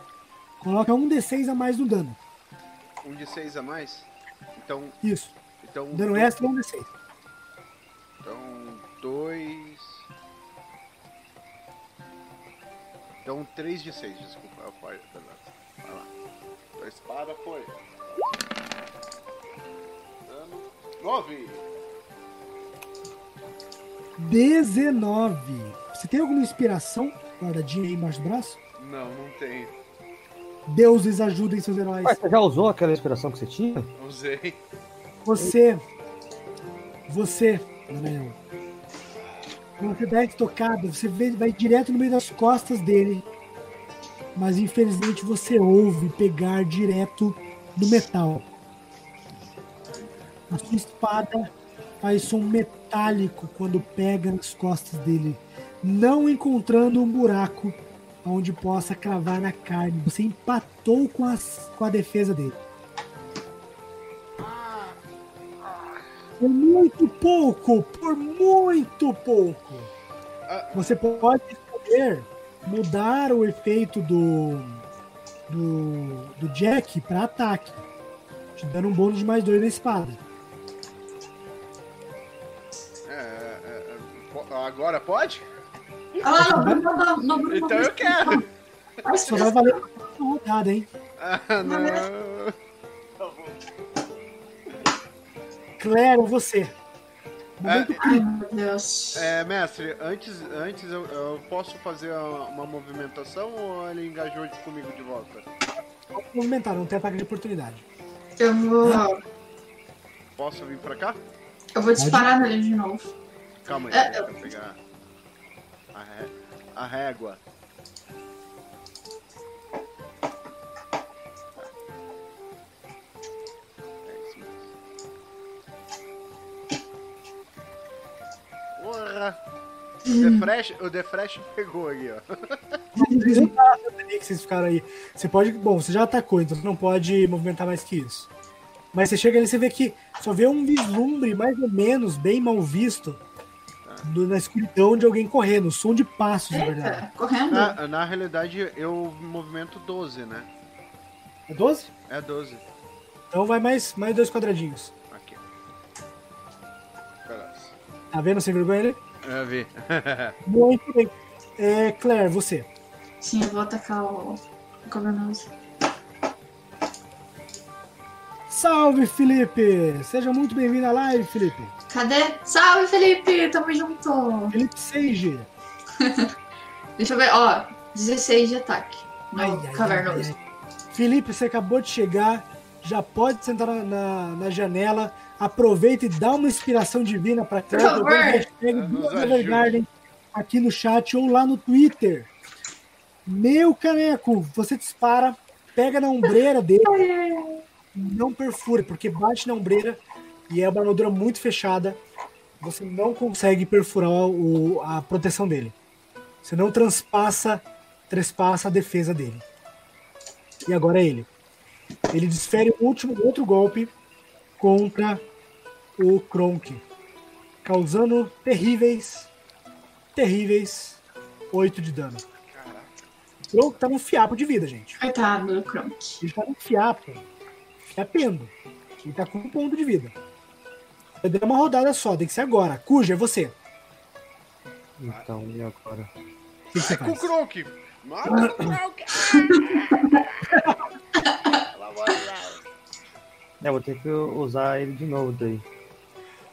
coloca um D6 a mais no dano. Um de 6 a mais. Então. Isso. Então. Dano extra é um D6. Então. 2. Então 3 de 6, desculpa. É o par- verdade. Vai lá. Então a espada foi. Dano. 9! 19. Você tem alguma inspiração guardadinha aí embaixo do braço? Não, não tenho. Deuses ajudem seus heróis. Mas você já usou aquela inspiração que você tinha? Usei. Você. Você, Daniel. Você dá estocada, você vai direto no meio das costas dele. Mas infelizmente você ouve pegar direto no metal. A sua espada faz som metálico quando pega nas costas dele, não encontrando um buraco onde possa cravar na carne. Você empatou com, as, com a defesa dele. Por muito pouco, por muito pouco. Ah. Você pode escolher mudar o efeito do, do, do Jack para ataque, te dando um bônus de mais dois na espada. É, é, é, agora pode? Ah, não, não, não, não, então eu quero. Só vai valer uma rodada, hein? Ah, não. Né? não. Tá Claire, você. Momento Ai, meu Deus. É, mestre, antes, antes eu, eu posso fazer uma, uma movimentação ou ele engajou de- comigo de volta? Pode movimentar, não tem ataque de oportunidade. Eu vou. Posso vir pra cá? Eu vou disparar nele de novo. Calma aí, É, deixa eu pegar a, ré- a régua. O The Fresh, o The Fresh pegou aqui, ó. que vocês ficaram aí. Você pode. Bom, você já atacou, então você não pode movimentar mais que isso. Mas você chega ali e você vê que só vê um vislumbre, mais ou menos, bem mal visto, do- na escuridão de alguém correndo. Som de passos, na verdade. Eita, correndo. Na, na realidade, eu movimento 12, né? É 12? É 12. Então vai mais, mais dois quadradinhos. Aqui. Tá vendo sem vergonha ali? Eu vi. (laughs) Muito bem. É, Claire, você. Sim, eu vou atacar o, o governoso. Salve, Felipe! Seja muito bem-vindo à live, Felipe. Cadê? Salve, Felipe! Tamo junto! Felipe Seige. (laughs) Deixa eu ver, ó. 16 de ataque. No Ai, ai, cavernoso. ai, ai. Felipe, você acabou de chegar, já pode sentar na, na, na janela, aproveita e dá uma inspiração divina para ajude. Evergarden aqui no chat ou lá no Twitter. Meu caneco, você dispara, pega na ombreira dele, não perfura, porque bate na ombreira e é uma armadura muito fechada. Você não consegue perfurar o- a proteção dele. Você não transpassa, trespassa a defesa dele. E agora é ele. Ele desfere o último outro golpe contra o Kronk, causando terríveis, terríveis 8 de dano. Caraca. O Kronk tá num fiapo de vida, gente. Coitado do Kronk. Ele tá num fiapo, fiapendo. Ele tá com um ponto de vida. Vai dar uma rodada só, tem que ser agora. Cuja, é você. Então, e agora? O que, que você É com o faz? Kronk! Mata o Kronk! (laughs) (laughs) É, vou ter que usar ele de novo daí.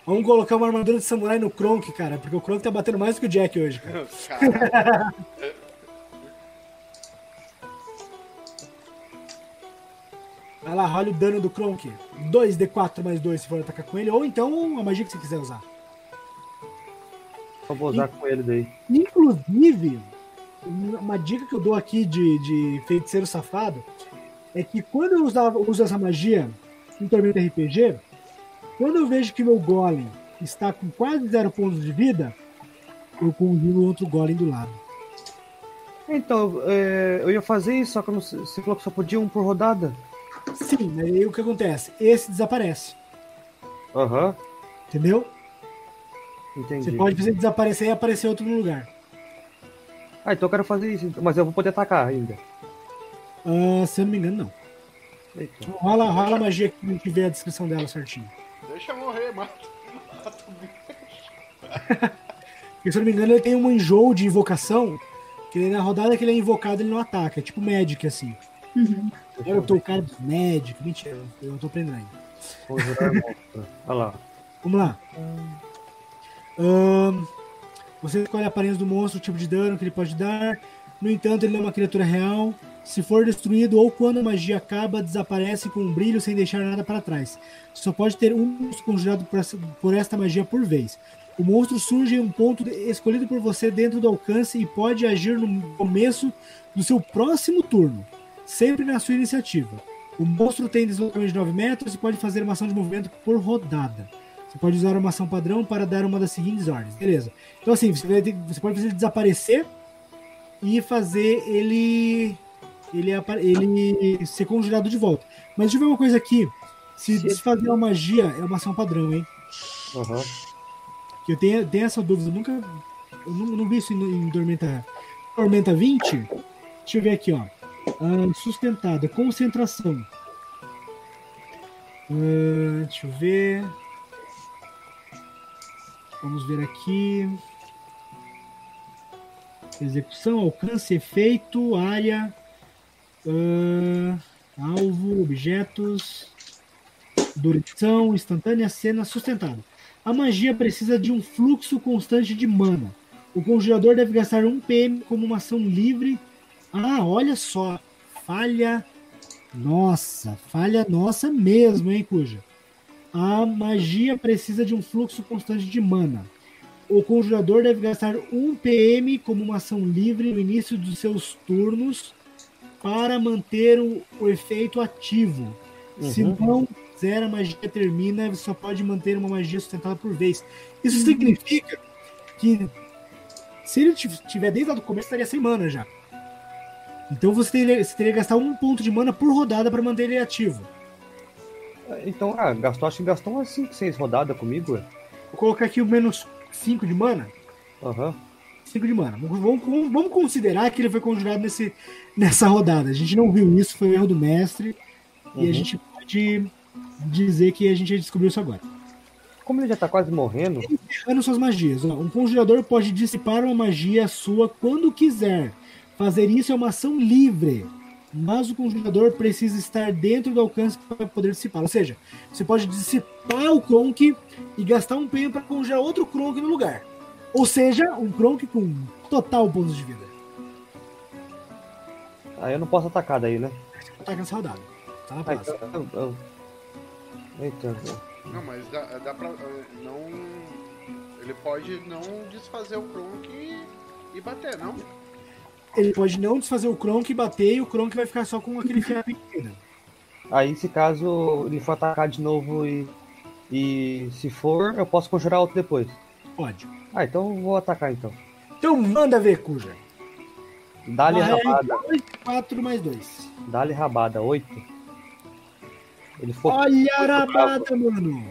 Vamos colocar uma armadura de samurai no Kronk, cara, porque o Kronk tá batendo mais do que o Jack hoje, cara. (laughs) Vai lá, rola o dano do Kronk. 2d4 mais 2 se for atacar com ele, ou então a magia que você quiser usar. Só vou usar com ele daí. Inclusive, uma dica que eu dou aqui de, de feiticeiro safado é que quando eu usava, uso essa magia em Tormenta RPG, quando eu vejo que meu golem está com quase zero pontos de vida, eu conjuro outro golem do lado. Então, é, eu ia fazer isso, só que você falou que só podia um por rodada. Sim, aí o que acontece? Esse desaparece, Aham, entendeu? entendi. Você pode fazer desaparecer e aparecer outro no lugar. Ah, então eu quero fazer isso, mas eu vou poder atacar ainda. Ah, se eu não me engano, não. Eita. Rola, rola a magia que vê a descrição dela certinho. Deixa eu morrer, mata. Mata o bicho. Porque, se eu não me engano, ele tem um enjoo de invocação. Que ele, na rodada que ele é invocado, ele não ataca. É tipo Magic, assim. Uhum. Eu tô o cara dos Magic. Mentira, eu tô aprendendo ainda. Olha lá. Vamos lá. Você escolhe a aparência do monstro, o tipo de dano que ele pode dar. No entanto, ele não é uma criatura real. Se for destruído ou quando a magia acaba, desaparece com um brilho sem deixar nada para trás. Só pode ter um monstro conjurado por esta magia por vez. O monstro surge em um ponto escolhido por você dentro do alcance e pode agir no começo do seu próximo turno, sempre na sua iniciativa. O monstro tem deslocamento de 9 metros e pode fazer uma ação de movimento por rodada. Você pode usar uma ação padrão para dar uma das seguintes ordens. Beleza. Então, assim, você, ter- você pode fazer ele desaparecer e fazer ele, ele, apa- ele ser conjurado de volta. Mas deixa eu ver uma coisa aqui. Se Se- desfazer uma magia, é uma ação padrão, hein? Aham. Que eu tenho, tenho essa dúvida. Eu nunca. Eu não, não vi isso em, em Tormenta. Tormenta 20? Deixa eu ver aqui, ó. Ah, sustentada. Concentração. Ah, deixa eu ver. Vamos ver aqui. execução, alcance, efeito, área, ah, alvo, objetos, duração, instantânea, cena, sustentado. A magia precisa de um fluxo constante de mana. O conjurador deve gastar um PM como uma ação livre. Ah, olha só. Falha. Nossa, falha nossa mesmo, hein, Cuja? A magia precisa de um fluxo constante de mana. O conjurador deve gastar um PM como uma ação livre no início dos seus turnos para manter o, o efeito ativo. Se Uhum. não fizer, a magia termina, você só pode manter uma magia sustentada por vez. Isso significa que se ele tiv- tiver desde lá do começo, estaria sem mana já. Então você teria, você teria que gastar um ponto de mana por rodada para manter ele ativo. Então, ah, gastou, acho que gastou umas 5, 6 rodadas comigo. Vou colocar aqui o menos 5 de mana. Aham. 5 de mana. Vamos, vamos- vamos considerar que ele foi conjurado nesse, nessa rodada. A gente não viu isso, foi um erro do mestre. E a Uhum. gente pode dizer que a gente descobriu isso agora. Como ele já tá quase morrendo, Encerrando suas magias. ó. Um conjurador pode dissipar uma magia sua quando quiser. Fazer isso é uma ação livre. Mas o conjurador precisa estar dentro do alcance para poder dissipar. Ou seja, você pode dissipar o Kronk e gastar um PN para conjurar outro Kronk no lugar. Ou seja, um Kronk com total pontos de vida. Aí eu não posso atacar daí, né? Tá nessa rodada. Tá na Ah, próxima. então, eu- eu- Eita, Não, mas dá, dá pra. eh, Não. Ele pode não desfazer o Kronk e, e bater, não? Ele pode não desfazer o Kronk e bater, e o Kronk vai ficar só com aquele em vida. Aí, se caso ele for atacar de novo e, e se for, eu posso conjurar outro depois. Pode. Ah, então eu vou atacar então. Então manda ver, Cuja. Dá-lhe rabada. 4 mais 2. Dá-lhe rabada, 8. Ele ficou. Olha a rabada, mano.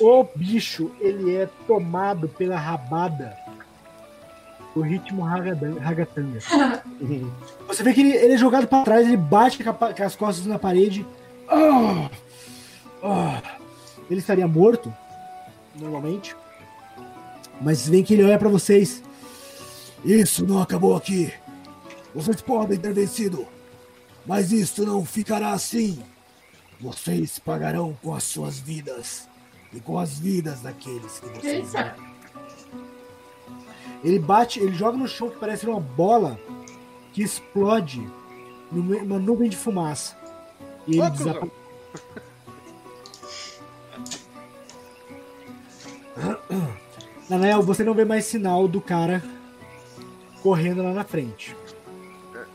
O bicho, ele é tomado pela rabada. O ritmo ragatanga. (laughs) Você vê que ele, ele é jogado pra trás, ele bate com, a com as costas na parede. Ah! Ah! Ele estaria morto, normalmente. Mas vem que ele olha pra vocês. Isso não acabou aqui. Vocês podem ter vencido. Mas isto não ficará assim. Vocês pagarão com as suas vidas. E com as vidas daqueles que vocês amam. Ele bate, ele joga no chão que parece uma bola que explode numa nuvem de fumaça. E ele desaparece. Nanael, (laughs) você não vê mais sinal do cara correndo lá na frente.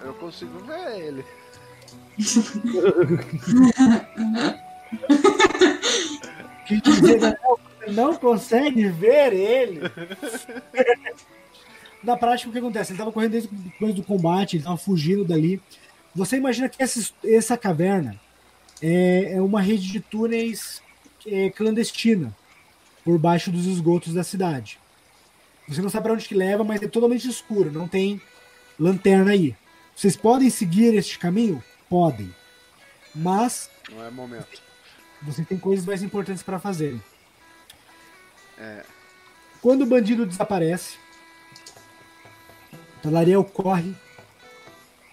Eu- consigo ver ele. Que dizer, você não consegue ver ele. Na prática, o que acontece? Ele estava correndo desde depois do combate, ele estava fugindo dali. Você imagina que essa, essa caverna é, é uma rede de túneis é, clandestina por baixo dos esgotos da cidade. Você não sabe para onde que leva, mas é totalmente escuro, não tem lanterna aí. Vocês podem seguir este caminho? Podem. Mas Não é momento. você tem coisas mais importantes para fazer. É. Quando o bandido desaparece, Talariel corre,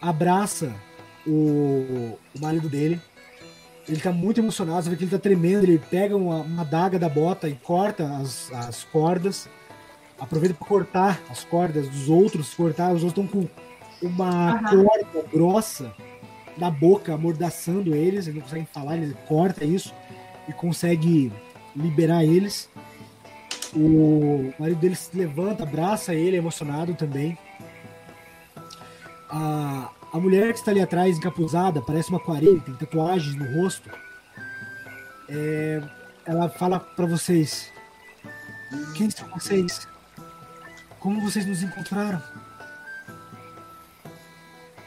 abraça o, o marido dele. Ele tá muito emocionado, você vê que ele tá tremendo. Ele pega uma, uma adaga da bota e corta as, as cordas. Aproveita para cortar as cordas dos outros, cortar. Os outros estão com uma Aham. corda grossa na boca, amordaçando eles. Eles não conseguem falar, ele corta isso e consegue liberar eles. O marido dele se levanta, abraça ele, emocionado também. A, a mulher que está ali atrás, encapuzada, parece uma aquarela, tem tatuagens no rosto. É, ela fala para vocês: Quem são vocês? Como vocês nos encontraram?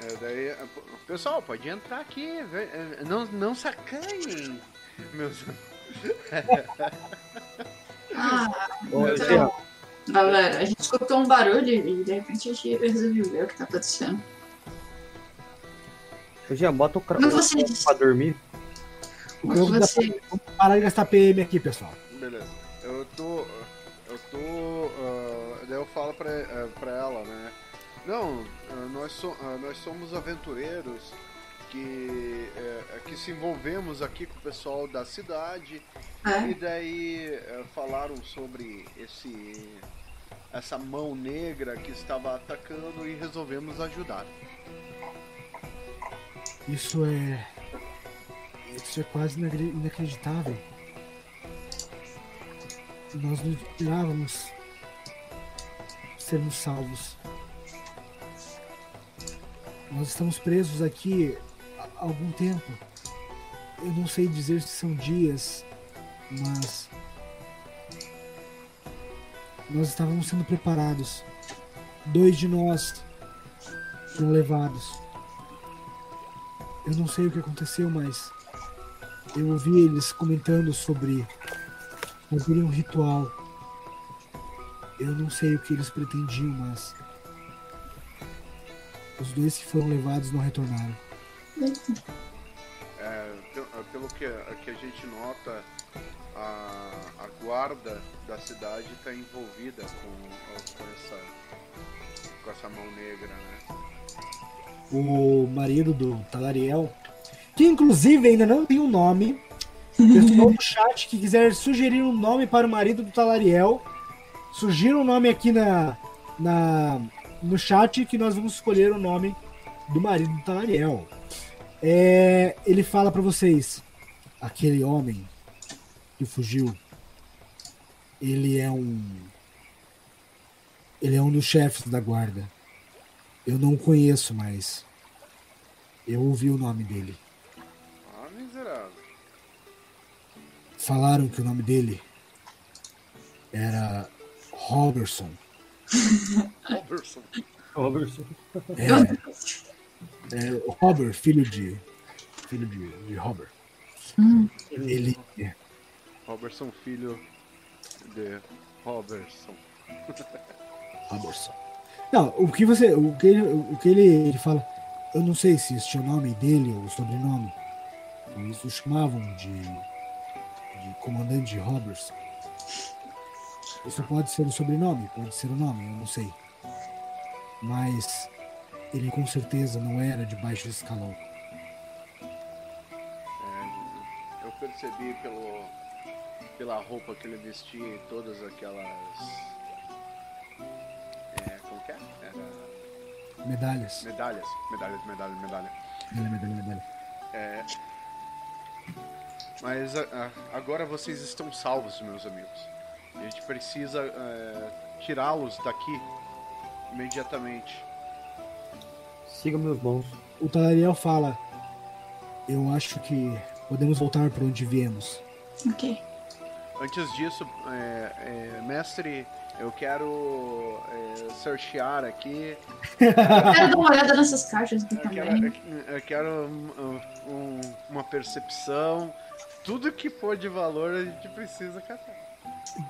É, daí, p- pessoal, pode entrar aqui. é, Não, não sacanhem, meus Ah, Então- galera, a gente escutou um barulho e de repente a gente resolveu ver o que tá acontecendo. ô, Jean, bota o cra- Mas o vocês- cronco pra dormir. Tá- Você, Vamos parar de gastar PM aqui, pessoal. Beleza. Eu tô. Eu tô. ah, daí eu falo pra, eh, pra ela, né? Não, ah, nós, so, ah, nós somos aventureiros que, eh, que se envolvemos aqui com o pessoal da cidade É. e daí eh, falaram sobre esse essa mão negra que estava atacando e resolvemos ajudar. Isso é. Isso é quase inacre- inacreditável. Nós não esperávamos sermos salvos. Nós estamos presos aqui há algum tempo. Eu não sei dizer se são dias, mas. Nós estávamos sendo preparados. Dois de nós foram levados. Eu não sei o que aconteceu, mas eu ouvi eles comentando sobre um ritual. Eu não sei o que eles pretendiam, mas os dois que foram levados não retornaram. É, pe- pelo que, que a gente nota, a, a guarda da cidade está envolvida com, com, essa, com essa mão negra, né? O marido do Talariel, que inclusive ainda não tem um nome. Pessoal do chat que quiser sugerir um nome para o marido do Talariel, sugira um nome aqui na, na no chat que nós vamos escolher o nome do marido do Talariel. É, ele fala para vocês, aquele homem que fugiu, ele é um ele é um dos chefes da guarda. Eu não o conheço, mas eu ouvi o nome dele. Ah, miserável. Falaram que o nome dele era Robertson. Robertson. Robertson. É, é Robert, filho de filho de, de Robert. Hum. Ele Robertson, filho de Robertson. Robertson. Não, o que você, o que ele, o que ele, ele fala, eu não sei se este é o nome dele ou o sobrenome. Eles o chamavam de, de comandante Robertson. Isso pode ser o sobrenome, pode ser o nome, eu não sei. Mas ele com certeza não era de baixo escalão. É, eu percebi pelo, pela roupa que ele vestia e todas aquelas. É, como que é? Era Medalhas. medalhas. Medalhas, medalha, medalha. Medalha, medalha, medalha. É, mas a- a- agora vocês estão salvos, meus amigos. A gente precisa é, tirá-los daqui imediatamente. Siga meus bons. O Talariel fala: Eu acho que podemos voltar para onde viemos. Ok. Antes disso, é, é, mestre, eu quero é, searchear aqui. Quero dar uma olhada nessas caixas aqui Eu quero, também. eu quero um- um- uma percepção. Tudo que for de valor a gente precisa catar.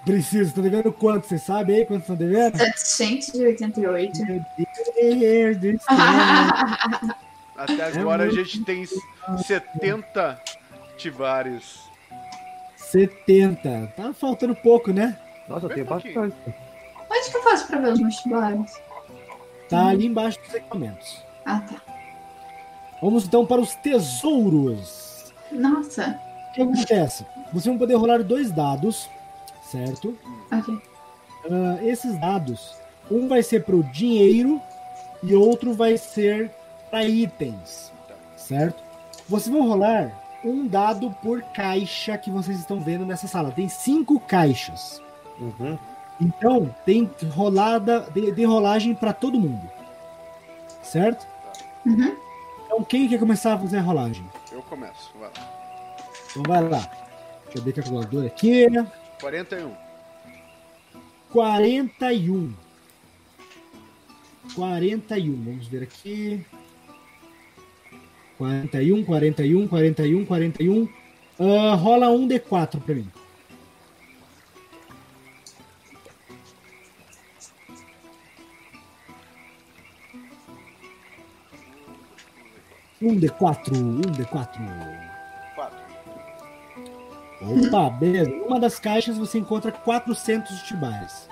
Preciso, tô devendo quanto? Você sabe aí quanto estão devendo? 788. Meu Deus do céu. (laughs) Até agora a muito gente tem 70 tibares. 70. Tá faltando pouco, né? Nossa, tem bastante. Onde que eu faço pra ver os meus tubarões? Tá ali embaixo dos equipamentos. Ah, tá. Vamos então para os tesouros. Nossa. O que acontece? Vocês vão poder rolar dois dados, certo? Ok. Ah, esses dados, um vai ser para o dinheiro e outro vai ser para itens, certo? Vocês vão rolar um dado por caixa que vocês estão vendo nessa sala. Tem cinco caixas. Uhum. Então, tem rolada, tem, tem rolagem para todo mundo. Certo? Uhum. Então, quem quer começar a fazer a rolagem? Eu começo, vai lá. Então, vai lá. Deixa eu abrir a calculadora aqui. 41. 41. 41. Vamos ver aqui. 41, 41, 41, 41. Ah, rola um D4 pra mim. Um D4, um D4. 4. Opa, beleza. Uma das caixas você encontra 400 tibares.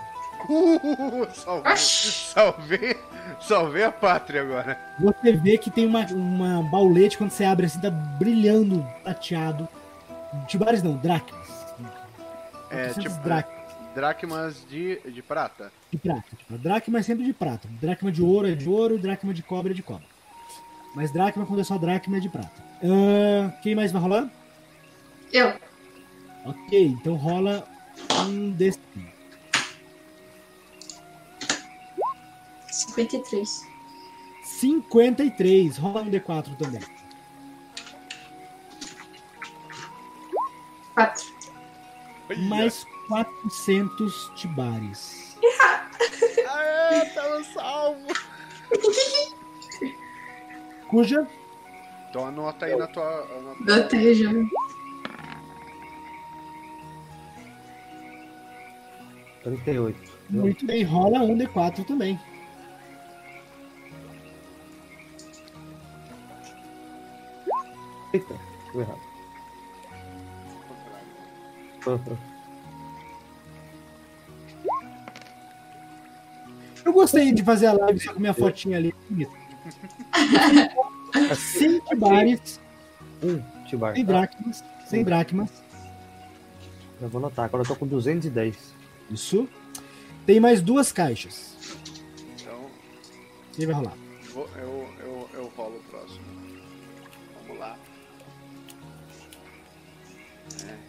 Uh, salvei, salvei, salvei a pátria agora. Você vê que tem uma, uma baulete quando você abre assim, tá brilhando, tateado. Tibares não, dracmas. É, 400 tipo, dracmas dracmas de, de prata. de prata. Tipo, dracma é sempre de prata. Dracma de ouro é de ouro, dracma de cobre é de cobre. Mas dracma, quando é só dracma, é de prata. Ah, quem mais vai rolar? Eu. Ok, então rola um destino. 53. 53, rola um D4 também. 4. Mais 400 tibares. (laughs) Aê, tamo salvo! Cuja Então anota aí na tua. Botei já. Trinta e oito. Muito bem, rola um D4 também. Eita, deu errado. Eu gostei de fazer a live só com minha fotinha ali. (laughs) Sem tibares, Um Tibar. sem dracmas, sem dracmas. Eu vou anotar. Agora eu tô com 210. Isso. Tem mais duas caixas. Então, Quem vai rolar? vou- eu, eu, eu rolo o próximo. Vamos lá.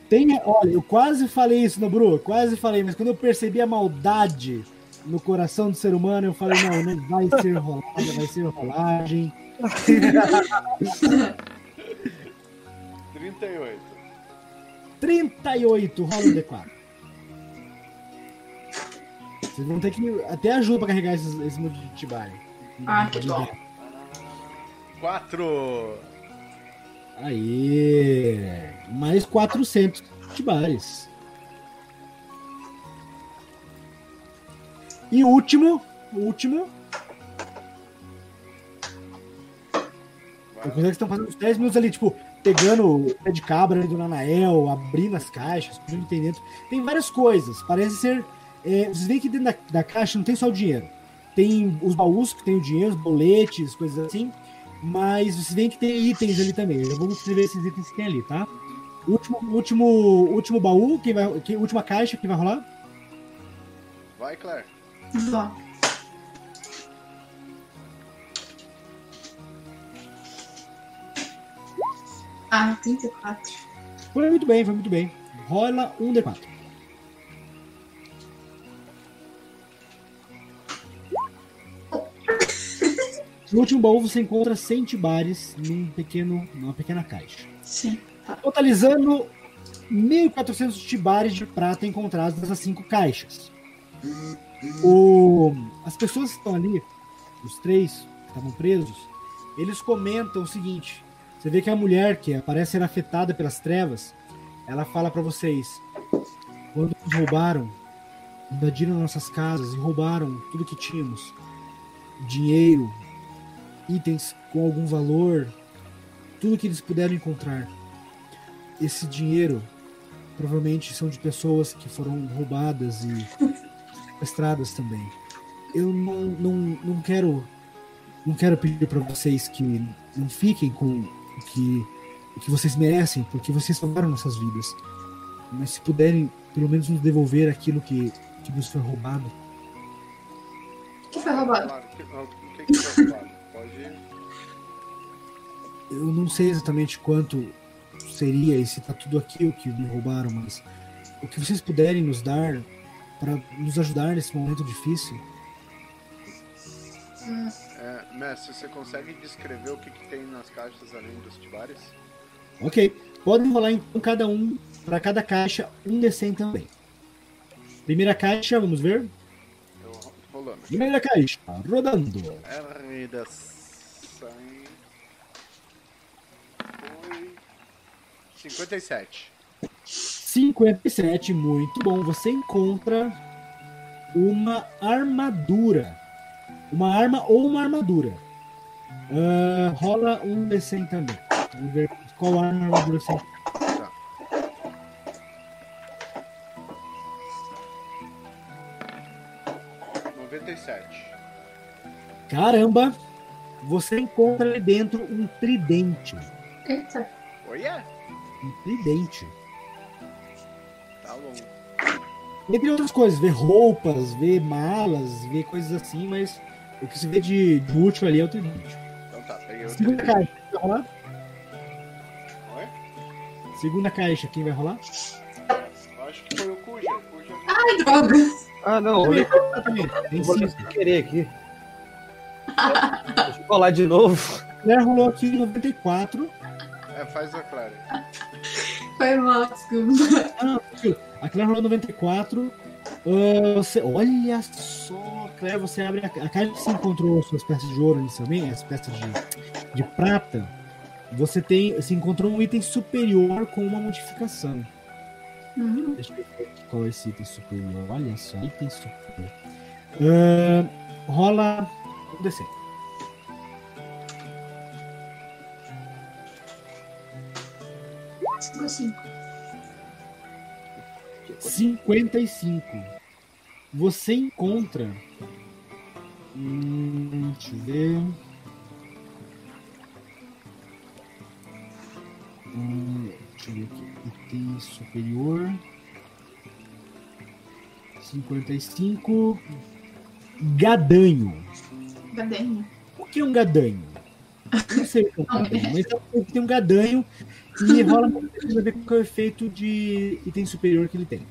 Tem, olha, eu quase falei isso no Bru, quase falei, mas quando eu percebi a maldade no coração do ser humano, eu falei, não, não vai ser rolagem, vai ser rolagem. 38. 38, rola um D4. Vocês vão ter que. Até ajuda pra carregar esses, esse monte de Tibari. Ah, que bom. 4. Aê! Mais 400 Tibares. E o último, o último. Eu consigo que estão fazendo uns 10 minutos ali, tipo, pegando o pé de cabra ali do Nanael, abrindo as caixas, tudo que tem dentro. Tem várias coisas. Parece ser. É, vocês veem que dentro da, da caixa não tem só o dinheiro. Tem os baús que tem o dinheiro, os boletes, coisas assim. Mas vocês veem que tem itens ali também. Eu vou escrever esses itens que tem ali, tá? Último, último, último baú, quem vai, quem, última caixa, quem vai rolar? Vai, Claire. Vó. Ah, 34. Foi muito bem, foi muito bem. Rola um D4. No último baú você encontra 100 tibares num pequeno, numa pequena caixa. Sim. Tá. Totalizando 1.400 tibares de prata encontrados nessas cinco caixas. O- as pessoas que estão ali, os três que estavam presos, eles comentam o seguinte: você vê que a mulher que parece ser afetada pelas trevas, ela fala pra vocês: quando nos roubaram, invadiram nossas casas e roubaram tudo que tínhamos, dinheiro, itens com algum valor, tudo que eles puderam encontrar. Esse dinheiro provavelmente são de pessoas que foram roubadas e (laughs) sequestradas também. Eu não, não, não quero não quero pedir para vocês que não fiquem com o que, o que vocês merecem, porque vocês salvaram nossas vidas. Mas se puderem, pelo menos nos devolver aquilo que, que nos foi roubado. O que foi roubado? O que foi roubado? Pode. Eu não sei exatamente quanto seria e se tá tudo aqui o que me roubaram, mas o que vocês puderem nos dar para nos ajudar nesse momento difícil. É, mestre, você consegue descrever o que, que tem nas caixas além dos tibares? Ok, podem rolar então cada um, para cada caixa, um D100 também. Primeira caixa, vamos ver. Rolando. Primeira caixa, rodando. R da 100. Foi. 57. 57, muito bom. Você encontra uma armadura. Uma arma ou uma armadura. Ah, rola um D100 também. Vamos ver qual arma ou armadura você Tá. 57. Caramba! Você encontra ali dentro um tridente. Eita. Olha, Um tridente. tá bom. Entre outras coisas, vê roupas, vê malas, vê coisas assim, mas o que se vê de, de útil ali é o tridente. Então tá, peguei o Segunda tridente. caixa, quem vai rolar? Oi? Segunda caixa, quem vai rolar? Eu acho que foi o Cuja. Cuja Ai, droga. Ah, não, eu eu cinco. sem querer aqui. Deixa eu rolar de novo. A Claire rolou aqui em 94. É, faz a Clara. Foi mal, desculpa. Ah, a Claire rolou 94. Ah, você, olha só, Claire, você abre a, a caixa que você encontrou suas peças de ouro inicialmente, as peças de, de prata. Você tem, você encontrou um item superior com uma modificação. Hum, Deixa eu ver aqui qual é esse item superior. Olha só, item superior. Ah, rola um D100. cinco, cinco. 55. Você encontra. Hum, deixa eu ver. Hum, deixa eu ver aqui. Item superior. 55. Gadanho. Gadenho. O que é um gadanho? Eu Não sei o que é um (laughs) gadanho, mas que tem um gadanho e rola uma coisa a ver qual é o efeito de item superior que ele tem.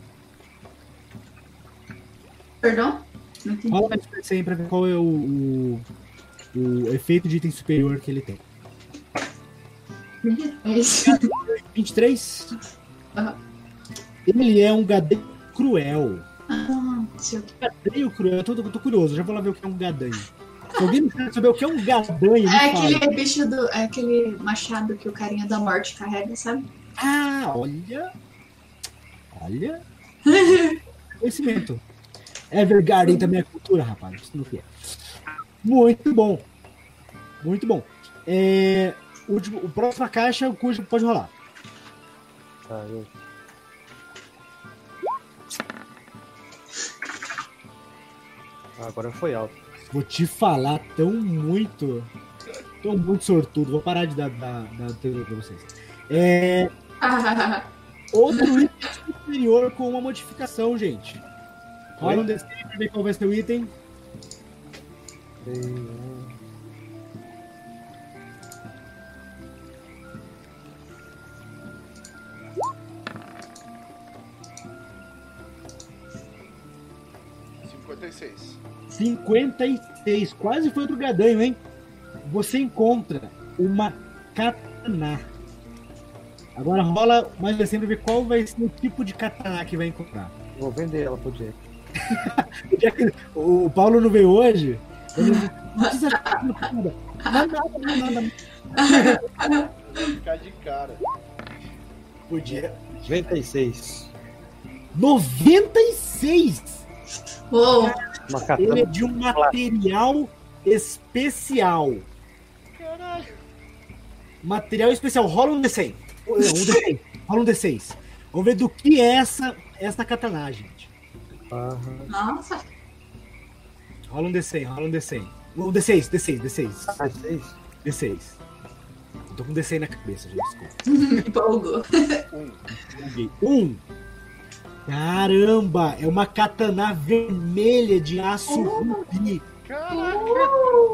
Perdão? Não entendi. Rola mais pra aí pra ver qual é o, o, o efeito de item superior que ele tem. É isso. 23. Aham. Ele é um gadanho cruel. Ah, seu. Gadanho cruel, eu tô, eu tô curioso, já vou lá ver o que é um gadanho. Se alguém quer saber o que é um gadanho, me É fala. aquele bicho do. É aquele machado que o carinha da morte carrega, sabe? Ah, olha. Olha. (laughs) Conhecimento. Evergarden também é cultura, rapaz. Isso não é. Muito bom. Muito bom. É, o, último, o próxima caixa, o cujo pode rolar. Tá, eu... agora foi alto. Vou te falar tão muito. Tão muito sortudo. Vou parar de dar, dar, dar teoria pra vocês. É, (laughs) Ah, outro item superior com uma modificação, gente. Rola Oi? um desse pra ver qual vai ser o item. Tem Cinquenta e seis. 56. Quase foi outro gadanho, hein? Você encontra uma katana. Agora rola mais assim pra ver qual vai ser o tipo de katana que vai encontrar. Vou vender ela pro Jack. (laughs) O Paulo não veio hoje, ele não precisa achar nada. Não, nada, não, nada. Ficar de cara. Podia. 96. 96! Uou! Uma Ele é de um material especial. Caralho. Material especial. Rola um D100. Não, (laughs) um D6. Rola um D6. Vamos ver do que é essa, essa katana, gente. Aham. Nossa! Rola um D100, rola um D100. Um D6, D6, D6. Ah, seis? D6. Eu tô com D100 na cabeça, gente. Desculpa. (laughs) Empolgou. Um. Um. Caramba! É uma katana vermelha de aço rubi. Caraca.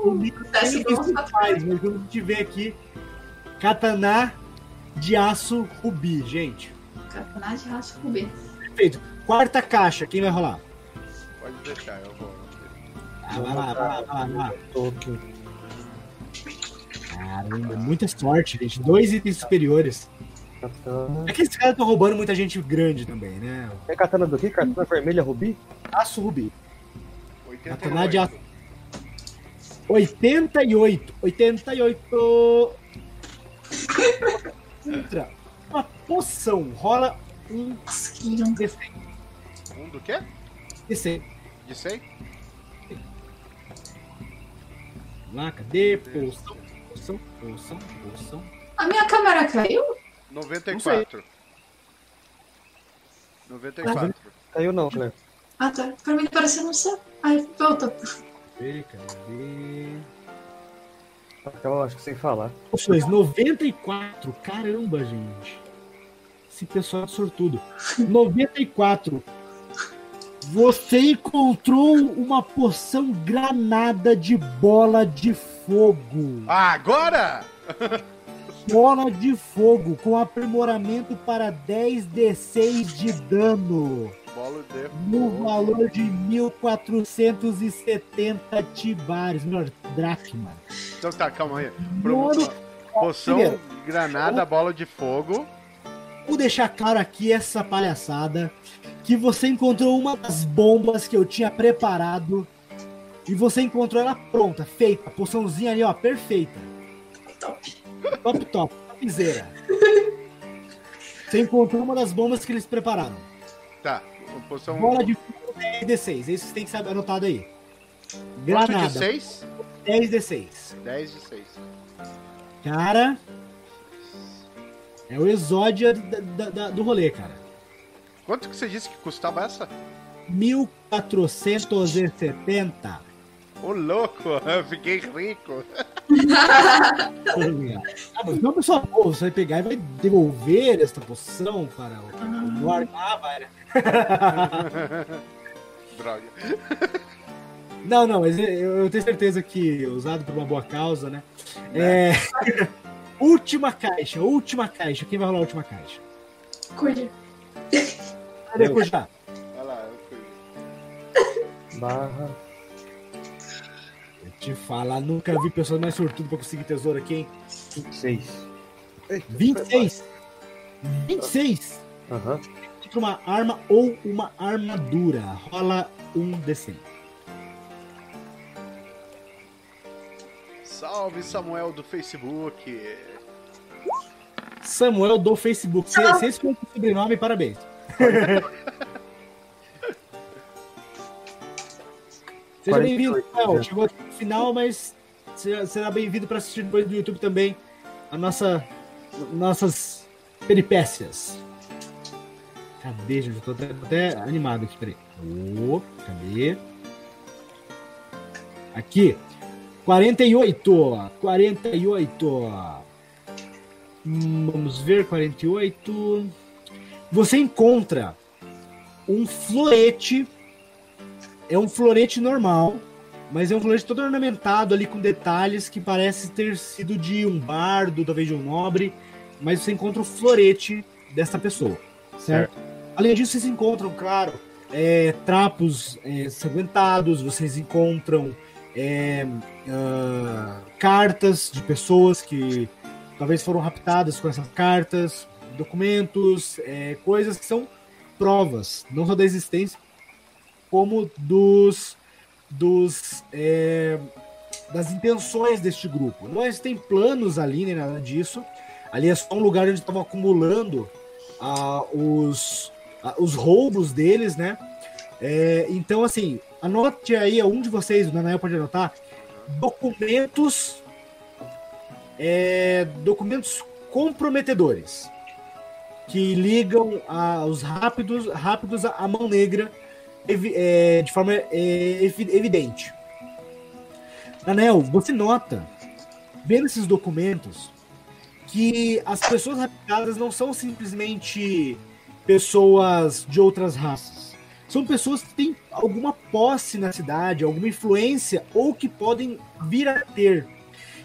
Bom, isso tá faz, mas quando a gente vê aqui, katana de aço rubi, gente. Campeonato de raça rubi. Perfeito. Quarta caixa, quem vai rolar? Pode deixar, eu vou. Ah, vai lá, vai lá, vai lá, vai lá. Tô aqui. Caramba, muita sorte, gente. Dois itens superiores. Katana. É que esses caras estão roubando muita gente grande também, né? É katana do que? Katana vermelha rubi? Aço rubi. 88. Katana de aço. 88. 88. Entra uma poção. Rola um que lindo. D100. Um do quê? D100. De 100? Lá, cadê? Poção, poção, poção, poção. A minha câmera caiu? 94. 94. Caiu não, Cleber. Ah, tá. Pra mim pareceu no céu. Ai, volta. ver, cadê? Acaba, acho que sem falar. Opções 94. Caramba, gente. Esse pessoal é sortudo. 94. Você encontrou uma poção granada de bola de fogo. Agora? (laughs) Bola de fogo com aprimoramento para 10d6 de dano. Bola de No fogo. valor de 1470 tibares. Melhor, dracma. Então tá, calma aí. Promoção, poção, primeiro. granada, bola de fogo. Vou deixar claro aqui essa palhaçada que você encontrou uma das bombas que eu tinha preparado e você encontrou ela pronta, feita, poçãozinha ali, ó, perfeita. Top. Top, top, topzera. Você encontrou uma das bombas que eles prepararam. Tá, poção. Bola de fogo 10d6, é isso que você tem que saber anotado aí. Quanto de Granada, 6? 10d6. 10 de 6. Cara, é o da- da- do rolê, cara. Quanto que você disse que custava essa? 1470. Ô louco, (laughs) eu fiquei rico. Ah, mas não, pessoal, você vai pegar e vai devolver esta poção para o. Ah, vai. (laughs) Droga. Não, não, mas eu, tenho certeza que usado por uma boa causa, né? É... (laughs) última caixa, última caixa. Quem vai rolar a última caixa? Cuide. Cadê Kujá? Olha lá, eu fui. Barra. Te falar, nunca vi pessoa mais sortudo pra conseguir tesouro aqui, hein? 26. 26! 26! Aham. Tipo uma arma ou uma armadura. Rola um D100. Salve Samuel do Facebook. Samuel do Facebook. Esse foi o sobrenome, parabéns. (laughs) Seja bem-vindo, 48, Samuel. já. Chegou aqui no final, mas será bem-vindo para assistir depois do YouTube também a nossa, nossas peripécias. Cadê, gente? Eu tô até, até animado aqui, peraí. Ô, cadê? Aqui. 48. 48. Hum, Vamos ver, 48. Você encontra um florete. É um florete normal, mas é um florete todo ornamentado ali com detalhes que parece ter sido de um bardo, talvez de um nobre. Mas você encontra o florete dessa pessoa, certo? Além disso, vocês encontram, claro, é, trapos é, sanguentados, vocês encontram é, ah, cartas de pessoas que talvez foram raptadas com essas cartas, documentos, é, coisas que são provas, não só da existência, como dos, dos é, das intenções deste grupo. Não existem planos ali, nem nada disso. Ali é só um lugar onde estavam acumulando ah, os, ah, os roubos deles, né? É, então, assim, anote aí, um de vocês, o Daniel pode anotar, documentos é, documentos comprometedores que ligam aos rápidos, rápidos à mão negra é, de forma é, evi- evidente. Anel, você nota, vendo esses documentos, que as pessoas raptadas não são simplesmente pessoas de outras raças. São pessoas que têm alguma posse na cidade, alguma influência, ou que podem vir a ter.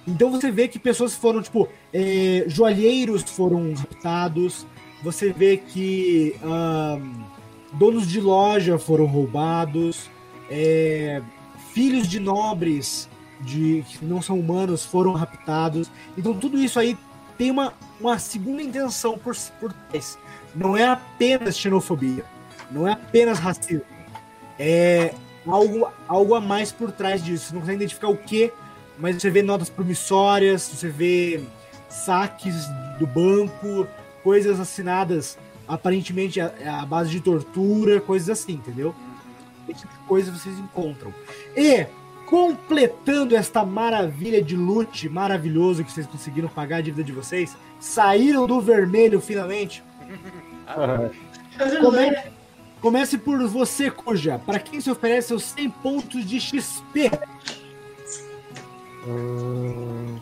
Então você vê que pessoas foram, tipo, é, joalheiros foram raptados, você vê que donos de loja foram roubados, é, filhos de nobres de, que não são humanos foram raptados. Então tudo isso aí tem uma, uma segunda intenção por, por trás. Não é apenas xenofobia, não é apenas racismo. É algo, algo a mais por trás disso. Não consegue identificar o que, mas você vê notas promissórias, você vê saques do banco, coisas assinadas aparentemente à, à base de tortura, coisas assim, entendeu? Esse tipo de coisa vocês encontram. E, completando esta maravilha de loot maravilhoso que vocês conseguiram pagar a dívida de vocês, saíram do vermelho finalmente. (laughs) Como é, Comece por você, Cuja. Para quem se oferece os 100 pontos de XP? Hum...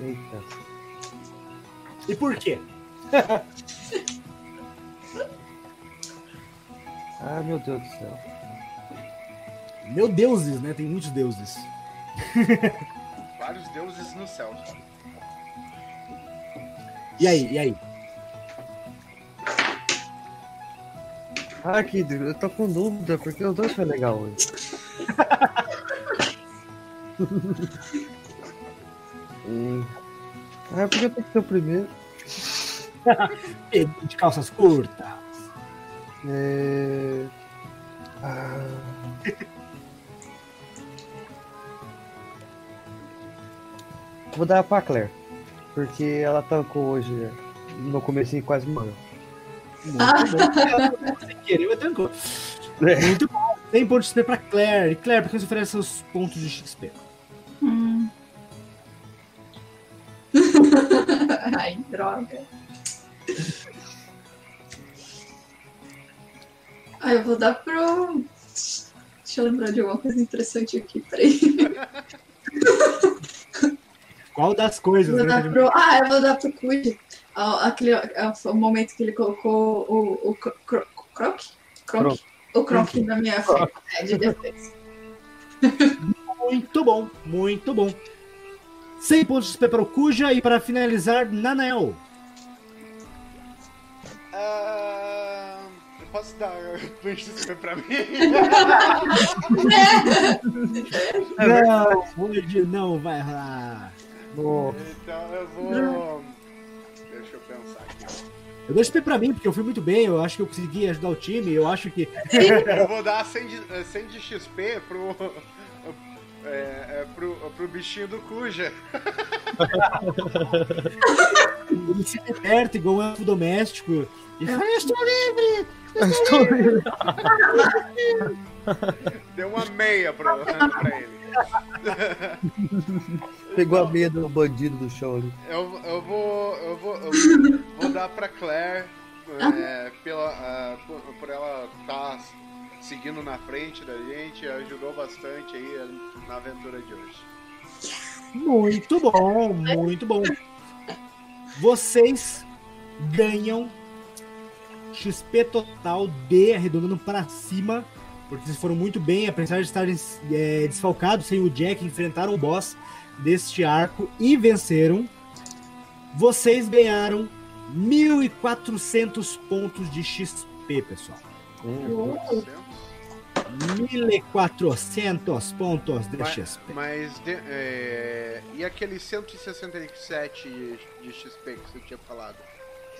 Eita. E por quê? (laughs) ah, meu Deus do céu. Meu deuses, né? Tem muitos deuses. (laughs) Vários deuses no céu. E aí, e aí? Ah, Kid, eu tô com dúvida, porque os dois foi legal hoje. (laughs) hum. Ah, porque tem que ser o primeiro. (laughs) Pedro de calças curtas. É... Ah... Vou dar pra Claire. Porque ela tancou hoje no começo e quase morreu. Muito bom. Sem querer, mas tancou. Muito bom. Tem pontos de XP pra Claire. E Claire, por que você oferece seus pontos de XP? Hum. (laughs) Ai, droga. (laughs) Ah, eu vou dar pro. Deixa eu lembrar de alguma coisa interessante aqui, peraí. (laughs) Qual das coisas? Né? pro... Ah, eu vou dar pro. Ah, Aquele, foi o momento que ele colocou o, o cro- cro- croc? Croc? O croc na minha frente. É, de defesa. Muito bom, muito bom. 100 pontos de XP para o Cuja e para finalizar, Nanel. Ah, eu posso dar de XP pra mim? Não, hoje não vai rolar. Nossa. então eu vou. Deixa eu pensar aqui. Eu dou XP pra mim, porque eu fui muito bem, eu acho que eu consegui ajudar o time, eu acho que. (laughs) Eu vou dar 100 de, eh, 100 de XP pro. É, é, pro, pro bichinho do Cuja. Ele se liberta igual um elfo doméstico. E fala, eu estou livre! Deu uma meia pro, pra ele. Pegou a meia do bandido do chão ali. Eu, eu vou. Eu vou. Eu vou dar pra Claire é, pela, ah, por, por ela estar seguindo na frente da gente, ajudou bastante aí na aventura de hoje. Muito bom, muito bom. Vocês ganham XP total D arredondando para cima, porque vocês foram muito bem, apesar de estarem é, desfalcados sem o Jack, enfrentaram o boss deste arco e venceram. Vocês ganharam 1.400 pontos de XP, pessoal. 1.400 pontos de Mas, XP. mas de- é, e aquele 167 de, de XP que você tinha falado?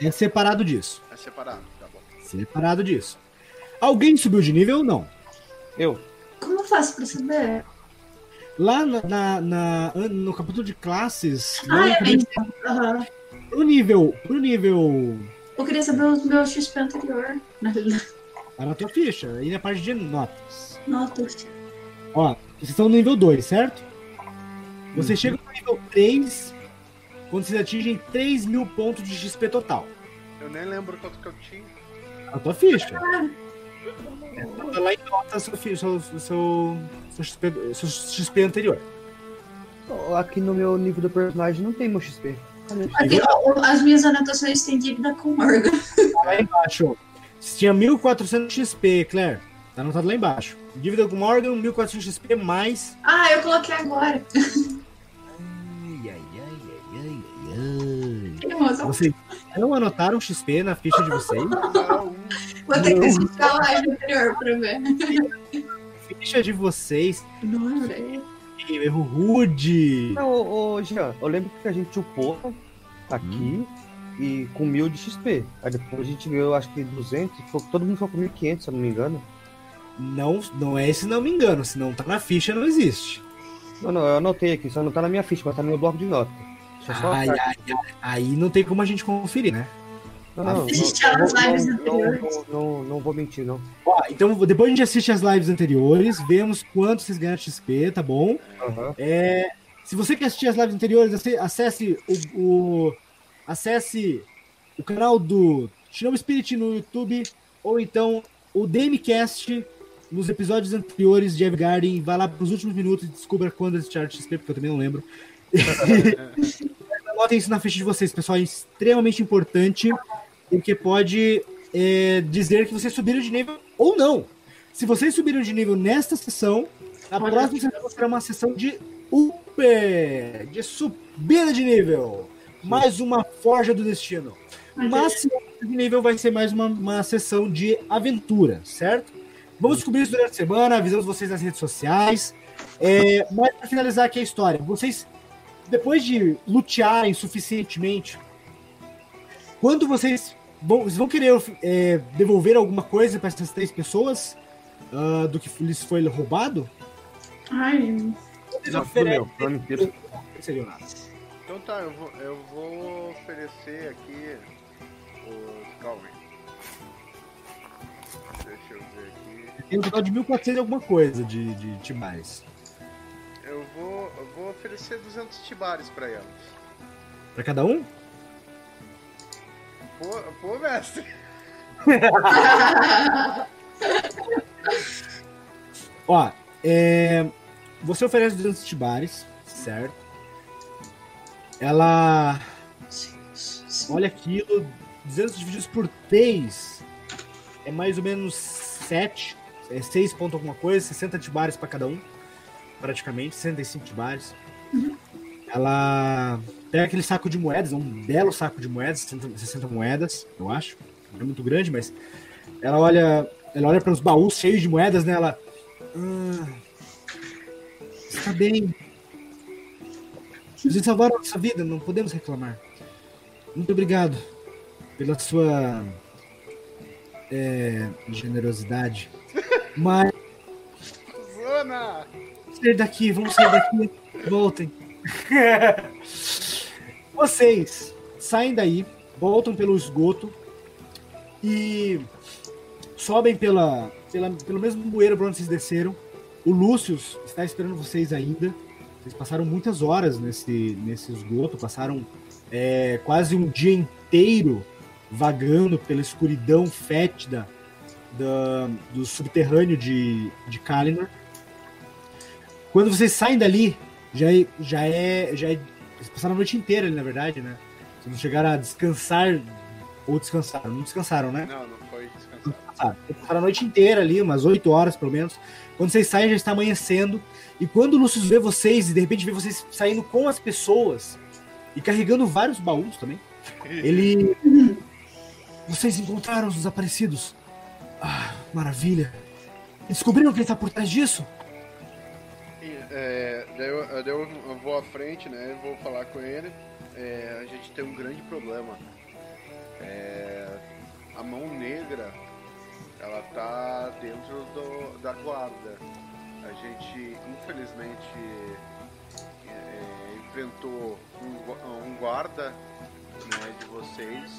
É separado disso. É separado, tá bom. Separado disso. Alguém subiu de nível ou não? Eu. Como eu faço pra saber? Lá na, na- na- no capítulo de classes, Ah, é mesmo. Aham. pro nível, pro nível. Eu queria saber o meu XP anterior. Na (laughs) realidade. Tá na tua ficha, aí na parte de notas. Notas. Ó, vocês estão no nível 2, certo? Você chega no nível 3 quando vocês atingem 3 mil pontos de XP total. Eu nem lembro quanto que eu tinha. Na tua ficha. Tá lá em notas seu, seu, seu, seu, XP, seu XP anterior. Aqui no meu nível do personagem não tem meu XP. Aqui, as minhas anotações têm dívida com o Morgan. Lá embaixo. Você tinha 1.400 XP, Claire. Tá anotado lá embaixo. Dívida com Morgan, 1.400 XP mais. Ah, eu coloquei agora. Ai, ai, ai, ai. Vocês não anotaram XP na ficha de vocês? Vou ter que assistir a live anterior pra ver. Ficha de vocês. Não lembrei. Erro rude. Não, ô, ô, Jean, eu lembro que a gente upou aqui e com mil de XP. Aí depois a gente ganhou, acho que 200, e ficou- todo mundo ficou com 1.500, se eu não me engano. Não, não é esse, não me engano. Se não tá na ficha, não existe. Não, não, eu anotei aqui, só não tá na minha ficha, mas tá no meu bloco de nota. Ai, ai, ai, aí não tem como a gente conferir, né? Não, não, não, vou mentir, não. Ó, então depois a gente assiste as lives anteriores, vemos quanto vocês ganharam de XP, tá bom? Aham. É, se você quer assistir as lives anteriores, ace- acesse o, o- acesse o canal do Shinobu Spirit no YouTube, ou então o DMCast nos episódios anteriores de Evergarden. Vai lá para os últimos minutos e descubra quando esse chart XP, porque eu também não lembro. (laughs) Anotem isso na ficha de vocês, pessoal. É extremamente importante, porque pode é, dizer que vocês subiram de nível ou não. Se vocês subiram de nível nesta sessão, a próxima sessão será uma sessão de upper, de subida de nível. Mais uma forja do destino. Mas se de nível vai ser mais uma, uma sessão de aventura, certo? Vamos descobrir isso durante a semana, avisamos vocês nas redes sociais. É, mas para finalizar aqui a história, vocês, depois de lutearem suficientemente, quando vocês vão, vocês vão querer é, devolver alguma coisa para essas três pessoas ah, do que lhes foi roubado? Ai, Vocês Não, tudo oferecem- meu, plano inteiro. Não ofereceriam nada. Então tá, eu vou, eu vou oferecer aqui os. Aí. Deixa eu ver aqui. Tem um total de 1.400 e alguma coisa de, de tibais. Eu vou, eu vou oferecer 200 tibares pra elas. Para cada um? Pô, pô mestre. (laughs) Ó, é, você oferece 200 tibares, certo? Ela olha aquilo, 200 divididos por 3 é mais ou menos 7, é 6 ponto alguma coisa, 60 tibares para cada um, praticamente, 65 tibares. Ela pega aquele saco de moedas, é um belo saco de moedas, 60, 60 moedas, eu acho. Não é muito grande, mas ela olha, ela olha para os baús cheios de moedas, né? Ela ah, está bem. Vocês salvaram a nossa vida, não podemos reclamar. Muito obrigado pela sua é, generosidade. Mas Zona! vamos sair daqui, vamos sair daqui. Voltem. (laughs) Vocês saem daí, voltam pelo esgoto e sobem pela, pela, pelo mesmo bueiro para onde vocês desceram. O Lúcio está esperando vocês ainda. Vocês passaram muitas horas nesse, nesse esgoto, passaram é, quase um dia inteiro vagando pela escuridão fétida da, do subterrâneo de, de Kalinor. Quando vocês saem dali, já é, já é, já é. Vocês passaram a noite inteira ali, na verdade, né? Vocês não chegaram a descansar. Ou descansaram. Não descansaram, né? Não, não foi descansar. Vocês passaram a noite inteira ali, umas 8 horas pelo menos. Quando vocês saem, já está amanhecendo. E quando o Lúcio vê vocês e de repente vê vocês saindo com as pessoas e carregando vários baús também, (laughs) ele. Vocês encontraram os desaparecidos. Ah, maravilha. Descobriram quem está por trás disso? É, daí eu, daí eu vou à frente, né? Vou falar com ele. É, a gente tem um grande problema. É, a mão negra, ela tá dentro do, da guarda. A gente, infelizmente, é, enfrentou um, gu- um guarda né, de vocês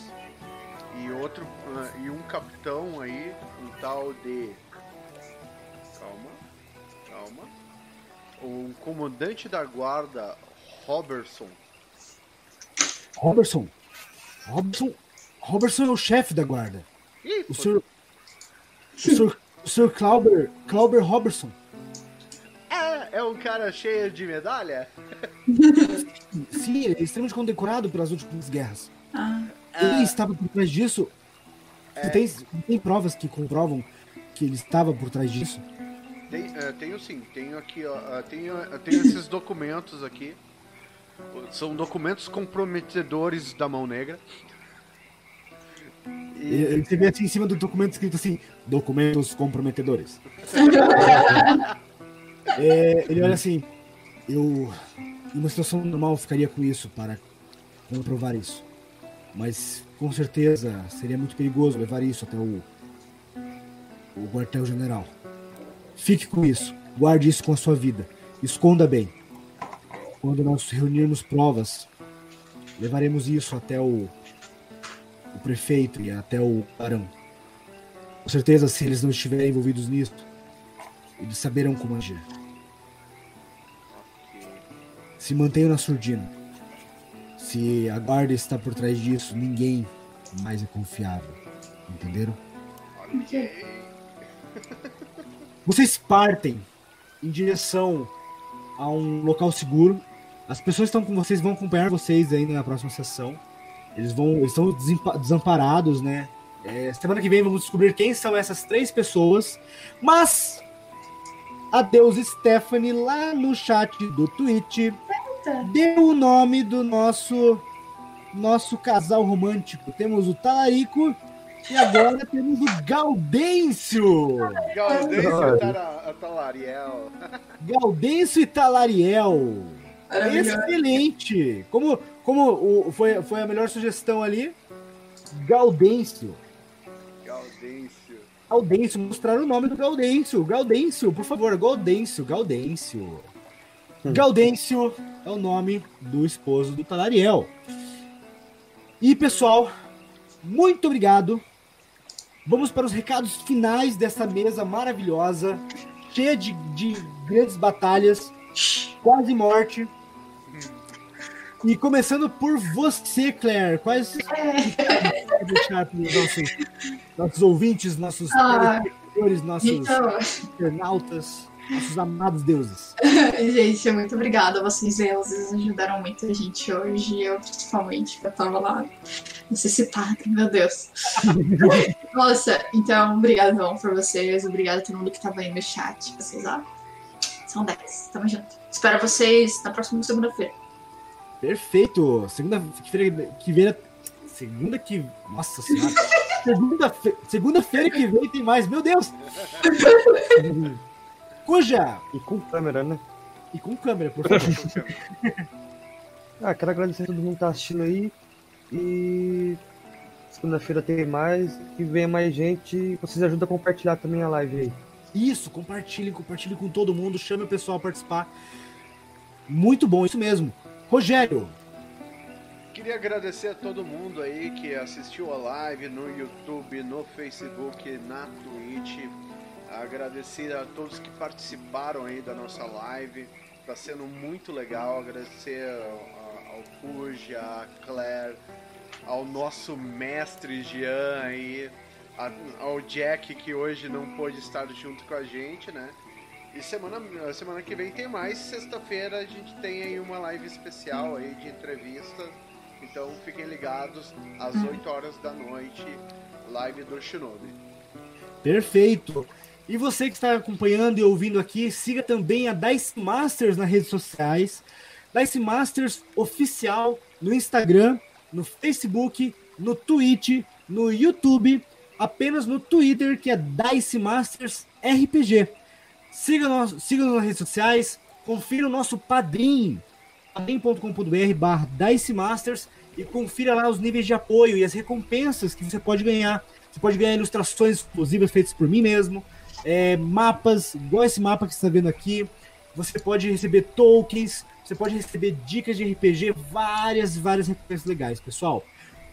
e outro ah, e um capitão aí, um tal de calma, calma o comandante da guarda, Robertson. Robertson. Robertson. Robertson é o chefe da guarda. Ih, O senhor. O senhor, o senhor Clauber, Clauber Robertson. É, é um cara cheio de medalha? (laughs) Sim, ele é extremamente condecorado pelas últimas guerras. ah, Ele estava por trás disso. Você tem, tem provas que comprovam que ele estava por trás disso? Tem, é, tenho sim, tenho aqui, ó, ah, tenho, eu tenho esses documentos aqui. São documentos comprometedores da mão negra. Ele, ele- vê assim em cima do documento escrito assim: documentos comprometedores. (laughs) É, ele olha assim: eu, em uma situação normal, ficaria com isso para comprovar isso. Mas com certeza seria muito perigoso levar isso até o, o quartel-general. Fique com isso, guarde isso com a sua vida, esconda bem. Quando nós reunirmos provas, levaremos isso até o, o prefeito e até o barão. Com certeza, se eles não estiverem envolvidos nisso, eles saberão como agir. Se mantenham na surdina. Se a guarda está por trás disso, ninguém mais é confiável. Entenderam? Ok. Vocês partem em direção a um local seguro. As pessoas que estão com vocês vão acompanhar vocês ainda na próxima sessão. Eles vão, eles estão desamparados, né? É, semana que vem vamos descobrir quem são essas três pessoas. Mas a Deus Stephanie lá no chat do Twitch deu o nome do nosso nosso casal romântico. Temos o Talarico e agora temos o Gaudêncio. Gaudêncio Tara- Talariel. (laughs) Gaudêncio e Talariel. Excelente! Como, como o, foi, foi a melhor sugestão ali? Gaudêncio. Gaudêncio. Gaudêncio, mostrar o nome do Gaudêncio. Gaudêncio, por favor, Gaudêncio, Gaudêncio. Gaudêncio é o nome do esposo do Talariel. E pessoal, muito obrigado. Vamos para os recados finais dessa mesa maravilhosa, cheia de, de grandes batalhas, quase morte. E começando por você, Claire, quais quer deixar para os nossos, nossos ouvintes, nossos Ah, telespectadores, nossos Então, internautas, nossos amados deuses? (laughs) gente, muito obrigada. Vocês, deuses, ajudaram muito a gente hoje. Eu, principalmente, que eu tava lá necessitada, meu Deus. (laughs) Nossa, então, obrigadão por vocês. Obrigada a todo mundo que tava aí no chat. Vocês, ó, são 10. Tamo junto. Espero vocês na próxima segunda-feira. Perfeito! Segunda-feira que vem. Segunda que. Nossa senhora! Segunda-fe- Segunda-feira que vem tem mais, meu Deus! Cuja! E com câmera, né? E com câmera, por favor. Ah, quero agradecer a todo mundo que tá assistindo aí. E segunda-feira tem mais. E venha mais gente. Vocês ajudam a compartilhar também a live aí. Isso, compartilhem, compartilhem com todo mundo, chame o pessoal a participar. Muito bom, isso mesmo. Rogério, Queria agradecer a todo mundo aí que assistiu a live no YouTube, no Facebook, na Twitch. Agradecer a todos que participaram aí da nossa live. Tá sendo muito legal. Agradecer ao, Puja, a Claire, ao nosso mestre Jean aí, ao Jack que hoje não pôde estar junto com a gente, né? E semana, semana que vem tem mais. Sexta-feira a gente tem aí uma live especial aí de entrevistas. Então fiquem ligados às 8 horas da noite, live do Shinobi. perfeito. E você que está acompanhando e ouvindo aqui, siga também a Dice Masters nas redes sociais. Dice Masters oficial no Instagram, no Facebook, no Twitch, no YouTube, apenas no Twitter, que é Dice Masters RPG. Siga nós, siga nas redes sociais, confira o nosso padrim, padrim.com.br barra Dice Masters e confira lá os níveis de apoio e as recompensas que você pode ganhar. Você pode ganhar ilustrações exclusivas feitas por mim mesmo, é, mapas, igual esse mapa que você está vendo aqui. Você pode receber tokens, você pode receber dicas de RPG, várias, várias recompensas legais, pessoal.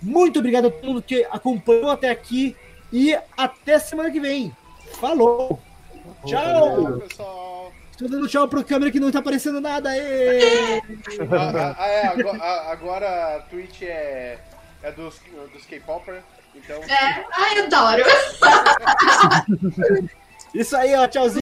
Muito obrigado a todo mundo que acompanhou até aqui e até semana que vem. Falou! Tchau! Tchau, pessoal! Estou dando tchau pro câmera que não tá aparecendo nada. Ê! Ah, ah, é, agora, a- agora a Twitch é, é dos, dos K-Popper, então É, ai, adoro. (laughs) Isso aí, ó, tchauzinho.